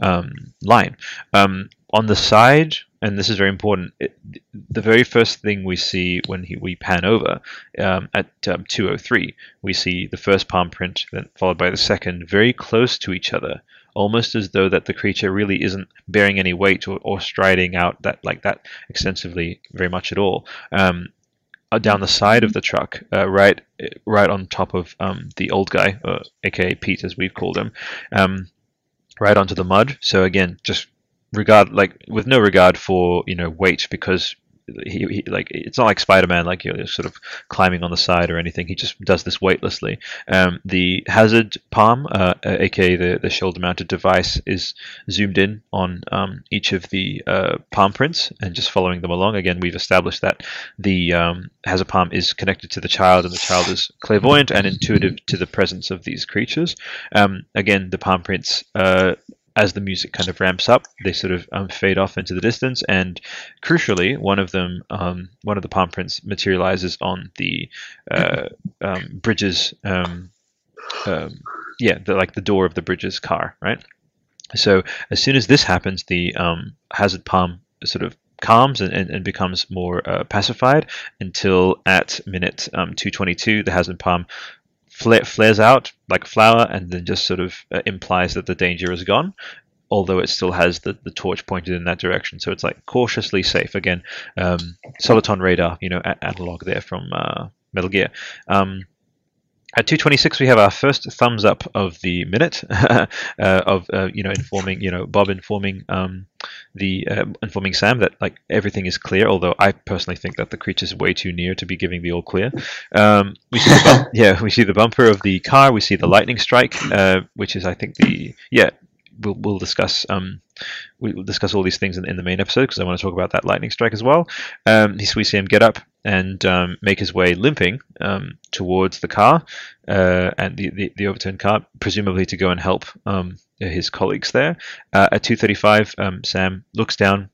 um line. Um, on the side, and this is very important. It, the very first thing we see when he, we pan over um, at um, 203, we see the first palm print, then followed by the second, very close to each other, almost as though that the creature really isn't bearing any weight or, or striding out that like that extensively very much at all. Um, uh, down the side of the truck, uh, right, right on top of um, the old guy, uh, aka Pete, as we've called him, um, right onto the mud. So again, just regard like with no regard for you know weight because he, he like it's not like Spider-Man like you're sort of climbing on the side or anything. He just does this weightlessly. Um, the hazard palm, uh, uh, aka the, the shoulder-mounted device, is zoomed in on um, each of the uh, palm prints and just following them along. Again, we've established that the um, hazard palm is connected to the child, and the child is clairvoyant and intuitive to the presence of these creatures. Um, again, the palm prints. Uh, as the music kind of ramps up, they sort of um, fade off into the distance, and crucially, one of them, um, one of the palm prints, materializes on the uh, um, Bridges, um, um, yeah, the, like the door of the Bridges car, right? So as soon as this happens, the um, hazard palm sort of calms and, and, and becomes more uh, pacified until at minute um, 222, the hazard palm fla- flares out like a flower and then just sort of uh, implies that the danger is gone. Although it still has the, the torch pointed in that direction, so it's like cautiously safe. Again, um, soliton radar, you know, a- analog there from uh, Metal Gear. Um, at 226, we have our first thumbs up of the minute uh, of uh, you know informing you know Bob informing um, the uh, informing Sam that like everything is clear. Although I personally think that the creature's way too near to be giving the all clear. Um, we see the bump, yeah, we see the bumper of the car. We see the lightning strike, uh, which is I think the yeah. We'll, we'll discuss um, we'll discuss all these things in, in the main episode because I want to talk about that lightning strike as well. Um, we see him get up and um, make his way limping um, towards the car uh, and the, the, the overturned car, presumably to go and help um, his colleagues there. Uh, at 2:35, um, Sam looks down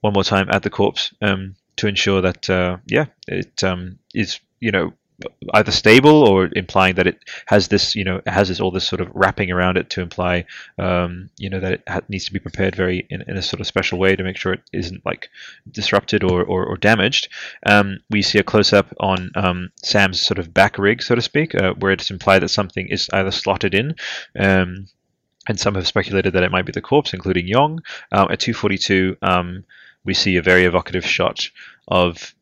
one more time at the corpse um, to ensure that uh, yeah, it is you know either stable or implying that it has this you know has this all this sort of wrapping around it to imply um, you know that it ha- needs to be prepared very in, in a sort of special way to make sure it isn't like disrupted or, or, or damaged. Um, we see a close-up on um, sam's sort of back rig so to speak uh, where it's implied that something is either slotted in um, and some have speculated that it might be the corpse including yong. Um, at 242 um, we see a very evocative shot of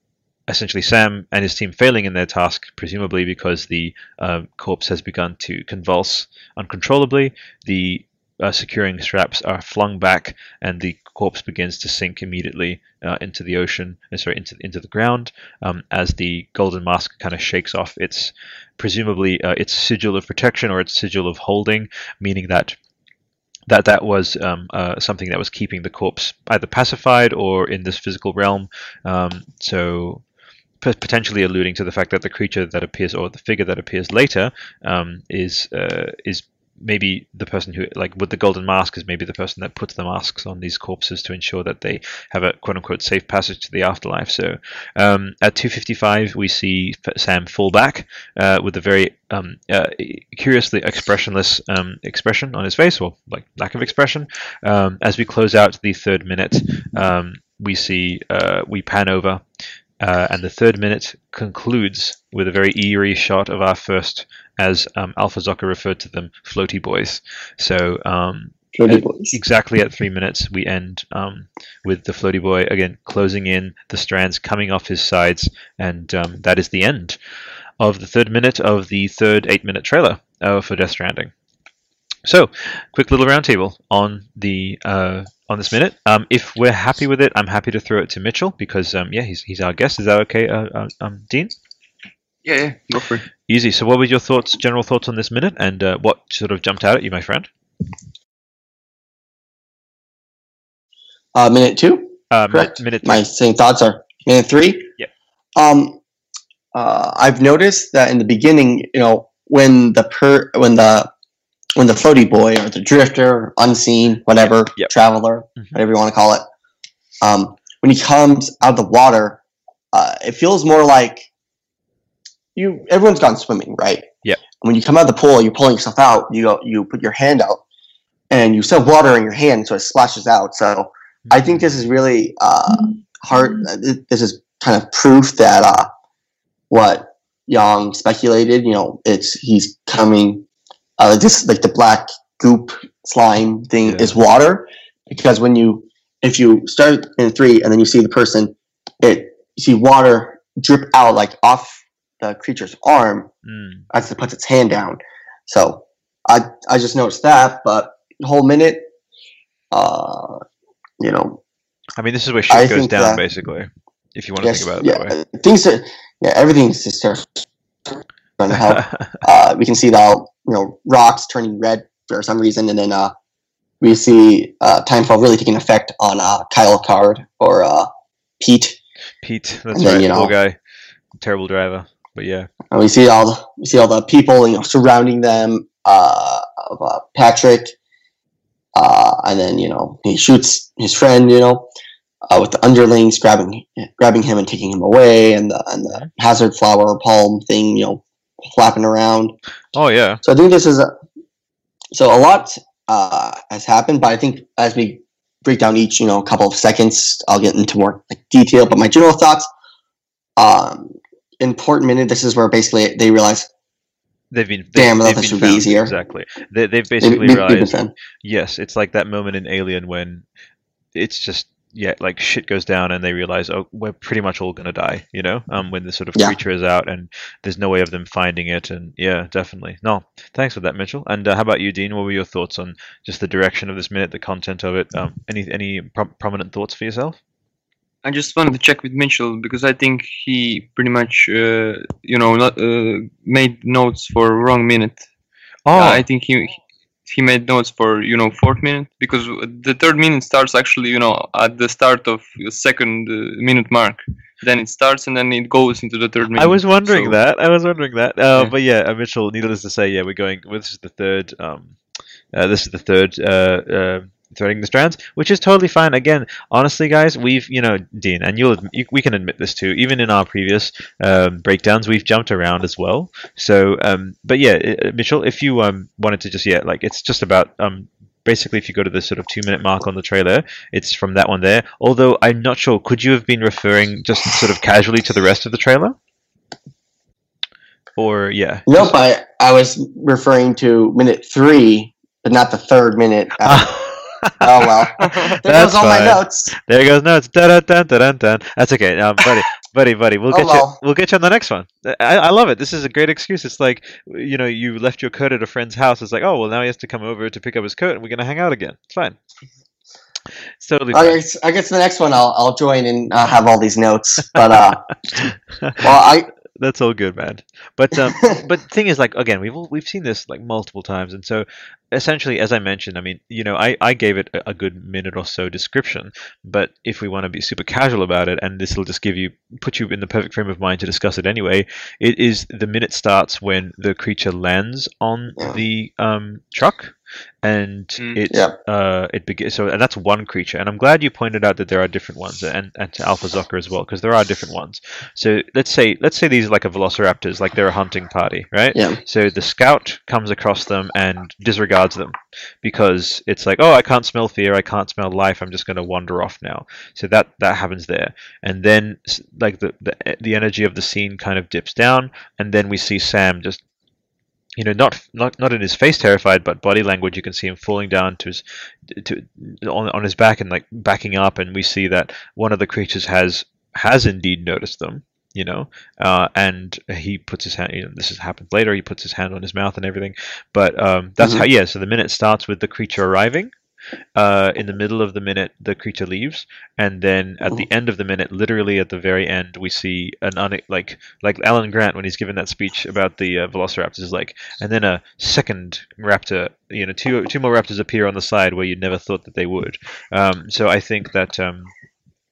essentially Sam and his team failing in their task, presumably because the uh, corpse has begun to convulse uncontrollably. The uh, securing straps are flung back, and the corpse begins to sink immediately uh, into the ocean, uh, sorry, into into the ground, um, as the golden mask kind of shakes off its presumably uh, its sigil of protection or its sigil of holding, meaning that that that was um, uh, something that was keeping the corpse either pacified or in this physical realm. Um, so potentially alluding to the fact that the creature that appears or the figure that appears later um, is uh, is maybe the person who like with the golden mask is maybe the person that puts the masks on these corpses to ensure that they have a quote unquote safe passage to the afterlife. So um, at 2:55 we see Sam fall back uh, with a very um, uh, curiously expressionless um, expression on his face, or like lack of expression. Um, as we close out the third minute, um, we see uh, we pan over uh, and the third minute concludes with a very eerie shot of our first, as um, Alpha Zocker referred to them, floaty boys. So um, Floaty at- boys. exactly at three minutes, we end um, with the floaty boy again closing in, the strands coming off his sides, and um, that is the end of the third minute of the third eight-minute trailer uh, for Death Stranding. So, quick little roundtable on the uh, on this minute. Um, if we're happy with it, I'm happy to throw it to Mitchell because um, yeah, he's he's our guest. Is that okay, uh, uh, um, Dean? Yeah, yeah, go for it. Easy. So, what were your thoughts, general thoughts on this minute, and uh, what sort of jumped out at you, my friend? Uh, minute two. Uh, Correct. minute, minute My same thoughts are minute three. Yep. Um, uh, I've noticed that in the beginning, you know, when the per when the when the floaty boy or the drifter, unseen, whatever, Yep. traveler, Mhm. whatever you want to call it, um, when he comes out of the water, uh, it feels more like you. Everyone's gone swimming, right? Yeah. When you come out of the pool, you're pulling yourself out. You go, you put your hand out, and you still have water in your hand, so it splashes out. So I think this is really uh, hard. uh, This is kind of proof that uh, what Young speculated. You know, it's he's coming. Uh, this like the black goop slime thing Yeah. is water because when you if you start in three and then you see the person, it you see water drip out like off the creature's arm Mm. as it puts its hand down. So I I just noticed that, but whole minute, uh, you know, I mean, this is where shit I goes down, that- basically. If you want to think about it yeah, that way. things are yeah, everything's just starts uh, we can see the you know rocks turning red for some reason, and then uh, we see uh, timefall really taking effect on uh, Kyle Card or uh, Pete. Pete, that's then, right, you know- guy, terrible driver. But yeah, And we see all the we see all the people you know surrounding them. Uh, of uh, Patrick, uh, and then you know he shoots his friend, you know, uh, with the underlings grabbing grabbing him and taking him away, and the and the hazard flower palm thing, you know, flapping around. Oh yeah. So I think this is a so a lot uh, has happened, but I think as we break down each, you know, couple of seconds, I'll get into more like, detail. But my general thoughts, um, important minute. This is where basically they realize They've been Damn, they, I have this been would be easier. Exactly. They, they've basically they- they've realized. Yes, it's like that moment in Alien when it's just yeah, like shit goes down and they realize oh we're pretty much all gonna die. You know, um, when the sort of Yeah. creature is out and there's no way of them finding it. And yeah, definitely. No, thanks for that, Mitchell. And uh, how about you, Dean? What were your thoughts on just the direction of this minute, the content of it? Um, any any pro- prominent thoughts for yourself? I just wanted to check with Mitchell because I think he pretty much, uh, you know, not, uh, made notes for wrong minute. Oh, Uh, I think he he made notes for you know fourth minute because the third minute starts actually you know at the start of the second uh, minute mark. Then it starts and then it goes into the third minute. I was wondering So- that. I was wondering that. Uh, Yeah. But yeah, uh, Mitchell. Needless to say, yeah, we're going. Well, this is the third. Um, uh, this is the third. Uh, uh, threading the strands, which is totally fine. Again, honestly, guys, we've you know, Dean, and you'll you, we can admit this too. Even in our previous um, breakdowns, we've jumped around as well. So, um, but yeah, uh, Mitchell, if you um wanted to just yeah, like it's just about um basically if you go to the sort of two minute mark on the trailer it's from that one there although i'm not sure could you have been referring just sort of casually to the rest of the trailer or yeah Nope, I I was referring to minute three, but not the third minute. oh well, there That's goes all my notes. There goes notes. Dun, dun, dun, dun. That's okay, um, buddy, buddy, buddy. We'll Oh, get you. well. We'll get you on the next one. I, I love it. This is a great excuse. It's like you know, you left your coat at a friend's house. It's like, oh well, now he has to come over to pick up his coat, and we're gonna hang out again. It's fine. It's totally I fine. guess, I guess the next one I'll I'll join and uh, have all these notes. But uh, well, I That's all good, man. But um, but thing is, like again, we've all, we've seen this like multiple times, and so essentially, as I mentioned, I mean, you know, I, I gave it a, a good minute or so description, but if we want to be super casual about it, and this will just give you put you in the perfect frame of mind to discuss it anyway, it is the minute starts when the creature lands on the um, truck, and Mm. it Yeah. uh, it begins. So and that's one creature, and I'm glad you pointed out that there are different ones, and and to Alpha Zucker as well, because there are different ones. So let's say let's say these are like a Velociraptors, like they're a hunting party, right? yeah. So the scout comes across them and disregards them because it's like, oh, I can't smell fear, I can't smell life, I'm just going to wander off now. So that that happens there, and then like the, the the energy of the scene kind of dips down, and then we see Sam just. You know, not not not in his face terrified, but body language. You can see him falling down to his to on on his back and like backing up, and we see that one of the creatures has has indeed noticed them. You know, uh, and he puts his hand. You know, this has happened later. He puts his hand on his mouth and everything. But um, that's Mhm. how. Yeah. So the minute starts with the creature arriving. Uh, in the middle of the minute, the creature leaves, and then at the end of the minute, literally at the very end, we see an un- like like Alan Grant when he's given that speech about the uh, Velociraptors, is like, and then a second raptor, you know, two two more raptors appear on the side where you never thought that they would. Um, so I think that um,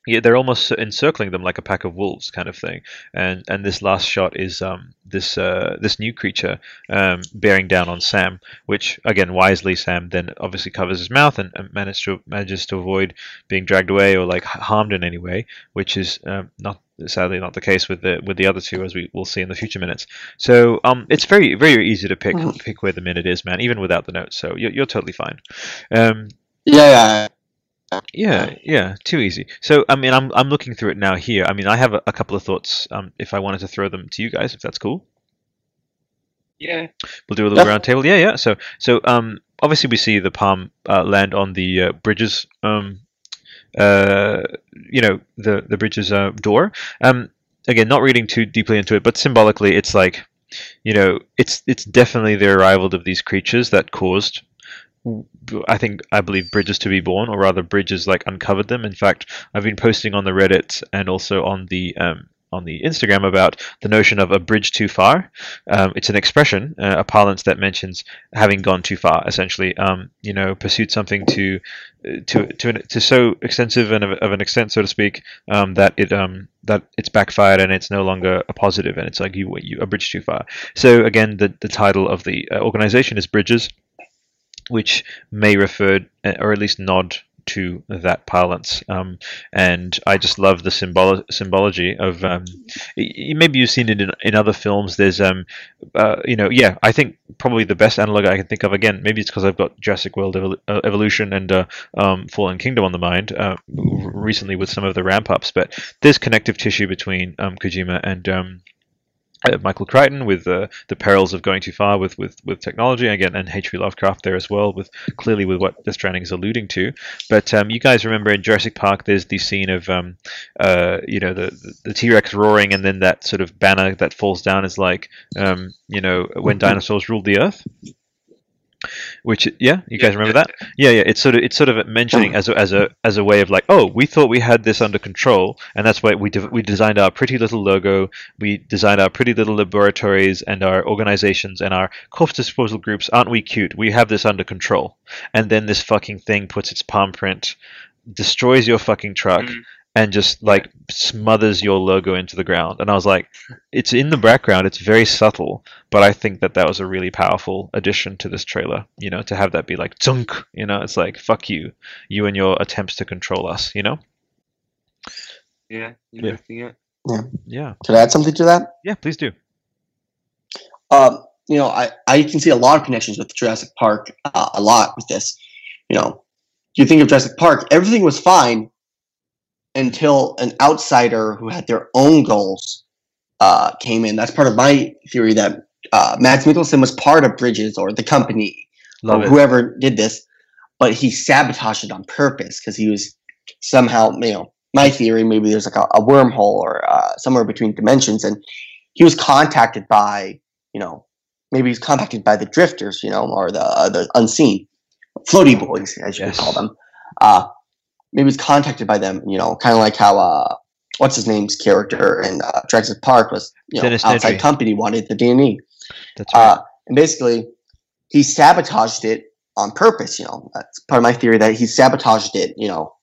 yeah, they're almost encircling them like a pack of wolves, kind of thing. And and this last shot is um, this uh, this new creature um, bearing down on Sam, which again wisely Sam then obviously covers his mouth and, and manages to manages to avoid being dragged away or like harmed in any way, which is um, not sadly not the case with the with the other two as we will see in the future minutes. So um, it's very very easy to pick Mhm. pick where the minute is, man, even without the notes. So you're, you're totally fine. Um, Yeah, yeah. yeah, yeah, too easy. So, I mean, I'm I'm looking through it now here. I mean, I have a, a couple of thoughts. Um, if I wanted to throw them to you guys, if that's cool, Yeah. we'll do a little Yeah. round. Yeah, yeah. So, so um, obviously we see the palm uh, land on the uh, bridges. Um, uh, you know, the the bridges uh, door. Um, again, not reading too deeply into it, but symbolically, it's like, you know, it's it's definitely the arrival of these creatures that caused I think I believe bridges to be born, or rather, bridges like uncovered them. In fact, I've been posting on the Reddit and also on the um, on the Instagram about the notion of a bridge too far. Um, it's an expression, uh, a parlance that mentions having gone too far. Essentially, um, you know, pursued something to to to an, to so extensive and of, of an extent, so to speak, um, that it um, that it's backfired and it's no longer a positive, and it's like you you a bridge too far. So again, the the title of the uh, organization is Bridges which may refer uh, or at least nod to that parlance. Um, and I just love the symbol symbology of. Um, maybe you've seen it in, in other films. There's, um, uh, you know, yeah. I think probably the best analog I can think of. Again, maybe it's because I've got Jurassic World Evol- uh, Evolution and uh, um, Fallen Kingdom on the mind uh, recently with some of the ramp ups. But there's connective tissue between um, Kojima and. Uh, Michael Crichton with uh, the perils of going too far with, with, with technology again, and H.P. Lovecraft there as well, with clearly with what Death Stranding is alluding to. But um, you guys remember in Jurassic Park, there's the scene of um, uh, you know the the T Rex roaring, and then that sort of banner that falls down is like um, you know when dinosaurs ruled the earth. Which yeah, you guys remember that? Yeah, yeah. It's sort of it's sort of mentioning as a, as a as a way of like, oh, we thought we had this under control, and that's why we de- we designed our pretty little logo, we designed our pretty little laboratories and our organizations and our corpse disposal groups. Aren't we cute? We have this under control. And then this fucking thing puts its palm print, destroys your fucking truck. Mm. And just like smothers your logo into the ground, and I was like, "It's in the background. It's very subtle, but I think that that was a really powerful addition to this trailer. You know, to have that be like zunk. You know, it's like fuck you, you and your attempts to control us. You know? Yeah, Yeah. interesting. Yeah. Yeah. Yeah. Could I add something to that? Yeah, please do. um, you know, I, I can see a lot of connections with Jurassic Park, uh, a lot with this. You know, you think of Jurassic Park, everything was fine until an outsider who had their own goals uh, came in. That's part of my theory that uh, Mads Mikkelsen was part of Bridges or the company Love or it. whoever did this, but he sabotaged it on purpose because he was somehow, you know, my theory, maybe there's like a, a wormhole or uh, somewhere between dimensions, and he was contacted by, you know, maybe he's contacted by the drifters, you know, or the uh, the unseen floaty boys, as you Yes. call them. Uh, maybe was contacted by them, you know, kind of like how uh, what's his name's character in uh, Jurassic Park was, you know, outside company wanted the DNA. That's right. Uh, and basically, he sabotaged it on purpose. You know, that's part of my theory that he sabotaged it. You know,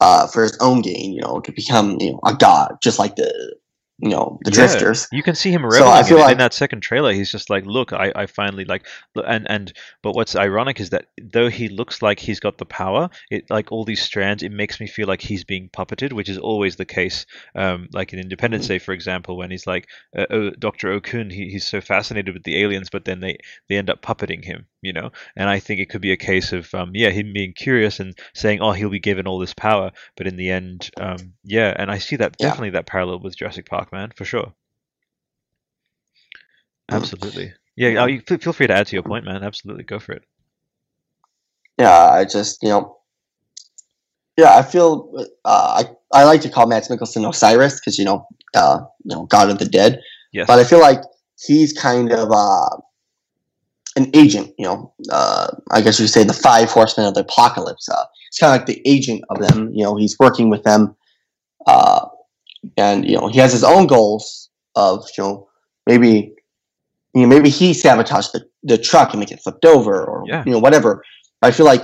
uh, for his own gain. You know, to become you know a god, just like the you know the Yeah, drifters. You can see him So I in, feel it. like- in that second trailer. He's just like, "Look, I, I finally like." And and but what's ironic is that though he looks like he's got the power, it like all these strands, it makes me feel like he's being puppeted, which is always the case. Um, like in Independence Day, for example, when he's like, uh, oh, Doctor Okun, he, he's so fascinated with the aliens, but then they they end up puppeting him, you know. And I think it could be a case of um, yeah, him being curious and saying, "Oh, he'll be given all this power," but in the end, um, yeah. And I see that Yeah. definitely that parallel with Jurassic Park, man, for sure. Absolutely. Yeah, oh, you feel free to add to your point, man. Absolutely, go for it. Yeah, I just you know. Yeah, I feel uh, I I like to call Mads Mikkelsen Osiris because you know uh, you know God of the Dead, Yes. but I feel like he's kind of uh, an agent. You know, uh, I guess you could say the five horsemen of the apocalypse. Uh, it's kind of like the agent of them. You know, he's working with them, uh, and you know he has his own goals of you know maybe you know maybe he sabotaged the, the truck and make it flipped over or Yeah. you know whatever. I feel like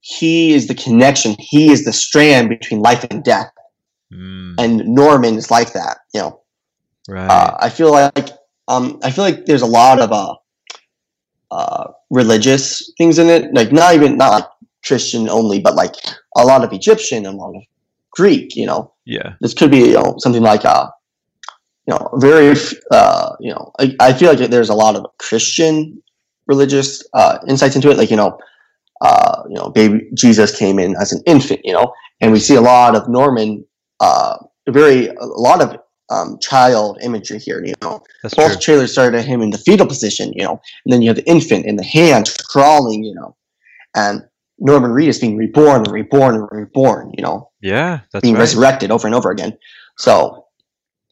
he is the connection. He is the strand between life and death, Mm, and Norman is like that. You know, right. uh, I feel like um, I feel like there's a lot of uh, uh, religious things in it. Like not even not like Christian only, but like a lot of Egyptian and a lot of Greek. You know, yeah. this could be you know something like a you know very uh, you know I, I feel like there's a lot of Christian religious uh, insights into it. Like you know. Uh, you know, baby Jesus came in as an infant, you know, and we see a lot of Norman, uh, very a lot of um, child imagery here. You know, That's both true. trailers started him in the fetal position, you know, and then you have the infant in the hands crawling, you know, and Norman Reedus being reborn and reborn and reborn, you know, Yeah, that's being right. resurrected over and over again. So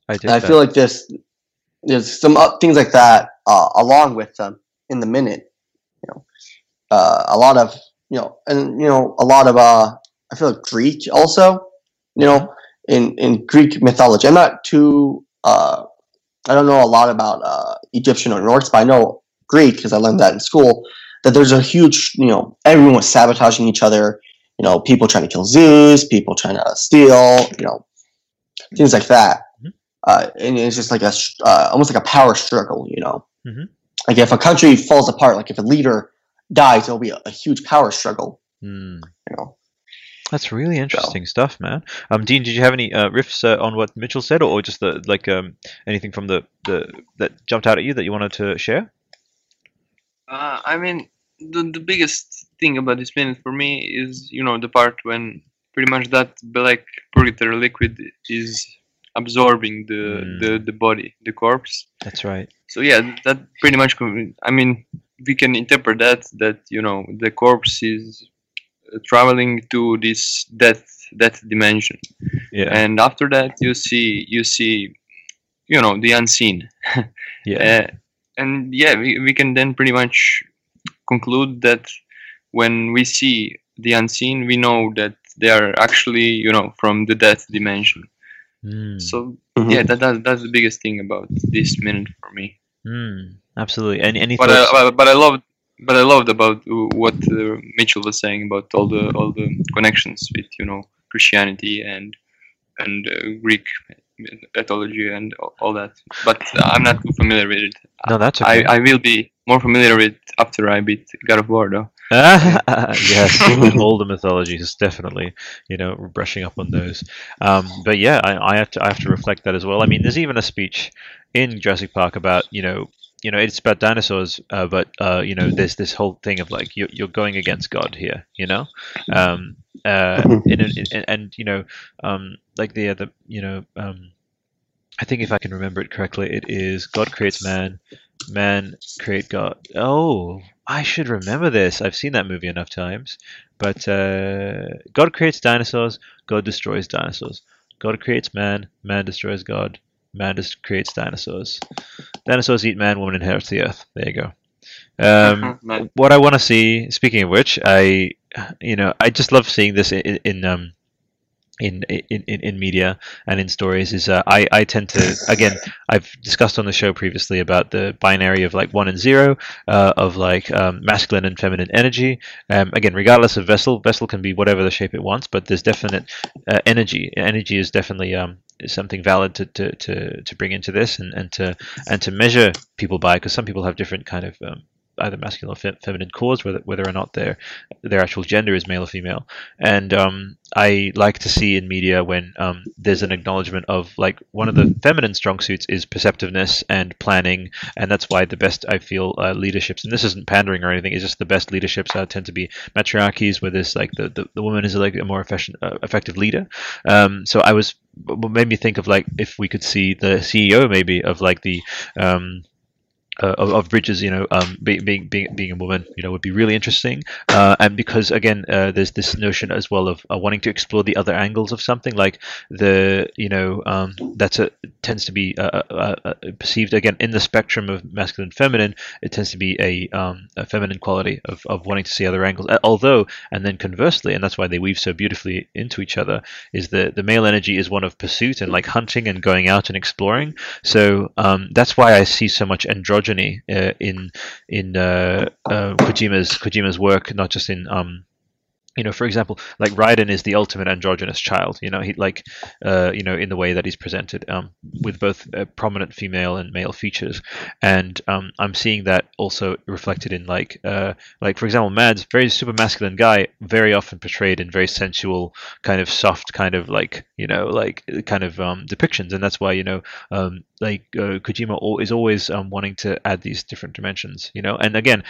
I. I feel like this, there's some things like that, uh, along with um, in the minute, you know, uh, a lot of you know, and you know, a lot of uh, I feel like Greek also, you know, in in Greek mythology. I'm not too uh, I don't know a lot about uh, Egyptian or Norse, but I know Greek because I learned that in school. That there's a huge, you know, everyone was sabotaging each other. You know, people trying to kill Zeus, people trying to steal, you know, things like that. Mhm. Uh, and it's just like a uh, almost like a power struggle, you know. Mhm. Like if a country falls apart, like if a leader dies, it'll be a, a huge power struggle. Hmm. You know. That's really interesting stuff, man. Um, Dean, did you have any uh, riffs uh, on what Mitchell said, or, or just the like um, anything from the, the that jumped out at you that you wanted to share? Uh, I mean, the, the biggest thing about this minute for me is, you know, the part when pretty much that black purgatory liquid is absorbing the, Mm. the, the body, the corpse. That's right. So yeah, that pretty much. I mean, we can interpret that that you know the corpse is traveling to this death death dimension, Yeah. and after that you see you see, you know, the unseen. Yeah. Uh, and yeah, we, we can then pretty much conclude that when we see the unseen, we know that they are actually, you know, from the death dimension. Hmm. So Mhm. yeah, that, that that's the biggest thing about this minute for me. Hmm. Absolutely. Any any But thoughts? I, but- but I loved but I loved about uh, what uh, Mitchell was saying about all the all the connections with you know Christianity and and uh, Greek mythology and all- all that. But I'm not too familiar with it. no, that's okay. I, I will be more familiar with after I beat God of War though. yes, all the mythologies definitely. You know, brushing up on those. Um, but yeah, I, I have to I have to reflect that as well. I mean, there's even a speech in Jurassic Park about you know you know it's about dinosaurs, uh, but uh, you know there's this whole thing of like you're you're going against God here. You know, um, uh, in, in, in, and you know um, like the other you know. Um, I think if I can remember it correctly, it is God creates man, man create God. Oh, I should remember this. I've seen that movie enough times. But uh, God creates dinosaurs, God destroys dinosaurs. God creates man, man destroys God, man just creates dinosaurs. Dinosaurs eat man, woman inherits the earth. There you go. Um, what I want to see, speaking of which, I, you know, I just love seeing this in, in um, in, in, in, media and in stories is uh, I, I tend to again I've discussed on the show previously about the binary of like one and zero uh, of like um, masculine and feminine energy. Um, again regardless of vessel vessel can be whatever the shape it wants but there's definite uh, energy. Energy is definitely um, something valid to, to, to, to bring into this and, and to and to measure people by because some people have different kind of um, either masculine or fe- feminine cause, whether whether or not their their actual gender is male or female and um, I like to see in media when um, there's an acknowledgement of like one of the feminine strong suits is perceptiveness and planning, and that's why the best I feel uh, leaderships, and this isn't pandering or anything, it's just the best leaderships uh, tend to be matriarchies where there's like the, the, the woman is like a more efficient, uh, effective leader. Um, so I was what made me think of like if we could see the CEO maybe of like the um, uh, of, of Bridges, you know, um, being being being being a woman, you know, would be really interesting. Uh, and because again, uh, there's this notion as well of wanting to explore the other angles of something, like the you know um, that's a tends to be uh, uh, uh, perceived again in the spectrum of masculine feminine. It tends to be a, um, a feminine quality of, of wanting to see other angles. Although, and then conversely, and that's why they weave so beautifully into each other, is the the male energy is one of pursuit and like hunting and going out and exploring. So um, that's why I see so much androgyny uh, in in uh, uh, Kojima's Kojima's work, not just in um, you know, for example, like Raiden is the ultimate androgynous child. You know, he like, uh, you know, in the way that he's presented, um, with both uh, prominent female and male features, and um, I'm seeing that also reflected in like, uh, like for example, Mads, very super masculine guy, very often portrayed in very sensual, kind of soft, kind of like, you know, like kind of um, depictions, and that's why you know, um, like uh, Kojima is always um, wanting to add these different dimensions. You know, and again,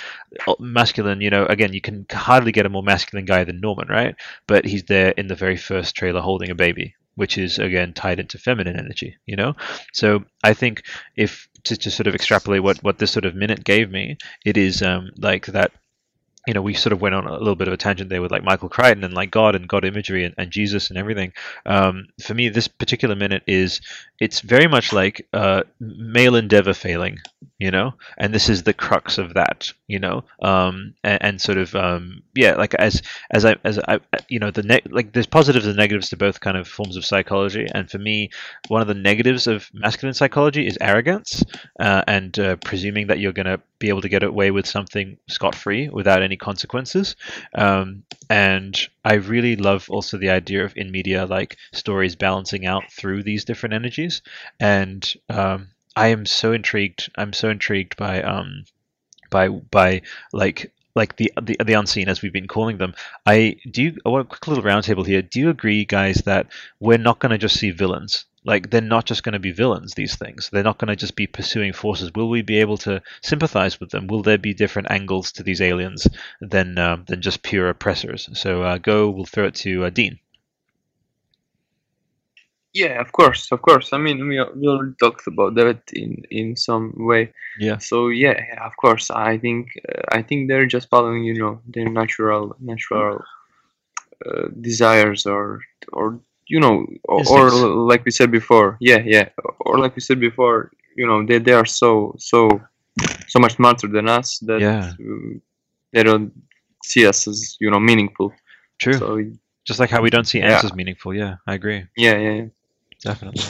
uh, masculine. You know, again, you can hardly get a more masculine guy Norman, right? But he's there in the very first trailer holding a baby, which is again tied into feminine energy, you know? So I think if to, to sort of extrapolate what, what this sort of minute gave me, it is um, like that you know, we sort of went on a little bit of a tangent there with like Michael Crichton and like God and God imagery and, and Jesus and everything. Um, for me, this particular minute is it's very much like uh, male endeavor failing, you know, and this is the crux of that, you know, um, and, and sort of um, yeah, like as as I as I you know the ne- like there's positives and negatives to both kind of forms of psychology, and for me, one of the negatives of masculine psychology is arrogance uh, and uh, presuming that you're to be able to get away with something scot free without any consequences. Um, and I really love also the idea of in media like stories balancing out through these different energies. And um, I am so intrigued. I'm so intrigued by um, by by like like the the the unseen as we've been calling them. I do you I want a quick little roundtable here. Do you agree, guys, that we're not going to just see villains? Like they're not just going to be villains. These things. They're not going to just be pursuing forces. Will we be able to sympathize with them? Will there be different angles to these aliens than um, than just pure oppressors? So uh, go. We'll throw it to uh, Dean. Yeah, of course, of course. I mean, we we already talked about that in in some way. Yeah. So yeah, yeah, of course. I think uh, I think they're just following, you know, their natural natural uh, desires or or you know or, or like we said before. Yeah, yeah. Or like we said before, you know, they they are so so so much smarter than us that Yeah. uh, they don't see us as you know meaningful. True. So Just like how we don't see Yeah. ants as meaningful. Yeah, I agree. yeah, yeah, yeah. Definitely.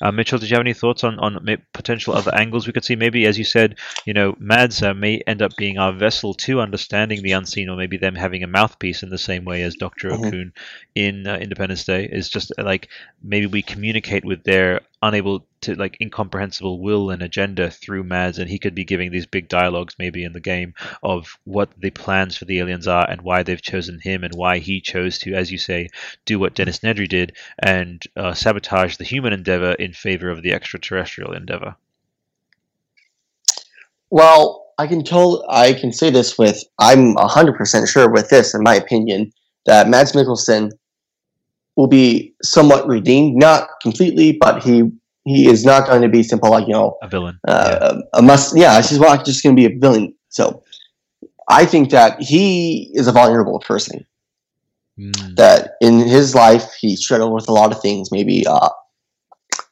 Uh, Mitchell, did you have any thoughts on, on potential other angles we could see? Maybe, as you said, you know, Mads uh, may end up being our vessel to understanding the unseen, or maybe them having a mouthpiece in the same way as Doctor Mhm. Okun in uh, Independence Day is just uh, like maybe we communicate with their unable to like incomprehensible will and agenda through Mads, and he could be giving these big dialogues maybe in the game of what the plans for the aliens are and why they've chosen him and why he chose to, as you say, do what Dennis Nedry did and uh, sabotage the human endeavor in favor of the extraterrestrial endeavor. Well, I can tell I can say this with I'm hundred percent sure with this, in my opinion, that Mads Mikkelsen will be somewhat redeemed, not completely, but he he is not going to be simple like you know A villain. uh, a must. Yeah, he's not just going to be a villain. So I think that he is a vulnerable person. Mm, That in his life he struggled with a lot of things, maybe uh,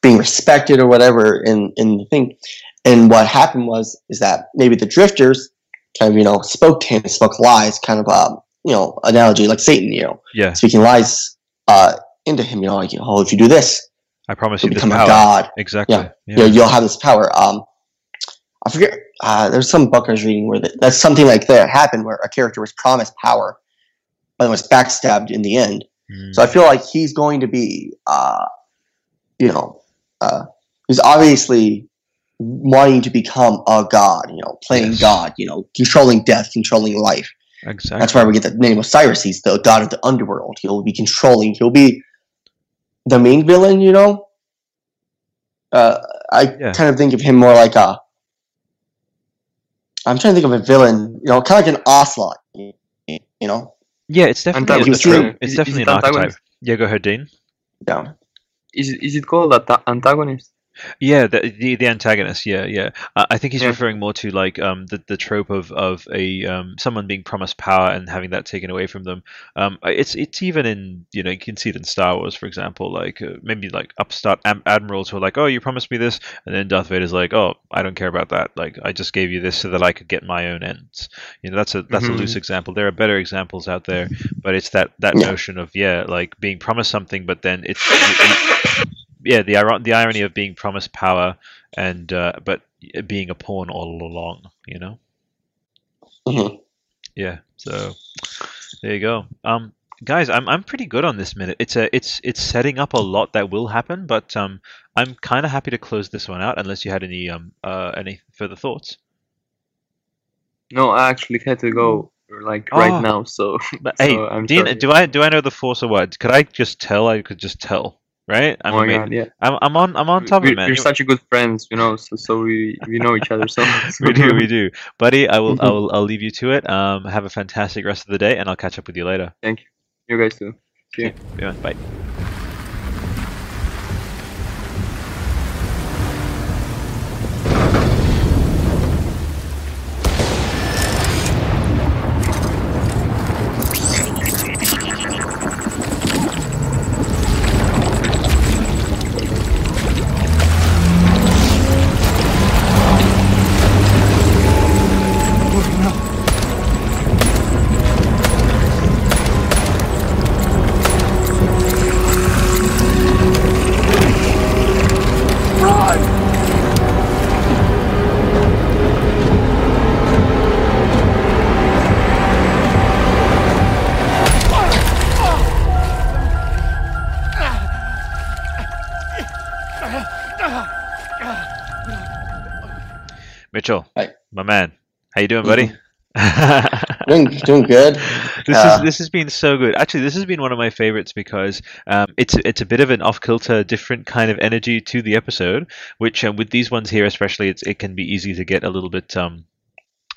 being respected or whatever in in the thing. And what happened was is that maybe the drifters kind of you know spoke to him, spoke lies, kind of uh, you know analogy like Satan, you know, yeah, speaking lies uh, into him. You know, like oh, if you do this, I promise you'll become a god. Exactly. Yeah. Yeah. you know, you'll have this power. Um, I forget. Uh, there's some book I was reading where that, that's something like that happened, where a character was promised power, but was backstabbed in the end. Mm, So I feel like he's going to be, uh, you know, uh, he's obviously wanting to become a god. You know, playing Yes. God. You know, controlling death, controlling life. Exactly. That's why we get the name Osiris. He's the god of the underworld. He'll be controlling. He'll be the main villain. You know. Uh, I Yeah. kind of think of him more like a. I'm trying to think of a villain. You know, kind of like an ocelot. You you know. yeah, it's definitely a, a Antagonist. trope. Is It's definitely is an it archetype. antagonist? Yeah, go ahead, Dean. Yeah. Is it- is it called anta- antagonist? Yeah, the the, the antagonist. Yeah, yeah. Uh, I think he's Yeah. referring more to like um the, the trope of of a um someone being promised power and having that taken away from them. Um, it's it's even in you know you can see it in Star Wars, for example. Like uh, maybe like upstart am- admirals who are like, oh, you promised me this, and then Darth Vader's like, oh, I don't care about that. Like I just gave you this so that I could get my own ends. You know, that's a that's a Mhm. loose example. There are better examples out there, but it's that that Yeah. notion of yeah, like being promised something, but then it's yeah, the the irony of being promised power and uh, but being a pawn all along, you know. Mhm. Yeah. So there you go. Um, guys, I'm I'm pretty good on this minute. It's a it's it's setting up a lot that will happen, but um, I'm kind of happy to close this one out unless you had any um uh any further thoughts. No, I actually had to go like right Oh. now. So, But so hey, I'm Dean, do I do I know the force or what? Could I just tell? I could just tell, right? I oh mean, god, yeah. I'm I'm on I'm on top of we're, it, man. we're such a good friends, you know. So, so we we know each other so. we do, we do, buddy. I will, I will, I'll leave you to it. Um, have a fantastic rest of the day, and I'll catch up with you later. Thank you. You guys too. See you. Yeah, bye. You doing, buddy? doing doing good. This Uh, is this has been so good. Actually, this has been one of my favorites because um, it's it's a bit of an off kilter, different kind of energy to the episode. Which um, with these ones here, especially, it's it can be easy to get a little bit um,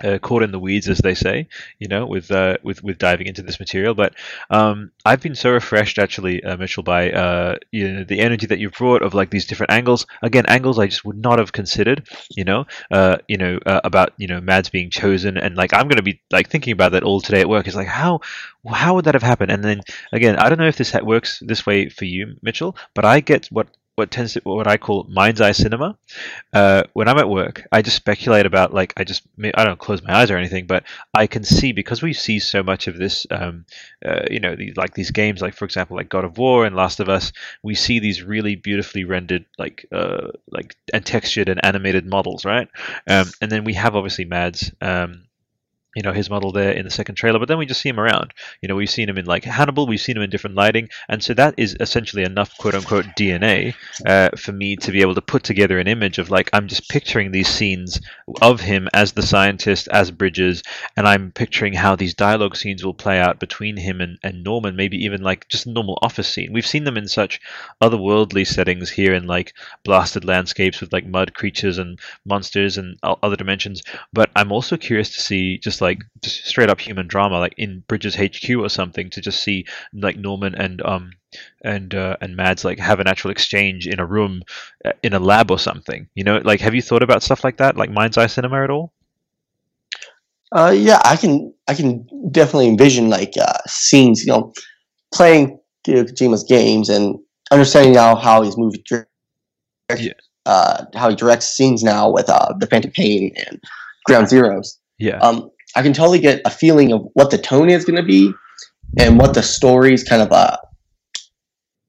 uh, caught in the weeds, as they say, you know, with uh, with with diving into this material. But um, I've been so refreshed, actually, uh, Mitchell, by uh, you know the energy that you've brought of like these different angles. Again, angles I just would not have considered, you know, uh, you know uh, about you know Mads being chosen, and like I'm gonna be like thinking about that all today at work. Is like how how would that have happened? And then again, I don't know if this works this way for you, Mitchell, but I get what what tends to what I call mind's eye cinema. Uh, when I'm at work, I just speculate about like I just I don't close my eyes or anything, but I can see because we see so much of this, um, uh, you know, like these games, like for example, like God of War and Last of Us, we see these really beautifully rendered, like uh, like and textured and animated models, right? Um, and then we have obviously Mads. Um, you know his model there in the second trailer but then we just see him around. You know we've seen him in like hannibal we've seen him in different lighting and so that is essentially enough quote unquote dna uh, for me to be able to put together an image of like i'm just picturing these scenes of him as the scientist as bridges and i'm picturing how these dialogue scenes will play out between him and, and norman maybe even like just a normal office scene. We've seen them in such otherworldly settings here in like blasted landscapes with like mud creatures and monsters and other dimensions but i'm also curious to see just like just straight up human drama like in bridges hq or something to just see like norman and um and uh, and mads like have an actual exchange in a room uh, in a lab or something you know like have you thought about stuff like that like mind's eye cinema at all Uh, yeah, I can I can definitely envision like uh, scenes, you know, playing Hideo Kojima's games and understanding now how his movie direct, Yeah. uh, how he directs scenes now with uh, the Phantom Pain and Ground Zeroes. yeah Um, I can totally get a feeling of what the tone is going to be and what the story is kind of uh,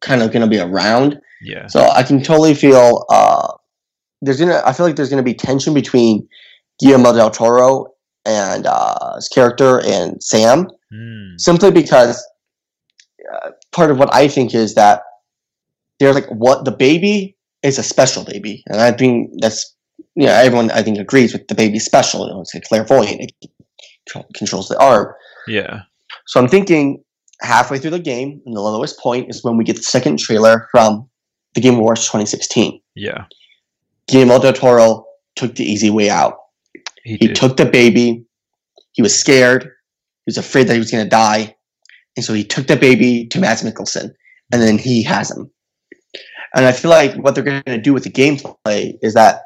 kind of going to be around. yeah So I can totally feel uh, there's gonna. I feel like there's gonna be tension between Guillermo del Toro and uh, his character and Sam, Hmm. simply because uh, part of what I think is that they're like what the baby is a special baby, and I think that's you know everyone I think agrees with the baby special. You know, it's a clairvoyant, it controls the arm. yeah So I'm thinking halfway through the game, and the lowest point is when we get the second trailer from the Game Awards 2016. yeah Guillermo del Toro took the easy way out. he, He took the baby. He was scared. He was afraid that he was going to die. And so he took the baby to Mads Mikkelsen, and then he has him. And I feel like what they're going to do with the gameplay is that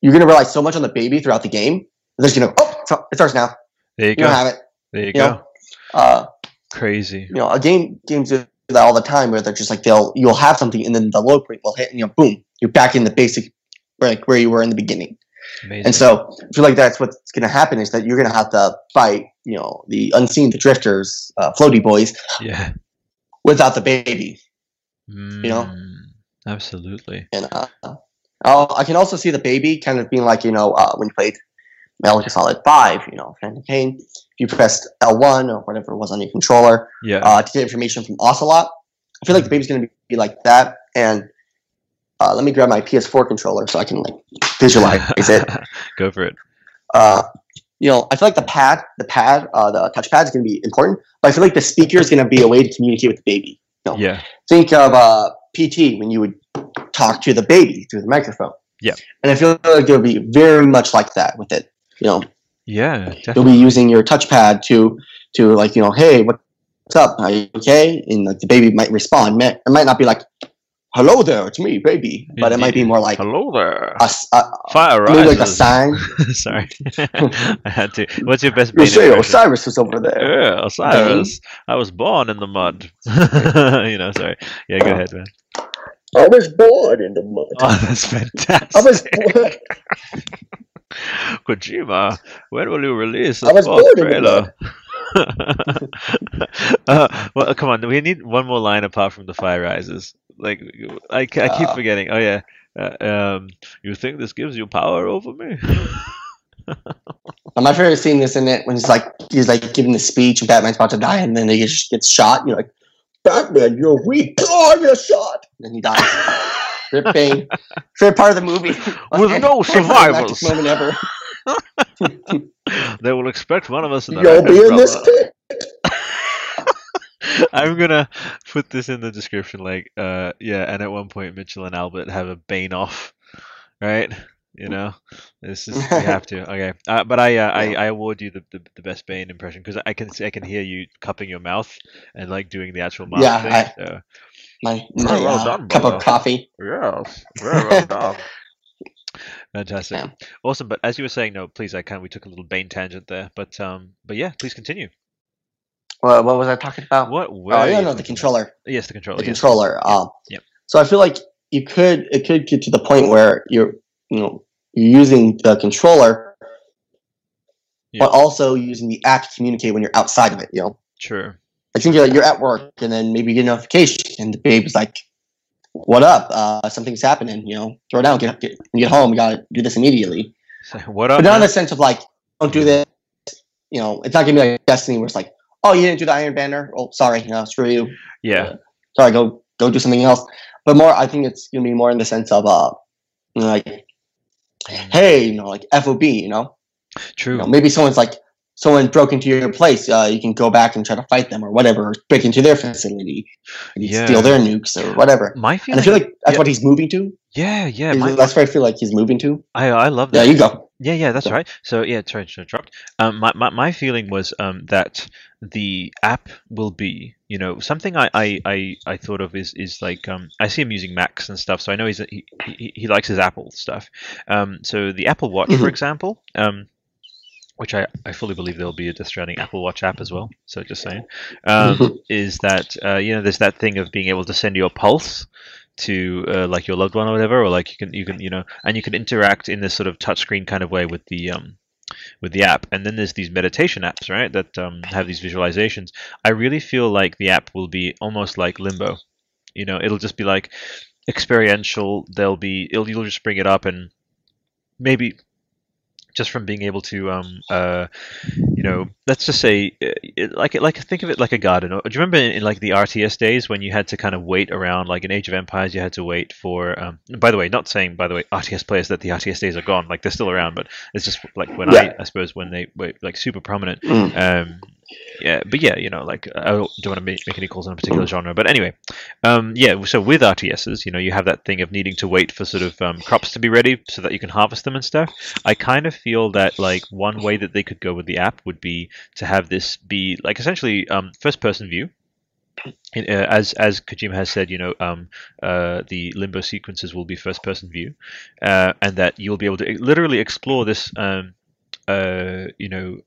you're going to rely so much on the baby throughout the game. They're going to, oh, it's ours now. There you You go. have it. there you You go. know, uh, crazy. you know, a game games do that all the time where they're just like they'll you'll have something and then the low point will hit and you know boom you're back in the basic like where you were in the beginning. amazing. And so I feel like that's what's going to happen is that you're going to have to fight you know the unseen the drifters uh, floaty boys yeah. without the baby. You know? Mm, absolutely. And uh, I can also see the baby kind of being like you know uh, when you played Metal Gear Solid Five you know Phantom Pain If you pressed L1 or whatever it was on your controller yeah uh, to get information from Ocelot. I feel like the baby's going to be like that. And uh, let me grab my PS4 controller so I can like visualize it. go for it Uh, you know, I feel like the pad, the pad, uh, the touchpad is going to be important, but I feel like the speaker is going to be a way to communicate with the baby. No. yeah Think of uh, PT when you would talk to the baby through the microphone. Yeah. And I feel like it'll be very much like that with it. You know, yeah you'll be using your touchpad to to like you know hey what's up are you okay and like the baby might respond it might not be like hello there it's me baby but it might be more like hello there a, a- fire maybe like a sign Sorry, I had to. What's your best you say? Osiris was over there Yeah, Osiris. I was born in the mud. you know, sorry. Yeah, go uh, ahead, man. I was born in the mud Oh, that's fantastic. I was born Kojima, when will you release the was fourth born in the trailer? uh, well, come on. We need one more line apart from the fire rises. Like, I, I keep Uh. forgetting. Oh yeah. Uh, um, you think this gives you power over me? my favorite scene is in it when he's like he's like giving the speech and Batman's about to die and then he just gets shot and you're like Batman you're weak oh you're shot and then he dies Rip Bane favorite part of the movie With no survivors. moment ever they will expect one of us in the You'll be in this pit. I'm gonna put this in the description, like, uh, yeah, and at one point Mitchell and Albert have a bane off, right? You know, this is we have to. Okay, uh, but I, uh, I, I award you the, the, the best Bane impression because I can I can hear you cupping your mouth and like doing the actual mouth Yeah, thing. I- so. My, my well uh, done, cup brother. of coffee. Yes, very well done. Fantastic, Yeah. awesome. But as you were saying, no, please, I can. We took a little Bane tangent there, but um, but yeah, please continue. What, what was I talking about? What? Oh, yeah, no, the controller. about? Yes, the controller. The yes. controller. Um, Yep. So I feel like you could it could get to the point where you're you know you're using the controller, Yeah. but also using the app to communicate when you're outside of it. You know, Sure. I think you're, you're at work and then maybe you get a notification and the baby's like, "What up? Uh, something's happening." You know, throw it down. Get get, get home. You gotta do this immediately. What up? But not in the sense of like, don't do this. You know, it's not gonna be like Destiny where it's like, oh, you didn't do the Iron Banner. Oh, sorry, you know, screw you. Yeah. Sorry, go go do something else. But more, I think it's gonna be more in the sense of uh, you know, like, hey, you know, like FOB. You know, True. you know, maybe someone's like, someone broke into your place. Uh, you can go back and try to fight them or whatever, or break into their facility, and Yeah. steal their nukes or whatever. My And. I feel like that's yeah. what he's moving to. yeah, yeah. My, that's where I feel like he's moving to. I I love Yeah, that. you go. Yeah, yeah, that's Yeah. right. So yeah, sorry to interrupt. Um, my, my, my feeling was um, that the app will be, you know, something I, I, I, I thought of is is like um, I see him using Macs and stuff, so I know he's he, he, he likes his Apple stuff. Um, so the Apple Watch, for Mhm. example, um, which I, I fully believe there'll be a Death Stranding Apple Watch app as well. So just saying, um, is that uh, you know there's that thing of being able to send your pulse to uh, like your loved one or whatever, or like you can you can you know, and you can interact in this sort of touchscreen kind of way with the um with the app. And then there's these meditation apps, right, that um, have these visualizations. I really feel like the app will be almost like Limbo. You know, it'll just be like experiential. There'll be it'll, you'll just bring it up and maybe just from being able to um uh you know let's just say uh, it, like like think of it like a garden do you remember in, in like the rts days when you had to kind of wait around like in age of empires you had to wait for um by the way not saying by the way rts players that the rts days are gone like they're still around but it's just like when Yeah. i i suppose when they were like super prominent Mm. um yeah but yeah you know like i don't want to make, make any calls on a particular genre but anyway um yeah so with rts's you know you have that thing of needing to wait for sort of um, crops to be ready so that you can harvest them and stuff I kind of feel that like one way that they could go with the app would be to have this be like essentially um, first person view. Uh, as as Kojima has said, you know, um, uh, the limbo sequences will be first person view, uh, and that you'll be able to literally explore this, um, uh, you know,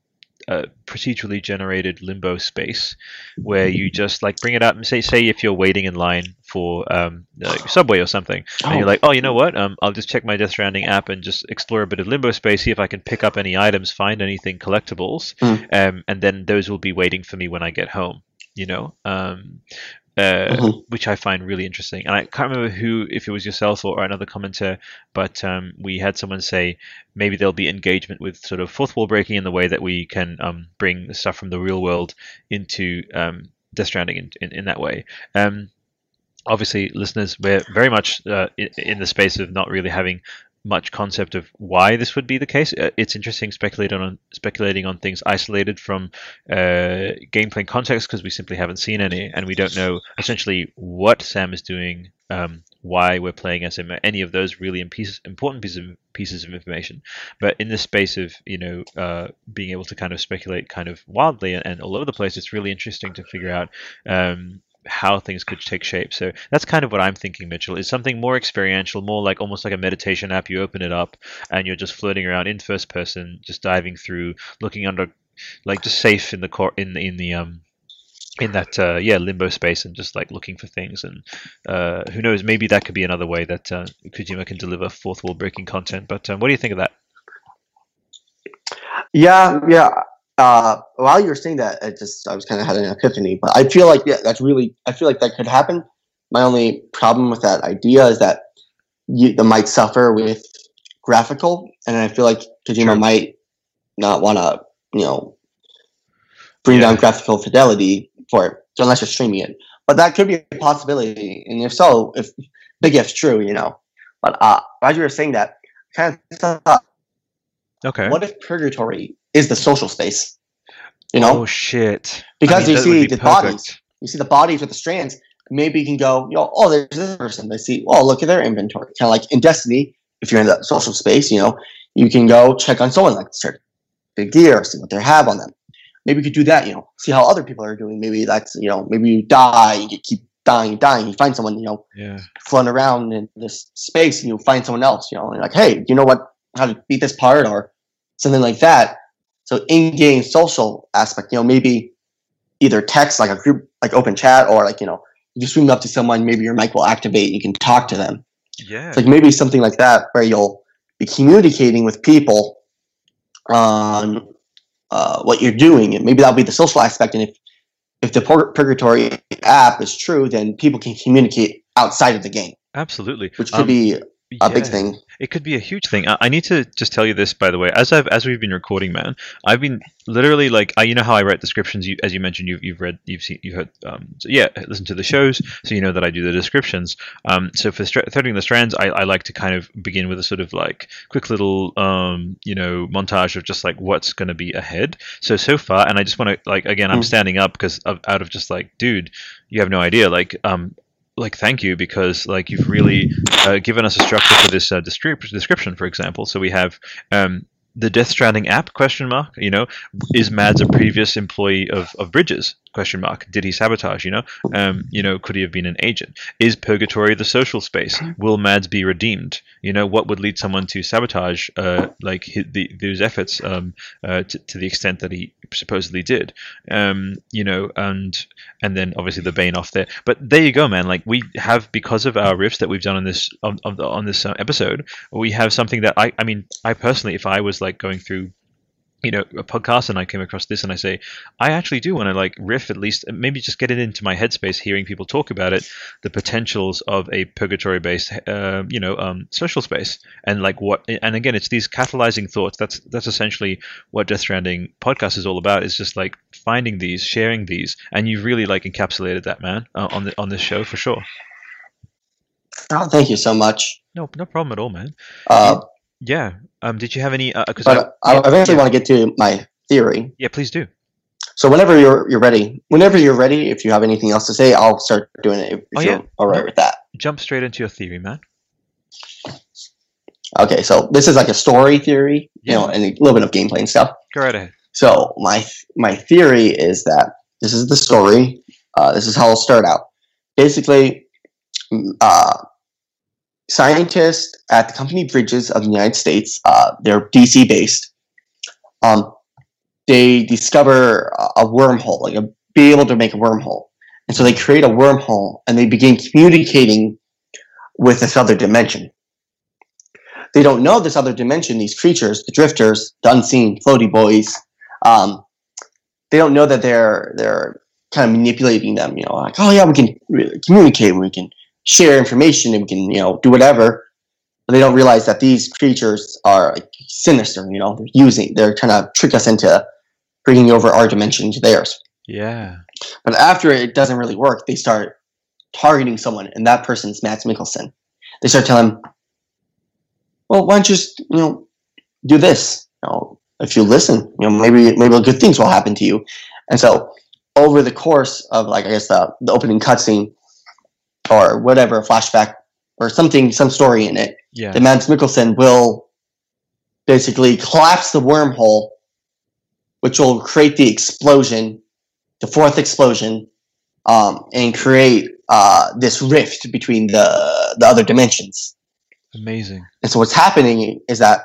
uh, procedurally generated limbo space where you just like bring it up and say say if you're waiting in line for um, like subway or something and you're Oh. like oh you know what um, i'll just check my death stranding app and just explore a bit of limbo space see if i can pick up any items find anything collectibles Mm. um, and then those will be waiting for me when i get home you know um, uh, Mhm. which I find really interesting. And I can't remember who, if it was yourself or, or another commenter, but um, we had someone say maybe there'll be engagement with sort of fourth wall breaking in the way that we can um, bring stuff from the real world into um, Death Stranding in, in, in that way. Um, obviously, listeners, we're very much uh, in, in the space of not really having much concept of why this would be the case. Uh, it's interesting speculating on speculating on things isolated from uh, gameplay context because we simply haven't seen any, and we don't know essentially what Sam is doing, um, why we're playing as him, any of those really im- important pieces of, pieces of information. But in the space of you know uh, being able to kind of speculate kind of wildly and, and all over the place, it's really interesting to figure out. Um, how things could take shape. So that's kind of what I'm thinking, Mitchell, is something more experiential, more like almost like a meditation app. You open it up and you're just floating around in first person, just diving through, looking under, like just safe in the core in in the um in that uh, yeah limbo space and just like looking for things and uh, who knows maybe that could be another way that uh, Kojima can deliver fourth wall breaking content. But um, what do you think of that? Yeah, yeah. Uh, while you were saying that, I just I was kind of having an epiphany. But I feel like yeah, that's really I feel like that could happen. My only problem with that idea is that you that might suffer with graphical, and I feel like Kojima Sure. might not want to you know bring Yeah. down graphical fidelity for it so unless you're streaming it. But that could be a possibility, and if so, if big if's true, you know. But uh, as you were saying that, kind of thought Okay. What if purgatory is the social space? You know, Oh shit. because I mean, you see be the perfect. bodies, you see the bodies with the strands. Maybe you can go, you know, oh, there's this person. They see, oh, look at their inventory. Kind of like in Destiny, if you're in the social space, you know, you can go check on someone like certain big gear, see what they have on them. Maybe you could do that, you know, see how other people are doing. Maybe that's, you know, maybe you die, you keep dying, dying. You find someone, you know, Yeah. around in this space, and you find someone else, you know, and you're like, hey, you know what, how to beat this part or something like that. So in-game social aspect, you know, maybe either text like a group, like open chat, or like you know, you just swing up to someone, maybe your mic will activate, you can talk to them. Yeah. It's like maybe something like that where you'll be communicating with people on uh, what you're doing, and maybe that'll be the social aspect. And if if the Purgatory app is true, then people can communicate outside of the game, Absolutely. which could Um, be a big thing. It could be a huge thing. I, I need to just tell you this, by the way. As I've as we've been recording, man, I've been literally like, I, you know how I write descriptions. You, as you mentioned, you've, you've read, you've seen, you've heard, um, so yeah, listen to the shows, so you know that I do the descriptions. Um, so for stra- threading the strands, I, I like to kind of begin with a sort of like quick little, um, you know, montage of just like what's going to be ahead. So so far, and I just want to like again, I'm Mm. standing up because out of just like, dude, you have no idea, like, um, like thank you because like you've really uh, given us a structure for this uh, descrip- description for example. So we have um, the death stranding app question mark you know is mads a previous employee of, of bridges question mark? Did he sabotage you know? Um, you know could he have been an agent? Is purgatory the social space? Will mads be redeemed? You know what would lead someone to sabotage uh, like hi the, those efforts um, uh, to, to the extent that he supposedly did? Um, you know and and then obviously the bane off there. But there you go, man. Like we have because of our riffs that we've done on this on, on, on this episode, we have something that I I mean I personally, if I was like going through. You know, a podcast, and I came across this, and I say, I actually do want to like riff at least, maybe just get it into my headspace, hearing people talk about it, the potentials of a purgatory-based, uh, you know, um, social space, and like what, and again, it's these catalyzing thoughts. That's that's essentially what Death Stranding podcast is all about. Is just like finding these, sharing these, and you've really like encapsulated that, man, uh, on the on this show for sure. Oh, thank you so much. No, no problem at all, man. Uh, Yeah. Um, did you have any? Uh, cause but I, I eventually want to get to my theory. Yeah, please do. So whenever you're you're ready, whenever you're ready, if you have anything else to say, I'll start doing it. If Oh, you're yeah. all right No. with that. Jump straight into your theory, man. Okay, so this is like a story theory, yeah. you know, and a little bit of gameplay and stuff. Go right ahead. So my my theory is that this is the story. Uh, this is how it'll start out. Basically, mm, uh, scientists at the company Bridges of the United States, uh, they're DC based. Um, they discover a- wormhole, like a, be able to make a wormhole, and so they create a wormhole and they begin communicating with this other dimension. They don't know this other dimension. These creatures, the drifters, the unseen floaty boys, um, they don't know that they're they're kind of manipulating them. You know, like oh yeah, we can communicate, we can share information, and we can you know do whatever. But they don't realize that these creatures are like, sinister. You know, they're using, they're trying to trick us into bringing over our dimension to theirs. Yeah. But after it doesn't really work, they start targeting someone, and that person's Mads Mikkelsen. They start telling him, "Well, why don't you just you know do this? You know, if you listen, you know maybe maybe good things will happen to you." And so, over the course of like I guess the the opening cutscene or whatever flashback or something, some story in it, Yeah. the Mads Mikkelsen will basically collapse the wormhole, which will create the explosion, the fourth explosion, um, and create uh, this rift between the the other dimensions. Amazing. And so what's happening is that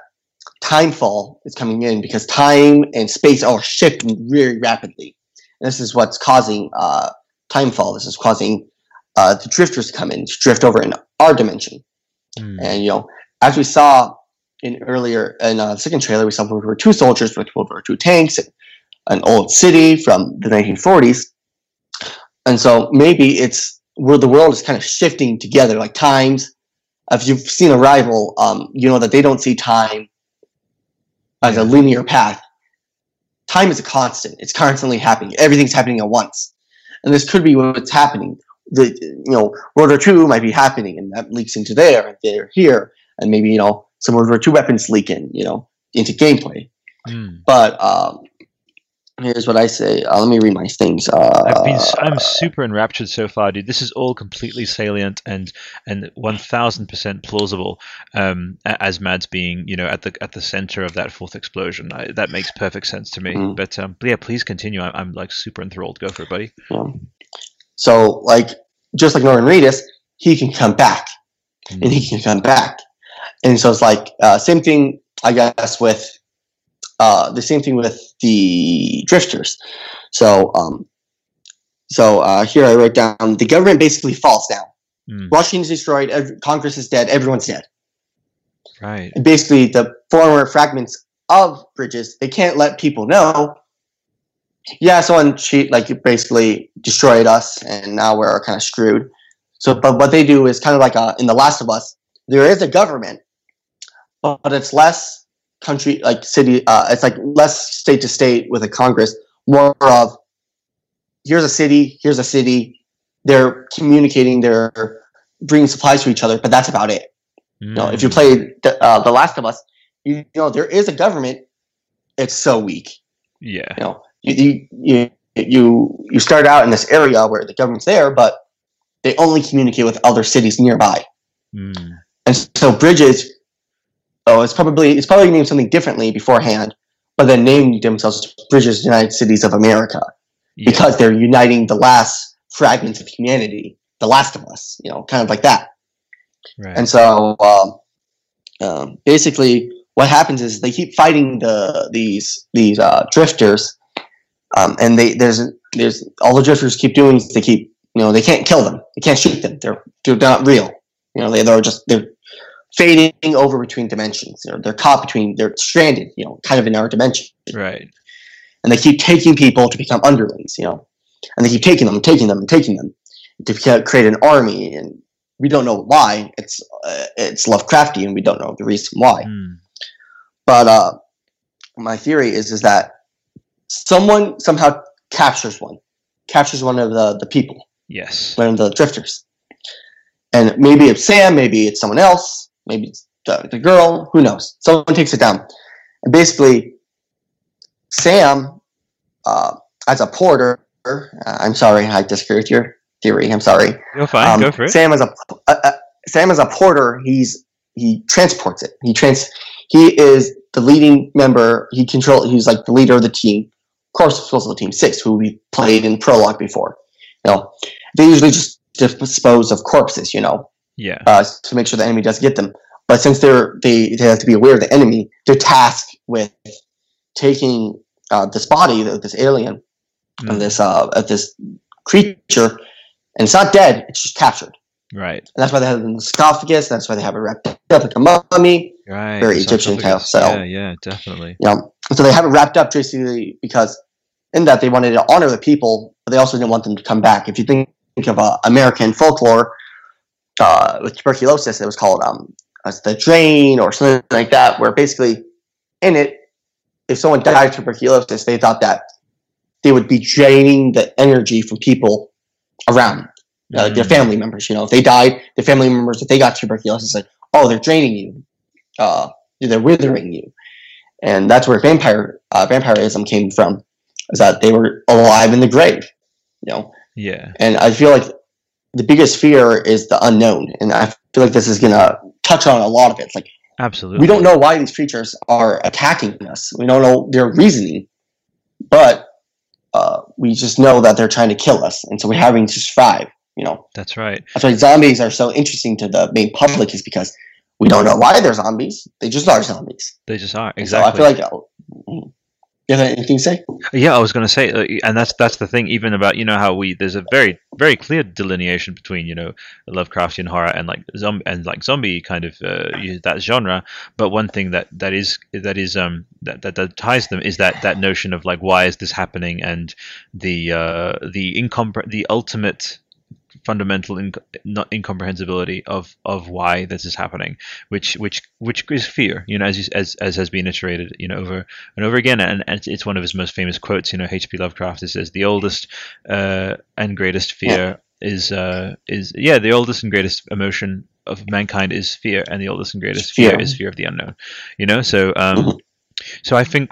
timefall is coming in because time and space are shifting very rapidly. And this is what's causing uh, timefall. This is causing uh, the drifters come in, to drift over in our dimension. Hmm. And you know, as we saw in earlier in uh, the second trailer, we saw World War II soldiers with World War II tanks and an old city from the 1940s. And so maybe it's where the world is kind of shifting together, like times. If you've seen Arrival, um, you know that they don't see time as a linear path. Time is a constant; it's constantly happening. Everything's happening at once, and this could be what's happening. The you know World War II might be happening, and that leaks into there, and they're here, and maybe you know some World War II weapons leak in, you know, into gameplay. Hmm. But um, here's what I say. Uh, let me read my things. Uh, I've been I'm super enraptured so far, dude. This is all completely salient and and one thousand percent plausible. Um, as Mads being you know at the at the center of that fourth explosion, I, that makes perfect sense to me. Mhm. But um, but yeah, please continue. I'm, I'm like super enthralled. Go for it, buddy. Yeah. So, like, just like Norman Reedus, he can come back, and he can come back, and so it's like uh, same thing, I guess, with uh, the same thing with the drifters. So, um, so uh, here I wrote down the government basically falls down. Mm, Washington's destroyed. Congress is dead. Everyone's dead. right. And basically, the former fragments of bridges they can't let people know. Yeah, so someone cheat like basically destroyed us, and now we're kind of screwed. So, but what they do is kind of like uh in The Last of Us. There is a government, but, but it's less country like city. Uh, it's like less state to state with a Congress. More of here's a city, here's a city. They're communicating. They're bringing supplies to each other, but that's about it. You know, if you Mm, play the, uh, the Last of Us, you know there is a government. It's so weak. yeah. You know, you you you you start out in this area where the government's there, but they only communicate with other cities nearby. Mm, And so Bridges, oh, it's probably it's probably named something differently beforehand, but then named themselves Bridges United Cities of America yeah. because they're uniting the last fragments of humanity, the Last of Us. You know, kind of like that. right. And so, um, um, basically, what happens is they keep fighting the these these uh, drifters, um, and they there's there's all the drifters keep doing is they keep you know they can't kill them, they can't shoot them, they're they're not real. You know, they they're just they're fading over between dimensions. They're they're caught between they're stranded. You know, kind of in our dimension right. and they keep taking people to become underlings, you know, and they keep taking them, and taking them, and taking them to create an army, and we don't know why. It's uh, it's Lovecraftian. We don't know the reason why. Mm, But uh, my theory is is that someone somehow captures one, captures one of the the people, yes. one of the drifters, and maybe it's Sam, maybe it's someone else, maybe it's the, the girl. Who knows? Someone takes it down, and basically, Sam, uh, as a porter. Uh, I'm sorry, I disagree with your theory. I'm sorry. You're fine. Um, Go for it. Sam as a uh, uh, Sam as a porter, he's he transports it. He trans he is the leading member. He control. He's like the leader of the team. Of course, it's also the team six, who we played in prologue before. You know, they usually just dispose of corpses. You know, yeah. uh, to make sure the enemy doesn't get them. But since they're they, they have to be aware of the enemy, they're tasked with taking uh, this body, this alien, Mm, of this uh, this creature, and it's not dead; it's just captured. right. And that's why they have it in the sarcophagus. That's why they have it wrapped up like a mummy. Right. Very the Egyptian kind of style. Yeah. Yeah. Definitely. You know, so they have it wrapped up basically because in that they wanted to honor the people, but they also didn't want them to come back. If you think of uh, American folklore uh, with tuberculosis, it was called um, as the drain or something like that, where basically in it, if someone died of tuberculosis, they thought that they would be draining the energy from people around uh, like their Mm, family members. You know, if they died, their family members, if they got tuberculosis, like, oh, they're draining you, uh, they're withering you, and that's where vampire uh, vampirism came from, is that they were alive in the grave. You know, Yeah. and I feel like the biggest fear is the unknown, and I feel like this is gonna touch on a lot of it. It's like Absolutely. we don't know why these creatures are attacking us. We don't know their reasoning, but uh, we just know that they're trying to kill us, and so we're having to survive. You know, That's right. that's why zombies are so interesting to the main public is because we don't know why they're zombies. They just are zombies. They just are exactly. So I feel like. You have anything to say? Yeah, I was going to say, uh, and that's that's the thing. Even about you know how we there's a very very clear delineation between you know Lovecraftian horror and like zombie and like zombie kind of uh, that genre. But one thing that that is that is um that, that that ties them is that that notion of like why is this happening and the uh, the incompre- the ultimate fundamental inc- not incomprehensibility of of why this is happening which which which is fear you know as you, as as has been iterated you know over and over again. And, and it's one of his most famous quotes you know hp lovecraft it says the oldest uh, and greatest fear is uh is yeah the oldest and greatest emotion of mankind is fear and the oldest and greatest fear Fear. is fear of the unknown. You know so um So I think,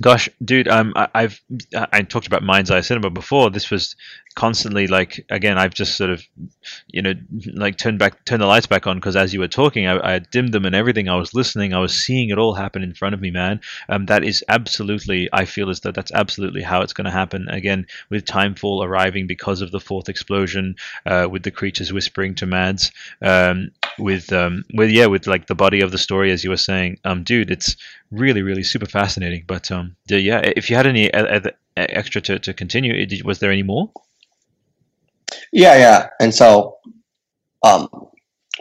gosh, dude, um, I, I've I talked about Mind's Eye Cinema before. This was constantly like again. I've just sort of, you know, like turned back, turned the lights back on because as you were talking, I, I dimmed them and everything. I was listening. I was seeing it all happen in front of me, man. Um, that is absolutely. I feel as though that's absolutely how it's going to happen again with Timefall arriving because of the fourth explosion, uh, with the creatures whispering to Mads, um, with um, with yeah, with like the body of the story as you were saying, um, dude, it's really really super fascinating. But um, yeah, if you had any uh, uh, extra to, to continue, was there any more? Yeah, yeah. And so, um,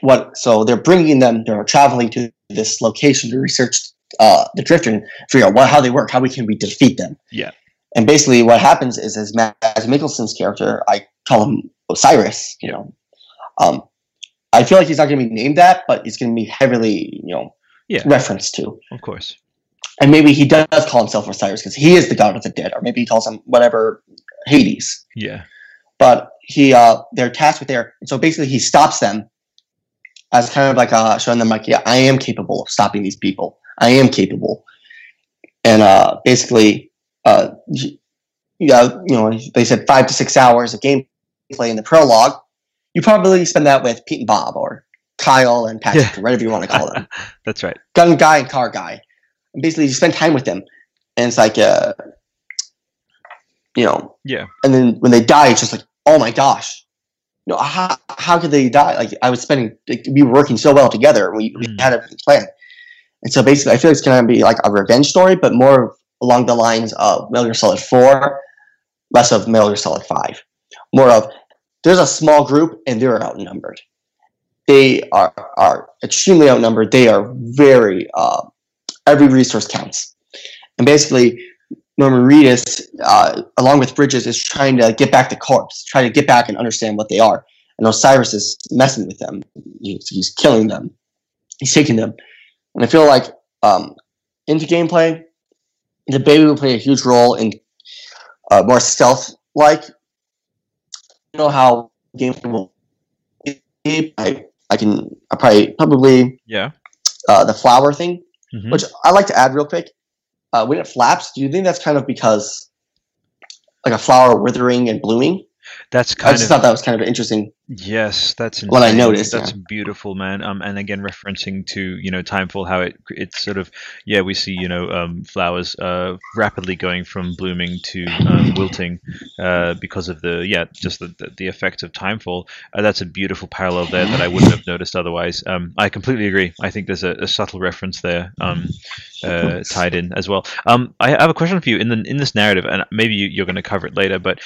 what? So they're bringing them. They're traveling to this location to research uh, the Drifter and figure out what how they work, how we can we defeat them. Yeah. And basically, what happens is, as as Mikkelsen's character, I call him Osiris. You know, um, I feel like he's not going to be named that, but he's going to be heavily, you know, Yeah. referenced to. Of course. And maybe he does call himself Osiris because he is the god of the dead, or maybe he calls him whatever Hades. Yeah. But he, uh, they're tasked with. And so basically, he stops them as kind of like uh, showing them like, yeah, I am capable of stopping these people. I am capable. And uh, basically, uh, yeah, you know, they said five to six hours of gameplay in the prologue. You probably spend that with Pete and Bob or Kyle and Patrick or whatever you want to call them That's right. gun guy and car guy. And basically, you spend time with them, and it's like, uh, you know, Yeah. and then when they die, it's just like, oh my gosh, you know, how how could they die? Like I was spending, like, we were working so well together, we, we Mm. had a plan, and so basically, I feel like it's gonna be like a revenge story, but more along the lines of Metal Gear Solid Four, less of Metal Gear Solid Five, more of there's a small group and they're outnumbered. They are are extremely outnumbered. They are very uh, every resource counts, and basically Norman Reedus, uh, along with Bridges, is trying to get back the corpse, try to get back and understand what they are. And Osiris is messing with them. He's, he's killing them. He's taking them. And I feel like um, into gameplay, the baby will play a huge role in uh, more stealth-like. You know how gameplay will be. I, I can I probably probably Yeah. uh, the flower thing, Mhm. which I like to add real quick. Uh, when it flaps, do you think that's kind of because like a flower withering and blooming? That's I just of thought that was kind of interesting. Yes, that's What I noticed, That's yeah. beautiful, man. Um, and again, referencing to you know Timefall, how it it's sort of yeah, we see you know um, flowers uh, rapidly going from blooming to um, wilting uh, because of the yeah, just the the, the effect of Timefall. Uh, that's a beautiful parallel there that I wouldn't have noticed otherwise. Um, I completely agree. I think there's a, a subtle reference there. Um, uh, tied in as well. Um, I have a question for you in the in this narrative, and maybe you, you're going to cover it later. But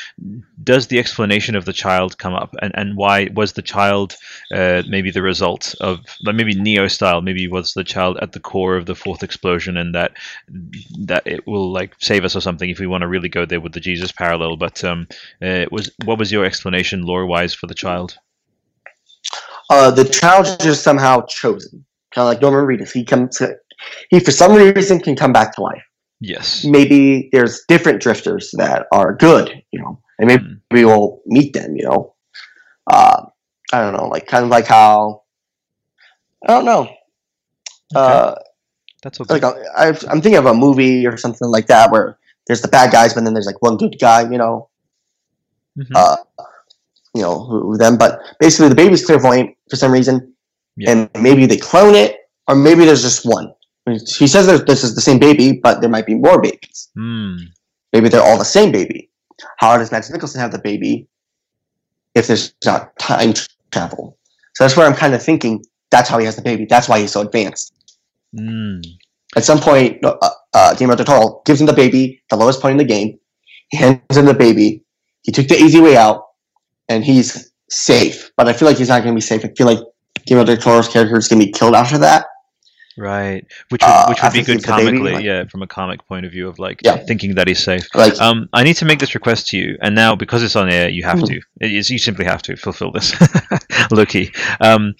does the explanation of the child come up, and, and why was the child uh, maybe the result of like maybe Neo style? Maybe was the child at the core of the fourth explosion, and that that it will like save us or something if we want to really go there with the Jesus parallel. But um, uh, was what was your explanation lore wise for the child? Uh, the child is just somehow chosen, kind of like Norman Reedus. He comes, to, he for some reason can come back to life. Yes. Maybe there's different drifters that are good, you know, and maybe Mm. we'll meet them, you know. Uh, I don't know, like kind of like how I don't know. Uh, That's okay. like a, I've, I'm thinking of a movie or something like that where there's the bad guys, but then there's like one good guy, you know. Mhm. Uh, you know who, them, but basically the baby's clairvoyant for some reason, Yeah. and maybe they clone it, or maybe there's just one. He says that this is the same baby, but there might be more babies. Hmm. Maybe they're all the same baby. How does Mads Mikkelsen have the baby if there's not time travel? So that's where I'm kind of thinking that's how he has the baby. That's why he's so advanced. Hmm. At some point, uh, uh, Guillermo del Toro gives him the baby, the lowest point in the game. He hands him the baby. He took the easy way out, and he's safe. But I feel like he's not going to be safe. I feel like Guillermo del Toro's character is going to be killed after that. Right, which would, Uh, which would be good comically, like- yeah, from a comic point of view of like Yeah. thinking that he's safe. Like, Um, I need to make this request to you, and now because it's on air, you have Mhm. to. Is, you simply have to fulfill this. Loki, um,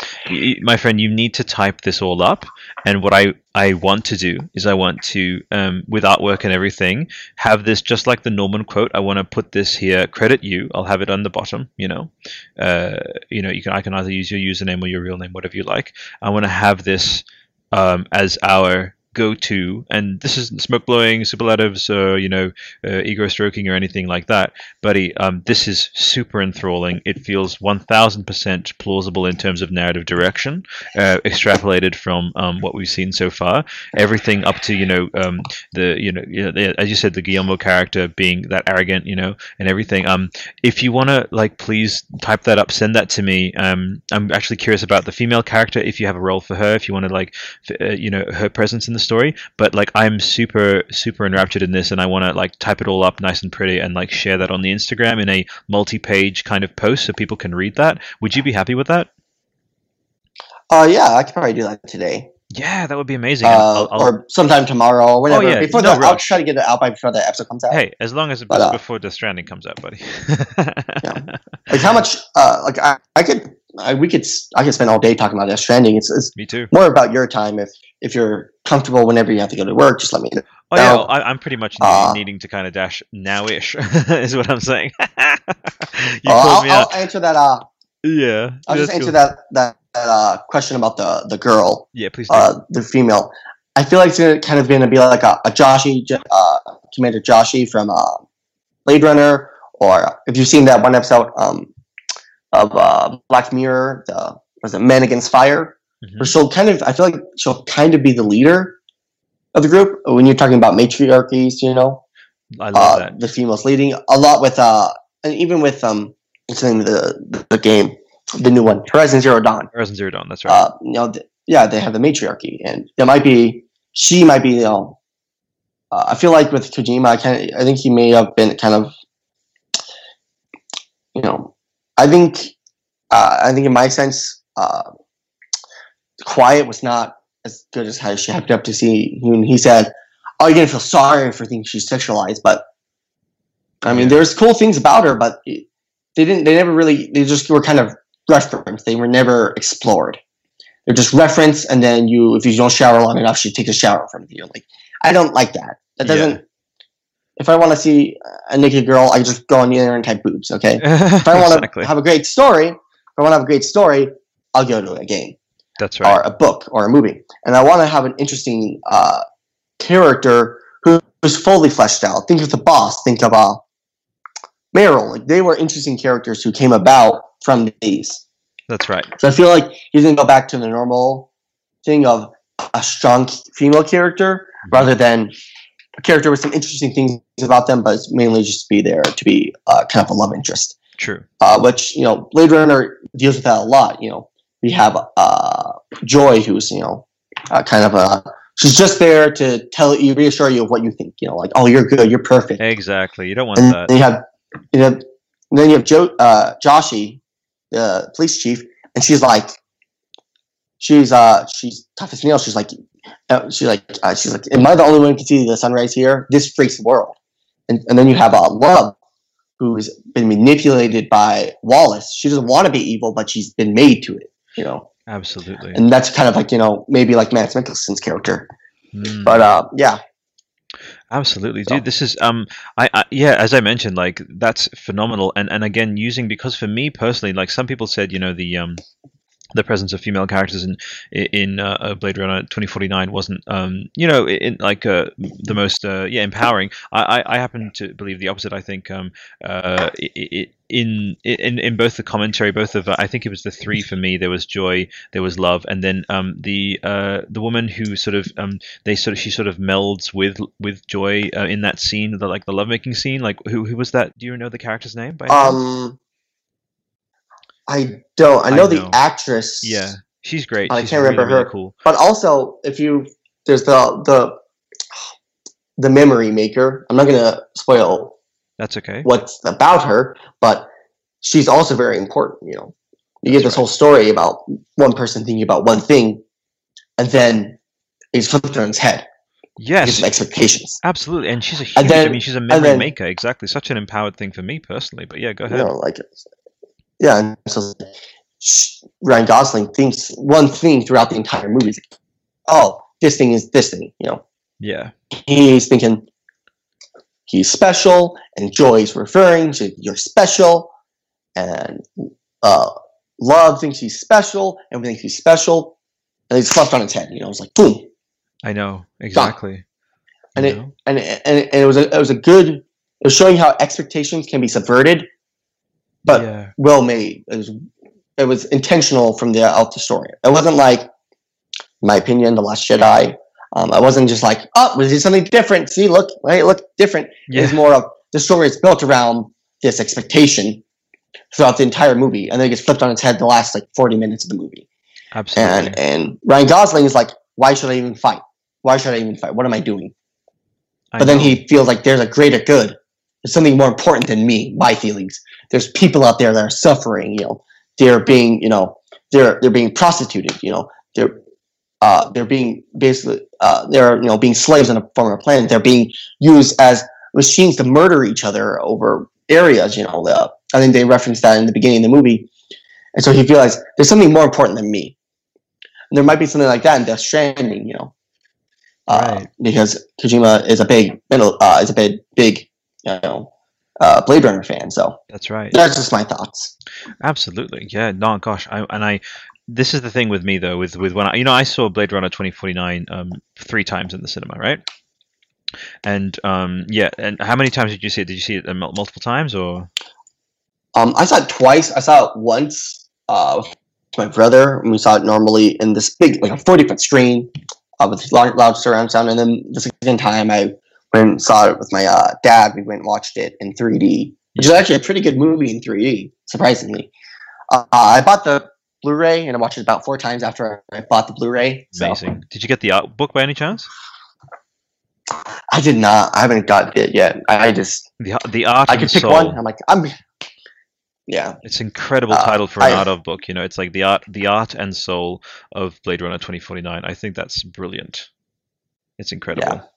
my friend, you need to type this all up. And what I I want to do is I want to, um, with artwork and everything, have this just like the Norman quote. I want to put this here. Credit you. I'll have it on the bottom. You know, uh, you know, you can I can either use your username or your real name, whatever you like. I want to have this um, as our go to, and this isn't smoke blowing, superlatives, or you know, uh, ego stroking or anything like that, buddy. Um, this is super enthralling. It feels one thousand percent plausible in terms of narrative direction, uh, extrapolated from um, what we've seen so far. Everything up to you know um, the you know, you know the, as you said the Guillermo character being that arrogant, you know, and everything. Um, if you want to like, please type that up, send that to me. Um, I'm actually curious about the female character. If you have a role for her, if you want to like, uh, you know, her presence in the story. But like, I'm super super enraptured in this, and I want to like type it all up nice and pretty, and like share that on the Instagram in a multi-page kind of post so people can read that. Would you be happy with that? Uh, yeah, I could probably do that today. Yeah, that would be amazing. Uh, I'll- I'll- or sometime tomorrow or whenever. yeah, before no the, I'll try to get it out by before the episode comes out. hey, as long as it's But, uh, before Death Stranding comes out, buddy. Like how much? Uh, like I, I could, I, we could, I could spend all day talking about Death Stranding. It's, it's Me too. more about your time. If if you're comfortable whenever you have to go to work, just let me know. Oh yeah, Now, I, I'm pretty much needing, uh, needing to kind of dash now-ish, is what I'm saying. you uh, I'll, me I'll out. answer that. Uh, Yeah, I'll just answer cool. that that, that uh, question about the the girl, Yeah, please do. uh, the female. I feel like it's gonna, kind of going to be like a, a Joshi, uh, Commander Joshi from uh, Blade Runner, or if you've seen that one episode um, of uh, Black Mirror, the was it Men Against Fire, Mhm. where she'll kind of, I feel like she'll kind of be the leader of the group when you're talking about matriarchies, you know, I love uh, that. the females leading a lot with, uh, and even with um, what's the name of the the game, the new one, Horizon Zero Dawn Horizon Zero Dawn. That's right. uh, you know, th- yeah, they have the matriarchy, and it might be she might be, you know, uh, I feel like with Kojima, I kind I think he may have been kind of, you know, I think, uh, I think in my sense, uh, Quiet was not as good as how she hyped up to see when he said, "Oh, you're gonna feel sorry for thinking she's sexualized," but I mean, there's cool things about her, but it- they didn't. They never really. They just were kind of referenced. They were never explored. They're just reference, and then you, if you don't shower long enough, she takes a shower in front of you. Like, I don't like that. That doesn't. Yeah. If I want to see a naked girl, I just go on the internet and type boobs. Okay. If I want to exactly. have a great story, if I want to have a great story, I'll go to a game That's right. or a book or a movie, and I want to have an interesting uh, character who's fully fleshed out. Think of the boss. Think of uh, Meryl. Like they were interesting characters who came about from these. That's right. So I feel like he's gonna go back to the normal thing of a strong female character rather than character with some interesting things about them, but it's mainly just be there to be uh, kind of a love interest. True. Uh, which you know, Blade Runner deals with that a lot. You know, we have uh, Joy, who's you know, uh, kind of a she's just there to tell you, reassure you of what you think. You know, like oh, you're good, you're perfect. Exactly. You don't want And that. then you have, you know, then you have Joe, uh, Joshi, the police chief, and she's like, she's uh, she's tough as nails. She's like, uh, she's like, uh, she's like, am I the only one who can see the sunrise here? This freaks the world. And and then you have uh, Luv, who's been manipulated by Wallace. She doesn't want to be evil, but she's been made to it. You know, Absolutely. and that's kind of like you know maybe like Mads Mikkelsen's character. Mm. But uh, yeah, Absolutely, dude. This is um, I, I yeah, as I mentioned, like that's phenomenal, and and again, using because for me personally, like some people said, you know, the um, the presence of female characters in in uh, uh, Blade Runner 2049 wasn't um, you know, in like uh, the most uh, yeah empowering. I, I I happen to believe the opposite. I think um, uh, i i in in in both the commentary, both of uh, I think it was the three for me. There was joy, there was love, and then um, the uh, the woman who sort of um, they sort of she sort of melds with with joy uh, in that scene, the like the lovemaking scene. Like who who was that? Do you know the character's name? Um, I don't. I I know, know. the actress. yeah, she's great. I she's can't really, remember really her. cool. But also, if you there's the the the memory maker. I'm not gonna spoil That's okay. what's about her, but she's also very important. You know, you That's get this right. whole story about one person thinking about one thing, and then it's flipped on its head. Yes, expectations. absolutely. And she's a huge. Then- I mean, she's a memory then- maker. Exactly. Such an empowered thing for me personally. But yeah, go ahead. You know, like yeah, and so Ryan Gosling thinks one thing throughout the entire movie. He's like, oh, this thing is this thing. You know, Yeah. he's thinking he's special, and Joy's referring to you're special, and uh, Luv thinks he's special, and we think he's special, and he's flipped on its head. You know, it's like boom. I know exactly. and it know? and it, and it, and it was a it was a good. It was showing how expectations can be subverted, but yeah, well made. It was it was intentional from the the story. It wasn't like, in my opinion, the Last Jedi. Um, I wasn't just like, oh, we did something different. See, look, hey, look, different. yeah, It's more of the story is built around this expectation throughout the entire movie, and then it gets flipped on its head the last like forty minutes of the movie. absolutely. And and Ryan Gosling is like, why should I even fight? Why should I even fight? What am I doing? I But then he feels like there's a greater good. There's something more important than me, my feelings. There's people out there that are suffering. You know, they're being, you know, they're they're being prostituted. You know, they're uh, they're being basically uh, they're you know being slaves on a former planet. They're being used as machines to murder each other over areas. You know, I think they referenced that in the beginning of the movie, and so he realized there's something more important than me. And there might be something like that in Death Stranding. You know, uh, Right. because Kojima is a big middle uh, is a big big you know uh, Blade Runner fan. So That's right. that's just my thoughts. Absolutely, yeah. No, gosh, I and I. This is the thing with me though, with with when I, you know, I saw Blade Runner twenty forty nine um three times in the cinema, right? And um yeah, and how many times did you see it? Did you see it uh, multiple times or? Um, I saw it twice. I saw it once uh, with my brother, and we saw it normally in this big, like a forty foot screen uh, with loud, loud surround sound. And then the second time, I went and saw it with my uh, dad. We went and watched it in three D, which is actually a pretty good movie in three D, surprisingly. Uh, I bought the Blu-ray and I watched it about four times after I bought the Blu-ray. So Amazing. Did you get the art book by any chance? I did not. I haven't got it yet. I, just The the art I could pick soul. one. I'm like I'm. Yeah, It's an incredible Uh, title for an I- art of book. You know, it's like the art, the art and soul of Blade Runner 2049. I think that's brilliant. It's incredible.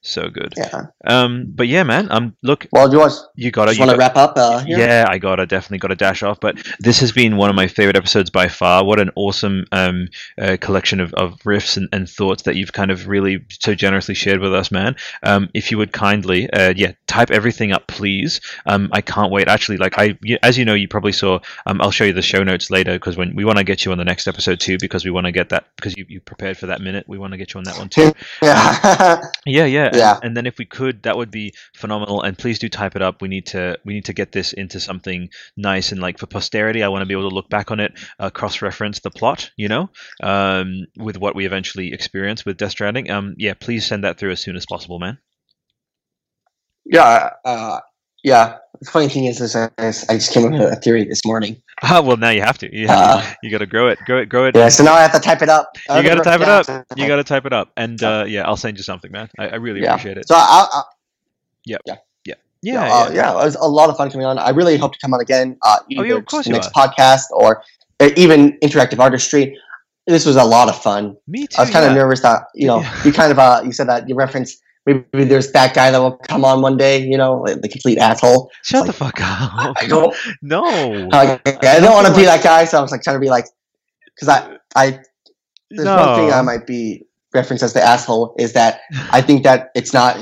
So good. yeah. Um, but yeah, man. Um, look, Well, do you gotta, you want to wrap up uh? Yeah, I gotta definitely gotta dash off. But this has been one of my favorite episodes by far. What an awesome um, uh, collection of, of riffs and, and thoughts that you've kind of really so generously shared with us, man. Um, if you would kindly, uh, yeah, type everything up, please. Um, I can't wait. Actually, like I, as you know, you probably saw. Um, I'll show you the show notes later because when we want to get you on the next episode too, because we want to get that because you, you prepared for that minute. We want to get you on that one too. Yeah. Yeah, yeah, and- Yeah. And, then if we could, that would be phenomenal. And please do type it up. We need to we need to get this into something nice and like for posterity. I want to be able to look back on it, uh, cross reference the plot, you know, um, with what we eventually experience with Death Stranding. Um, yeah, please send that through as soon as possible, man. Yeah, uh, yeah. The funny thing is, is, I I just came up with a theory this morning. Ah, well, now you have to. You, have Uh, to, you got to grow it, grow it, grow it. Yeah, so now I have to type it up. You got to type it up. You got to type it up, and uh, yeah, I'll send you something, man. I, I really Yeah. appreciate it. So I, I, yeah, yeah. yeah, yeah, yeah, uh, yeah, it was a lot of fun coming on. I really hope to come on again. Uh, either Oh, yeah, of course the next podcast or uh, even interactive artistry. This was a lot of fun. Me too. I was kind yeah. of nervous that you know you kind of uh you said that you referenced maybe there's that guy that will come on one day. You know, like the complete asshole. Shut the fuck up. I don't. No. Like, I don't want to be that guy, so I was like trying to be like, because I I there's one thing I might be referenced as the asshole is that I think that it's not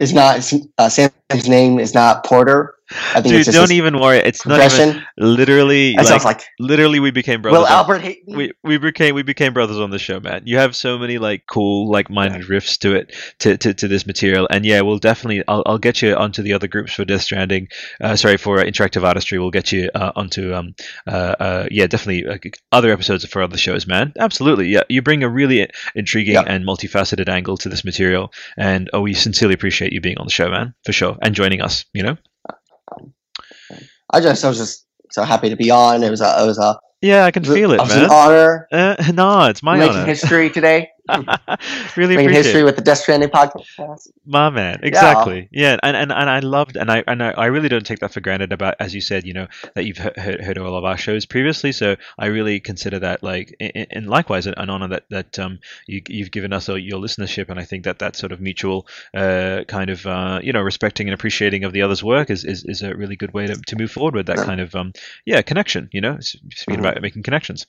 it's not uh, Sam's name is not Porter. I think Dude, don't his even worry. It's not even literally That like, sounds like literally we became brothers. Will on- Albert hate me? we we became we became brothers on the show, man. You have so many like cool like minded riffs to it to, to, to this material, and yeah, we'll definitely I'll, I'll get you onto the other groups for Death Stranding. Uh, sorry for uh, interactive artistry. We'll get you uh, onto um uh, uh yeah definitely uh, other episodes for other shows, man. Absolutely, yeah. You bring a really intriguing Yeah. and multifaceted angle to this material, and oh, we sincerely appreciate you being on the show, man, for sure, and joining us. You know. I just I was just so happy to be on. It was a it was a Yeah, I can feel it, it was man. an honor Uh, no, it's my making honor. history today. really making history it. with the Death Stranding podcast. My man, exactly. Yeah, and, and, and I loved, and I and I, I really don't take that for granted. About as you said, you know that you've heard, heard, all of our shows previously, so I really consider that like, and likewise an, honor that that um you you've given us your listenership, and I think that that sort of mutual uh kind of uh you know respecting and appreciating of the other's work is is, is a really good way to, to move forward with that Yeah. kind of um yeah connection. You know, speaking Mhm. about making connections.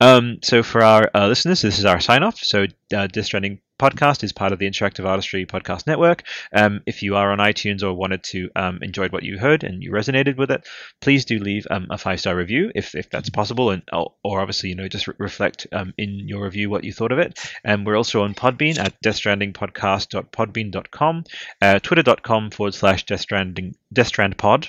Um, so for our uh, listeners, this is our sign off. So uh, Death Stranding podcast is part of the Interactive Artistry Podcast Network. Um, if you are on iTunes or wanted to um, enjoyed what you heard and you resonated with it, please do leave um, a five star review if, if that's possible, and or, obviously you know just re- reflect um, in your review what you thought of it. And we're also on Podbean at deathstrandingpodcast.podbean.com, uh, twitter.com forward slash Death Stranding Death Strand Pod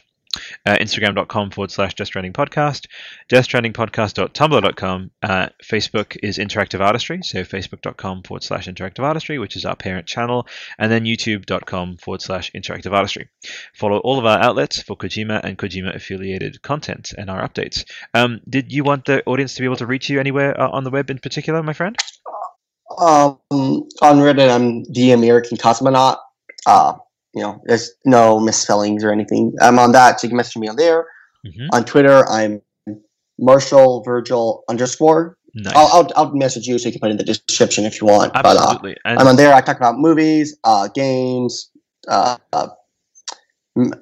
uh, Instagram.com forward slash Death Stranding Podcast, deathstrandingpodcast.tumblr.com. Uh, Facebook is Interactive Artistry, so facebook.com forward slash Interactive Artistry, which is our parent channel, and then youtube.com forward slash Interactive Artistry. Follow all of our outlets for Kojima and Kojima affiliated content and our updates. Um, did you want the audience to be able to reach you anywhere uh, on the web in particular, my friend? Um, on Reddit, I'm the American Cosmonaut. Uh, you know, there's no misspellings or anything. I'm on that, so you can message me on there. Mhm. On Twitter, I'm Marshall Virgil underscore. Nice. I'll, I'll, I'll message you so you can put it in the description if you want. But uh, Absolutely. I'm on there. I talk about movies, uh, games, uh, uh,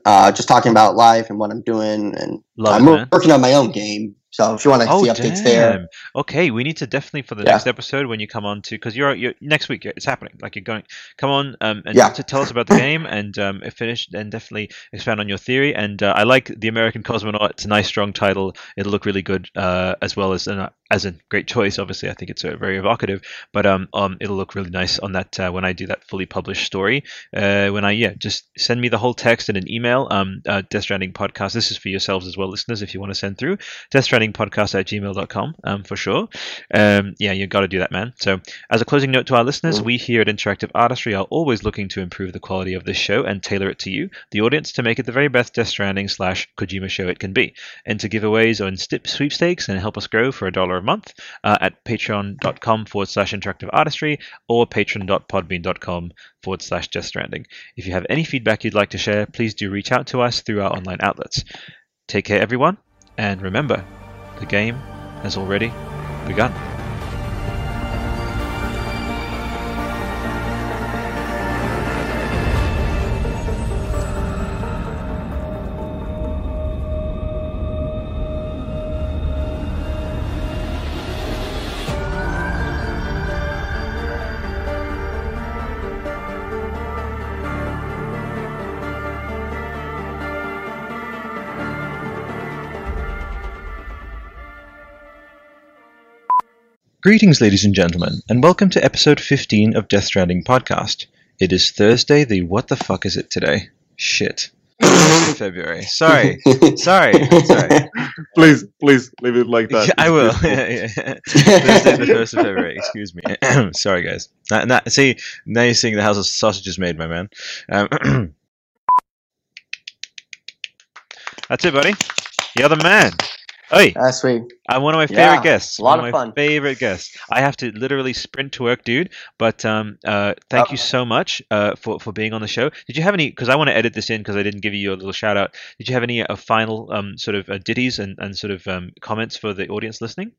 uh, just talking about life and what I'm doing. And Love I'm it, working on my own game. So if you want to Oh, see updates there, damn. Okay, we need to definitely for the Yeah. next episode when you come on to because you're, you're next week. It's happening. Like you're going. Come on um, and Yeah. to tell us about the game and um, finish and definitely expand on your theory. And uh, I like the American Cosmonaut. It's a nice, strong title. It'll look really good uh, as well as an, as a great choice. Obviously, I think it's uh, very evocative. But um, um, it'll look really nice on that uh, when I do that fully published story. Uh, when I yeah, just send me the whole text in an email. Um, uh, Death Stranding podcast. This is for yourselves as well, listeners. If you want to send through Death Stranding podcast at gmail.com um, for sure. Um, yeah, you got to do that, man. So, as a closing note to our listeners, we here at Interactive Artistry are always looking to improve the quality of this show and tailor it to you, the audience, to make it the very best Death Stranding slash Kojima show it can be. Enter giveaways on stip sweepstakes and help us grow for a dollar a month uh, at patreon.com forward slash interactive artistry or patron.podbean.com forward slash Death Stranding. If you have any feedback you'd like to share, please do reach out to us through our online outlets. Take care, everyone, and remember, the game has already begun. Greetings, ladies and gentlemen, and welcome to episode 15 of Death Stranding podcast. It is Thursday, the what the fuck is it today? Shit. February. Sorry. Sorry. Sorry. please, please leave it like that. Yeah, I will. Yeah, yeah. Thursday, the 1st of February. Excuse me. Sorry, guys. Now, now, see, now you're seeing the house of sausage is made, my man. Um, that's it, buddy. You're the man. Hey, that's sweet. I'm one of my Yeah, favorite guests. a lot of my fun. Favorite guests. I have to literally sprint to work, dude. But um, uh, thank you so much uh, for for being on the show. Did you have any? Because I want to edit this in because I didn't give you your little shout out. Did you have any uh, final um sort of uh, ditties and and sort of um comments for the audience listening?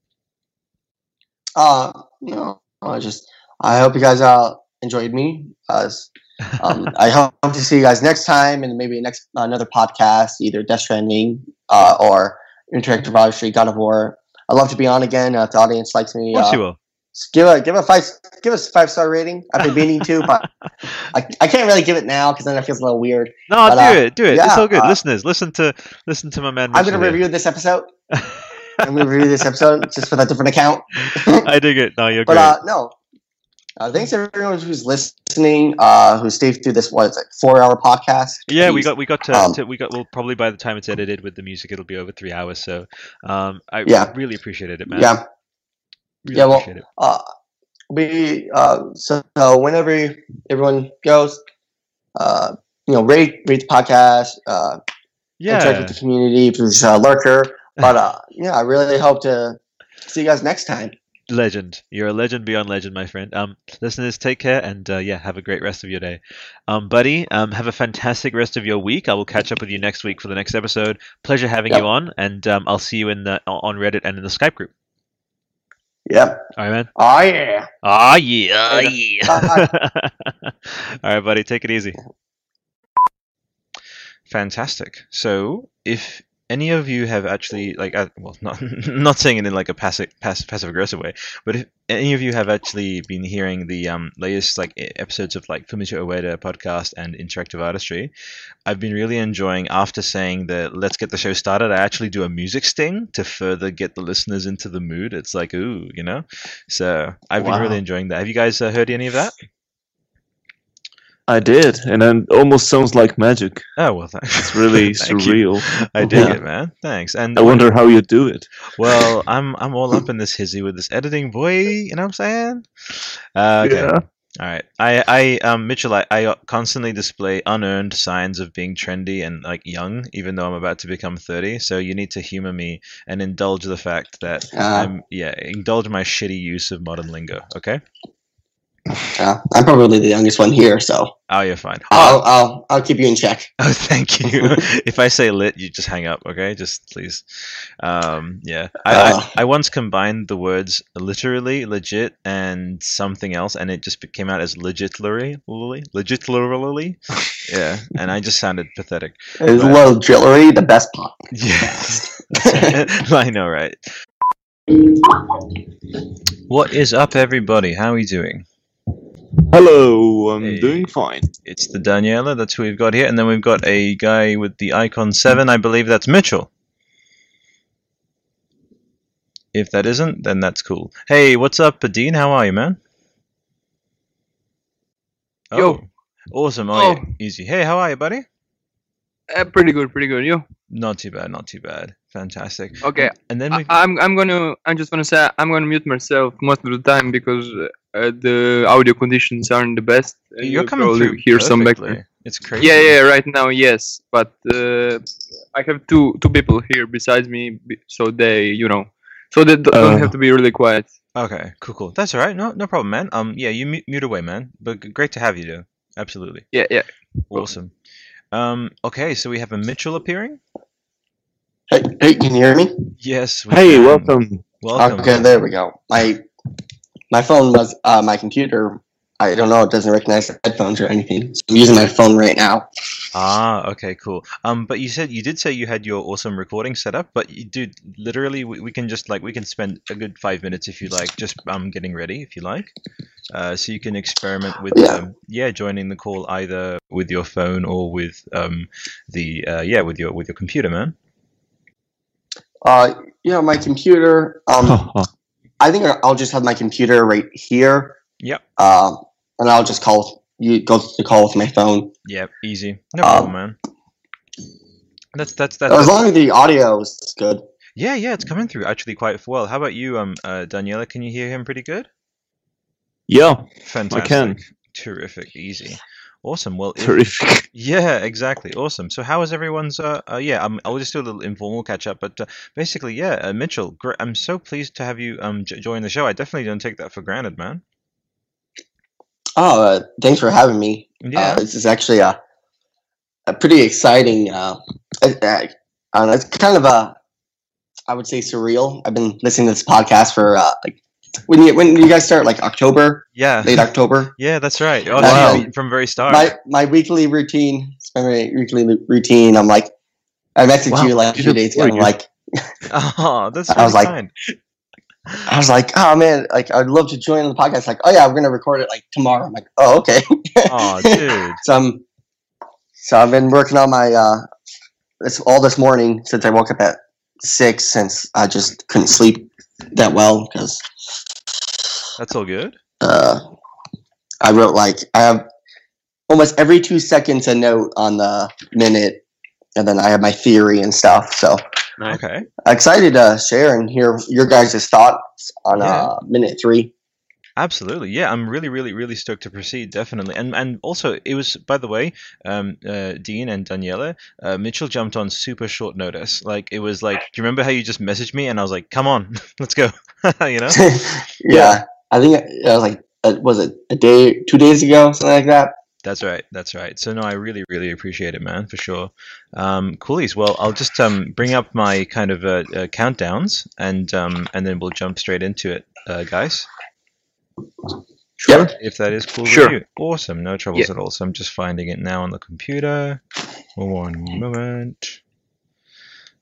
Uh, no, I just I hope you guys uh enjoyed me. Uh, um, I hope to see you guys next time and maybe next another podcast, either Death Stranding uh, or Interactive Artistry, God of War. I'd love to be on again uh, if the audience likes me. Of uh, you will. Give a give a five give us a five star rating. I've been meaning to, but I, I can't really give it now because then it feels a little weird. No, But, do uh, it, do it. it's yeah, all good. uh, Listeners, listen to listen to my man. I'm gonna review this episode. I'm gonna review this episode just with a different account. I dig it. No, you're But great. uh, no, uh, thanks everyone who's listening, uh, who stayed through this what is it, four hour podcast. Yeah, we got we got to, um, to we got well probably by the time it's edited with the music it'll be over three hours. So um, I Yeah. really appreciated it, man. Yeah, really yeah. Well, appreciate it. uh, we uh, so, so whenever everyone goes, uh, you know, rate rate the podcast, uh, interact with the community, please a lurker. But uh, yeah, I really hope to see you guys next time. Legend. You're a legend beyond legend, my friend. Um, listeners, take care and uh, yeah, have a great rest of your day. Um, buddy, um, have a fantastic rest of your week. I will catch up with you next week for the next episode. Pleasure having Yep. you on, and um, I'll see you in the on Reddit and in the Skype group. Yep. All right, man. Oh yeah. Ah, yeah, Later. yeah. All right, buddy, take it easy. Fantastic. So, if any of you have actually like uh, well not not saying it in like a passive passive, passive aggressive way but if any of you have actually been hearing the um, latest like episodes of like Fumito Ueda podcast and interactive artistry I've been really enjoying after saying that let's get the show started I actually do a music sting to further get the listeners into the mood. It's like ooh you know? So I've been really enjoying that. Have you guys uh, heard any of that I did, and it almost sounds like magic. oh well thanks It's really Thank you. surreal. I dig Yeah. it man thanks and I wonder how you do it. Well, I'm I'm all up in this hizzy with this editing, boy. You know what I'm saying? Uh, okay. Yeah. All right. I I um Mitchell, I, I constantly display unearned signs of being trendy and like young, even though I'm about to become 30. So you need to humor me and indulge the fact that Ah. I'm yeah, indulge my shitty use of modern lingo. Okay. Yeah, I'm probably the youngest one here, so Oh, you're fine. I'll I'll, I'll keep you in check. Oh, thank you. if I say lit, you just hang up, okay? Just please. Um, yeah. I, Uh. I, I once combined the words literally, legit, and something else, and it just be- came out as legitly. Legitly. Yeah. And I just sounded pathetic. Is But- low jewelry the best part? Yes. I know, right? What is up, everybody? How are we doing? Hello, I'm Hey. doing fine. It's the Daniela, that's who we've got here, and then we've got a guy with the icon 7, I believe that's Mitchell. If that isn't, then that's cool. Hey, what's up, Dean? How are you, man? Yo. Oh, awesome. Oh, Oh. yeah, easy. Hey, how are you, buddy? Uh, pretty good, pretty good. You? Not too bad, not too bad. Fantastic. Okay. And then I, we've I'm I'm gonna I'm just gonna say I'm gonna mute myself most of the time because uh, the audio conditions aren't the best. and you're coming probably through hear some perfectly. background. It's crazy. Yeah, yeah. Right now, yes, but uh, I have two two people here besides me, so they you know, so they d- don't Uh. have to be really quiet. Okay, cool, cool. That's all right. No, no problem, man. Um, yeah, you mute, mute away, man. But g- great to have you, though. Absolutely. Yeah, yeah. Awesome. Um, okay, so we have a Mitchell appearing. Hey, hey, can you hear me? Yes. We Hey, can. welcome. Welcome. Okay, there we go. My my phone was uh, my computer. I don't know. It doesn't recognize the headphones or anything. So I'm using my phone right now. Ah, okay, cool. Um, but you said you did say you had your awesome recording set up, but you, dude, literally, we, we can just like we can spend a good five minutes if you like, just um getting ready if you like. Uh, so you can experiment with Yeah. um, yeah, joining the call either with your phone or with um the uh, yeah with your with your computer, man. Uh, know, my computer. Um, I think I'll just have my computer right here. Yep. Um, and I'll just call you. Go to the call with my phone. Yep, easy. No Um, problem, man. That's that's that's. As long as the audio is good. Yeah, yeah, it's coming through actually quite well. How about you, um, uh, Daniela? Can you hear him pretty good? Yeah, Fantastic. I can. Terrific. Easy. Awesome. Well, if- terrific. yeah, exactly. Awesome. So, how is everyone's? Uh, uh yeah, um, I'll just do a little informal catch up. But uh, basically, yeah, uh, Mitchell, gr- I'm so pleased to have you um j- join the show. I definitely don't take that for granted, man. Oh, uh, thanks for having me. Yeah. Uh, this is actually a a pretty exciting. Uh, uh, uh, I don't know, it's kind of a, I would say surreal. I've been listening to this podcast for uh, like when you when you guys start like October, Yeah. late October. yeah, that's right. Oh, Wow. from very start. my my weekly routine. It's my weekly routine. I'm like, I messaged Wow, you like two days ago. I'm like, oh, that's I was like- kind. I was like, oh man, like I'd love to join the podcast. Like, oh yeah, we're gonna record it like tomorrow. I'm like, oh okay. Oh, dude. so I'm, so I've been working on my uh, this all this morning since I woke up at six since I just couldn't sleep that well because That's all good. uh, I wrote like I have almost every two seconds a note on the minute, and then I have my theory and stuff. So Okay. excited to share and hear your guys' thoughts on Yeah. uh, minute three. Absolutely, yeah. I'm really, really, really stoked to proceed. Definitely, and and also it was, by the way, um, uh, Dean and Daniela, uh, Mitchell jumped on super short notice. Like it was like, do you remember how you just messaged me and I was like, come on, let's go, you know? yeah, I think it was like uh, was it a day, two days ago, something like that. That's right. That's right. So no, I really, really appreciate it, man, for sure. Um, coolies. Well, I'll just um, bring up my kind of uh, uh, countdowns, and um, and then we'll jump straight into it, uh, guys. Sure. If that is cool Sure. with you. Awesome. No troubles at all. So I'm just finding it now on the computer. One moment.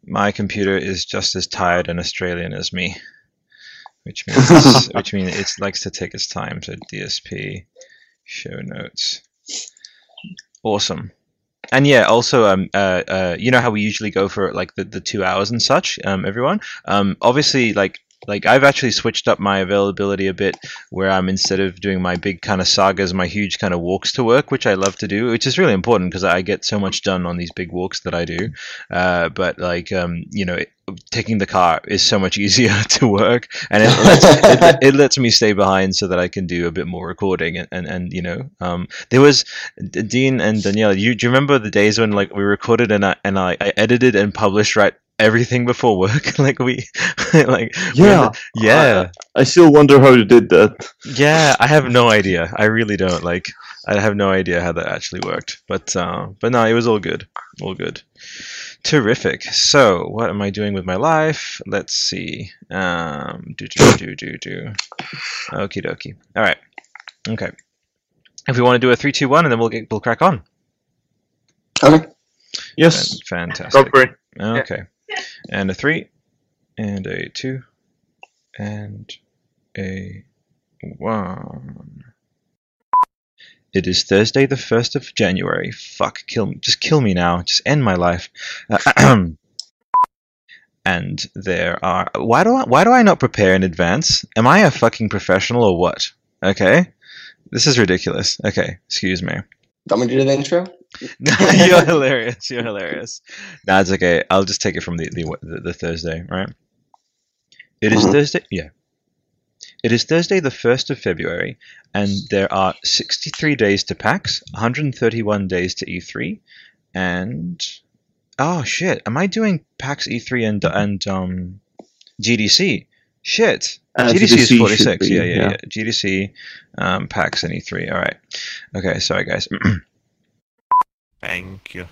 my computer is just as tired and Australian as me, which means which means it likes to take its time. So DSP show notes. Awesome. And yeah, also, um, uh, uh, you know how we usually go for like the, the two hours and such, um, everyone. Um, obviously, like like I've actually switched up my availability a bit, where I'm instead of doing my big kind of sagas, my huge kind of walks to work, which I love to do, which is really important because I get so much done on these big walks that I do. Uh, but like, um, you know, taking the car is so much easier to work, and it lets, it, it lets me stay behind so that I can do a bit more recording. And and, and you know, um, there was Dean and Danielle. You do you remember the days when like we recorded and I and I, I edited and published right everything before work? like we, like we Yeah, had- yeah. I still wonder how you did that. Yeah, I have no idea. I really don't. Like, I have no idea how that actually worked. But, uh, but no, it was all good. All good. Terrific. So, what am I doing with my life? Let's see. Um, do do do do do. Okie dokie. All right. Okay. If we want to do a three, two, one, and then we'll get we'll crack on. Okay. Yes. Fan- Fantastic. Go for it. Okay. And a three, and a two, and a one. It is Thursday, the first of January. Fuck, kill me. Just kill me now. Just end my life. and there are. Why do I? Why do I not prepare in advance? Am I a fucking professional or what? Okay. This is ridiculous. Okay, excuse me. Want me to do the intro? You're hilarious. You're hilarious. Nah, it's okay. I'll just take it from the the, the, Thursday, right? It is. Thursday. Yeah. It is Thursday, the first of February, and there are 63 days to PAX, 131 days to E3, and oh shit, am I doing PAX, E3, and and um GDC? Shit. Uh, GDC, GDC is 46. be, yeah, yeah, yeah. yeah. GDC, um, PAX, and E3. All right. Okay, sorry guys. Thank you.